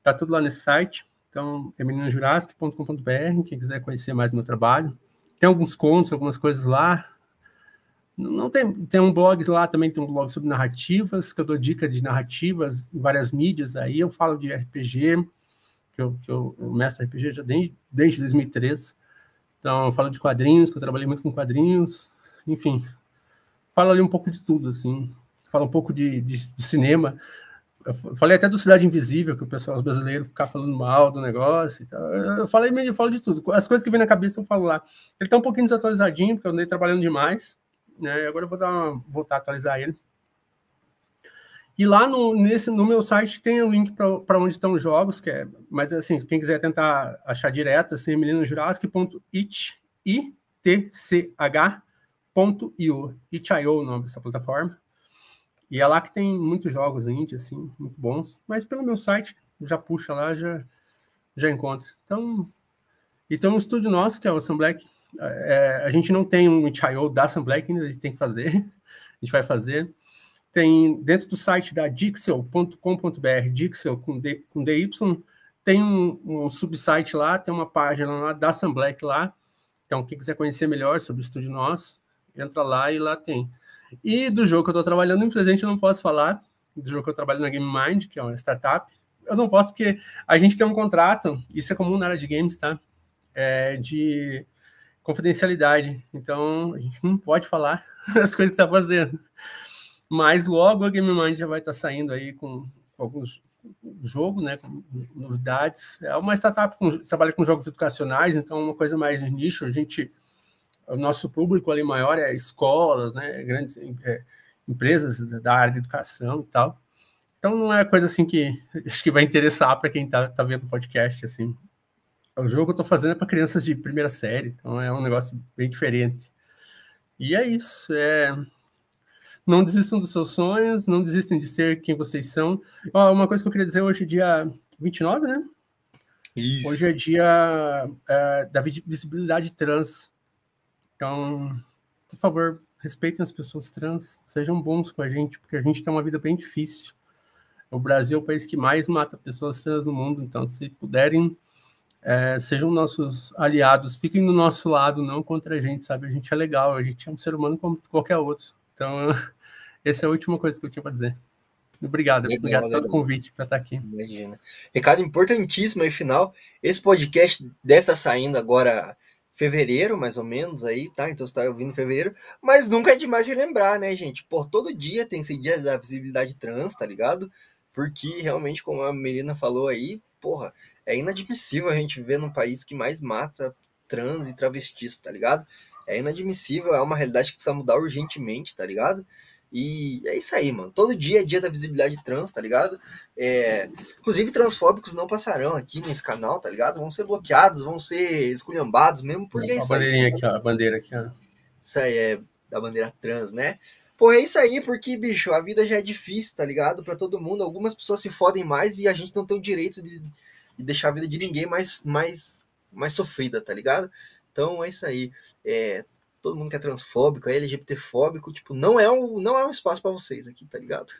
Tá tudo lá nesse site. Então, é meninojurassic.com.br, quem quiser conhecer mais do meu trabalho. Tem alguns contos, algumas coisas lá. Não tem, tem um blog lá também, tem um blog sobre narrativas, que eu dou dica de narrativas em várias mídias aí. Eu falo de RPG, que eu, que eu, eu mestre RPG já desde, desde 2013. Então, eu falo de quadrinhos, que eu trabalhei muito com quadrinhos, enfim. Falo ali um pouco de tudo, assim. Falo um pouco de, de, de cinema. Eu falei até do Cidade Invisível, que o pessoal, os brasileiros, ficar falando mal do negócio. Eu falei meio, eu falo de tudo. As coisas que vem na cabeça eu falo lá. Ele tá um pouquinho desatualizadinho, porque eu andei trabalhando demais, né? Agora eu vou dar uma, voltar a atualizar ele. E lá no, nesse, no meu site tem o um link para onde estão os jogos, que é, mas assim, quem quiser tentar achar direto, assim, melinojurassic.itch.io, itch.io o nome dessa plataforma. E é lá que tem muitos jogos indie, assim, muito bons, mas pelo meu site, já puxa lá, já, já encontra. Então, então um estúdio nosso, que é o Sun Black, é, a gente não tem um itch.io da Sun Black ainda, a gente tem que fazer, a gente vai fazer tem dentro do site da dixel.com.br, Dixel com, D, com DY, tem um, um, subsite lá, tem uma página lá da Sam Black lá. Então, quem quiser conhecer melhor sobre o estúdio nosso, entra lá e lá tem. E do jogo que eu estou trabalhando, infelizmente eu não posso falar, do jogo que eu trabalho na Game Mind, que é uma startup. Eu não posso porque a gente tem um contrato, isso é comum na área de games, tá? É de confidencialidade. Então, a gente não pode falar as coisas que está fazendo. Mas logo a Game Mind já vai estar saindo aí com alguns jogos, né, com novidades. É uma startup que trabalha com jogos educacionais, então uma coisa mais nicho. A gente, o nosso público ali maior é escolas, né, grandes é, empresas da área de educação e tal. Então não é coisa assim que acho que vai interessar para quem está tá vendo o podcast assim. O jogo que eu estou fazendo é para crianças de primeira série, então é um negócio bem diferente. E é isso. É, não desistam dos seus sonhos, não desistem de ser quem vocês são. Ó, uma coisa que eu queria dizer hoje, dia 29, né? Isso. Hoje é dia é, da visibilidade trans. Então, por favor, respeitem as pessoas trans, sejam bons com a gente, porque a gente tem uma vida bem difícil. O Brasil é o país que mais mata pessoas trans no mundo, então, se puderem, é, sejam nossos aliados, fiquem do nosso lado, não contra a gente, sabe? A gente é legal, a gente é um ser humano como qualquer outro. Então, essa é a última coisa que eu tinha para dizer. Obrigado, legal, obrigado legal. pelo convite para estar aqui. Imagina. Recado importantíssimo aí, final. Esse podcast deve estar saindo agora fevereiro, mais ou menos, aí, tá? Então você tá ouvindo em fevereiro, mas nunca é demais relembrar, né, gente? Por todo dia tem esse dia da visibilidade trans, tá ligado? Porque realmente, como a Melina falou aí, porra, é inadmissível a gente viver num país que mais mata trans e travestis, tá ligado? É inadmissível, é uma realidade que precisa mudar urgentemente, tá ligado? E é isso aí, mano. Todo dia é dia da visibilidade trans, tá ligado? É... Inclusive, transfóbicos não passarão aqui nesse canal, tá ligado? Vão ser bloqueados, vão ser esculhambados mesmo, porque é isso a bandeirinha aí. aqui, ó. A bandeira aqui, ó. Isso aí é da bandeira trans, né? Pô, é isso aí, porque, bicho, a vida já é difícil, tá ligado? Para todo mundo. Algumas pessoas se fodem mais e a gente não tem o direito de, de deixar a vida de ninguém mais, mais, mais sofrida, tá ligado? Então é isso aí. É, todo mundo que é transfóbico, é LGBTfóbico, tipo, não é um, não é um espaço para vocês aqui, tá ligado?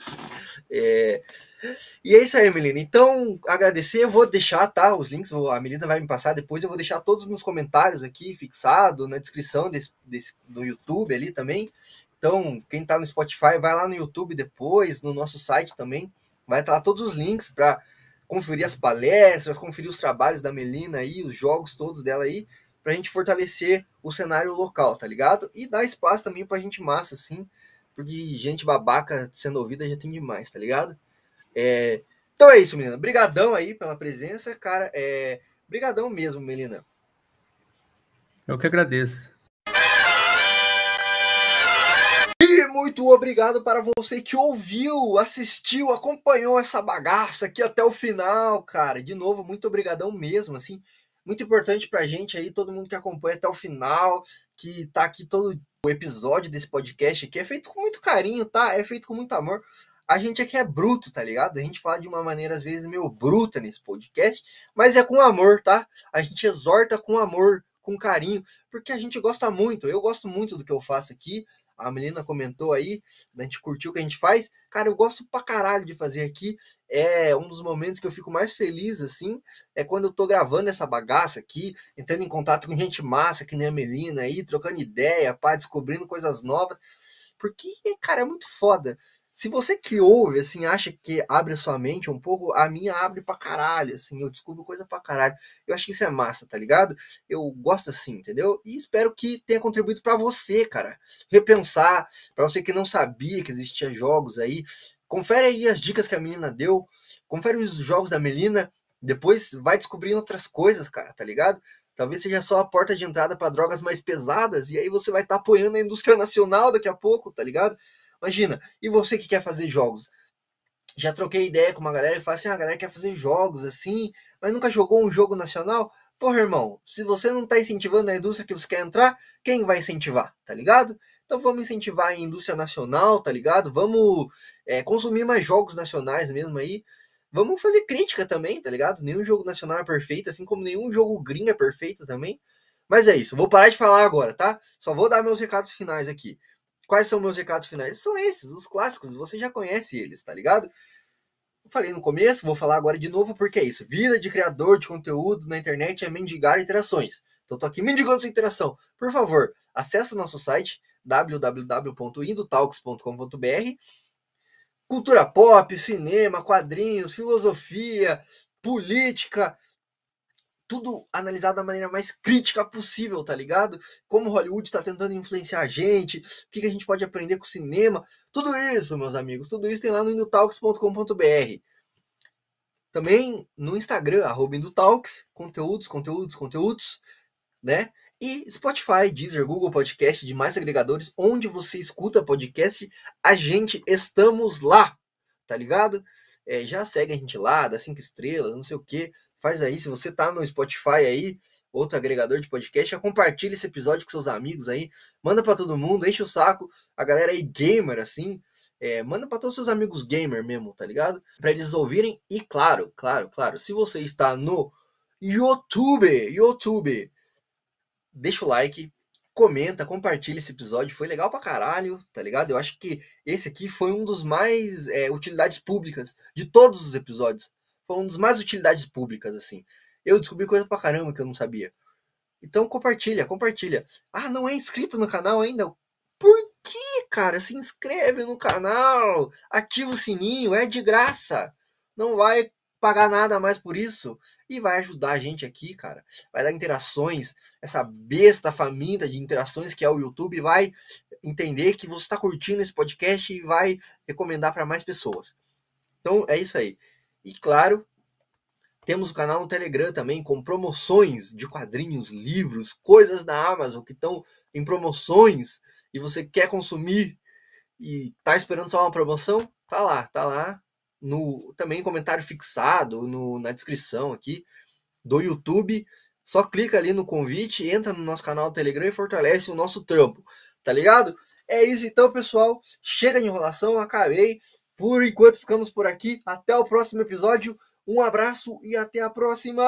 É... E é isso aí, Melina. Então, agradecer, eu vou deixar, tá? Os links, a Melina vai me passar depois, eu vou deixar todos nos comentários aqui, fixado, na descrição desse, desse, do YouTube ali também. Então, quem tá no Spotify, vai lá no YouTube depois, no nosso site também. Vai estar lá todos os links para conferir as palestras, conferir os trabalhos da Melina aí, os jogos todos dela aí para a gente fortalecer o cenário local, tá ligado? E dar espaço também para gente massa, assim, porque gente babaca sendo ouvida já tem demais, tá ligado? É... Então é isso, menina. Brigadão aí pela presença, cara. É... Brigadão mesmo, Melina. Eu que agradeço. E muito obrigado para você que ouviu, assistiu, acompanhou essa bagaça aqui até o final, cara. De novo, muito obrigadão mesmo, assim muito importante pra gente aí, todo mundo que acompanha até o final, que tá aqui todo o episódio desse podcast aqui, é feito com muito carinho, tá? É feito com muito amor. A gente aqui é bruto, tá ligado? A gente fala de uma maneira, às vezes, meio bruta nesse podcast, mas é com amor, tá? A gente exorta com amor, com carinho, porque a gente gosta muito. Eu gosto muito do que eu faço aqui a menina comentou aí, a gente curtiu o que a gente faz. Cara, eu gosto pra caralho de fazer aqui. É um dos momentos que eu fico mais feliz, assim, é quando eu tô gravando essa bagaça aqui, entrando em contato com gente massa, que nem a Melina aí, trocando ideia, pá, descobrindo coisas novas. Porque, cara, é muito foda se você que ouve, assim, acha que abre a sua mente um pouco, a minha abre pra caralho, assim, eu descubro coisa pra caralho. Eu acho que isso é massa, tá ligado? Eu gosto assim, entendeu? E espero que tenha contribuído para você, cara. Repensar, para você que não sabia que existia jogos aí. Confere aí as dicas que a menina deu, confere os jogos da Melina, depois vai descobrindo outras coisas, cara, tá ligado? Talvez seja só a porta de entrada para drogas mais pesadas, e aí você vai estar tá apoiando a indústria nacional daqui a pouco, tá ligado? Imagina, e você que quer fazer jogos? Já troquei ideia com uma galera que fala assim: ah, a galera quer fazer jogos assim, mas nunca jogou um jogo nacional. Porra, irmão, se você não está incentivando a indústria que você quer entrar, quem vai incentivar, tá ligado? Então vamos incentivar a indústria nacional, tá ligado? Vamos é, consumir mais jogos nacionais mesmo aí. Vamos fazer crítica também, tá ligado? Nenhum jogo nacional é perfeito, assim como nenhum jogo gringo é perfeito também. Mas é isso, vou parar de falar agora, tá? Só vou dar meus recados finais aqui. Quais são meus recados finais? São esses, os clássicos, você já conhece eles, tá ligado? Eu falei no começo, vou falar agora de novo porque é isso. Vida de criador de conteúdo na internet é mendigar interações. Então tô aqui mendigando sua interação. Por favor, acesse o nosso site www.indotalks.com.br Cultura pop, cinema, quadrinhos, filosofia, política, tudo analisado da maneira mais crítica possível, tá ligado? Como Hollywood está tentando influenciar a gente, o que, que, a gente pode aprender com o cinema, tudo isso, meus amigos, tudo isso tem lá no indotalks.com.br. Também no Instagram, arroba Indotalks, conteúdos, conteúdos, conteúdos, né? E Spotify, Deezer, Google Podcast, demais agregadores, onde você escuta podcast, a gente estamos lá, tá ligado? É, já segue a gente lá, dá cinco estrelas, não sei o que faz aí, se você tá no Spotify aí, outro agregador de podcast, compartilha esse episódio com seus amigos aí, manda para todo mundo, enche o saco, a galera aí gamer assim, é, manda para todos seus amigos gamer mesmo, tá ligado? Para eles ouvirem e claro, claro, claro, se você está no YouTube, YouTube, deixa o like, comenta, compartilha esse episódio, foi legal pra caralho, tá ligado? Eu acho que esse aqui foi um dos mais é, utilidades públicas de todos os episódios foi um dos mais utilidades públicas, assim. Eu descobri coisa pra caramba que eu não sabia. Então compartilha, compartilha. Ah, não é inscrito no canal ainda? Por que, cara? Se inscreve no canal, ativa o sininho, é de graça. Não vai pagar nada mais por isso e vai ajudar a gente aqui, cara. Vai dar interações, essa besta faminta de interações que é o YouTube vai entender que você está curtindo esse podcast e vai recomendar para mais pessoas. Então é isso aí. E claro, Temos o canal no Telegram também com promoções de quadrinhos, livros, coisas da Amazon que estão em promoções e você quer consumir e tá esperando só uma promoção, tá lá, tá lá no também comentário fixado no, na descrição aqui do YouTube. Só clica ali no convite, entra no nosso canal do Telegram e fortalece o nosso trampo, tá ligado? É isso então, pessoal. Chega de enrolação, acabei. Por enquanto ficamos por aqui. Até o próximo episódio. Um abraço e até a próxima!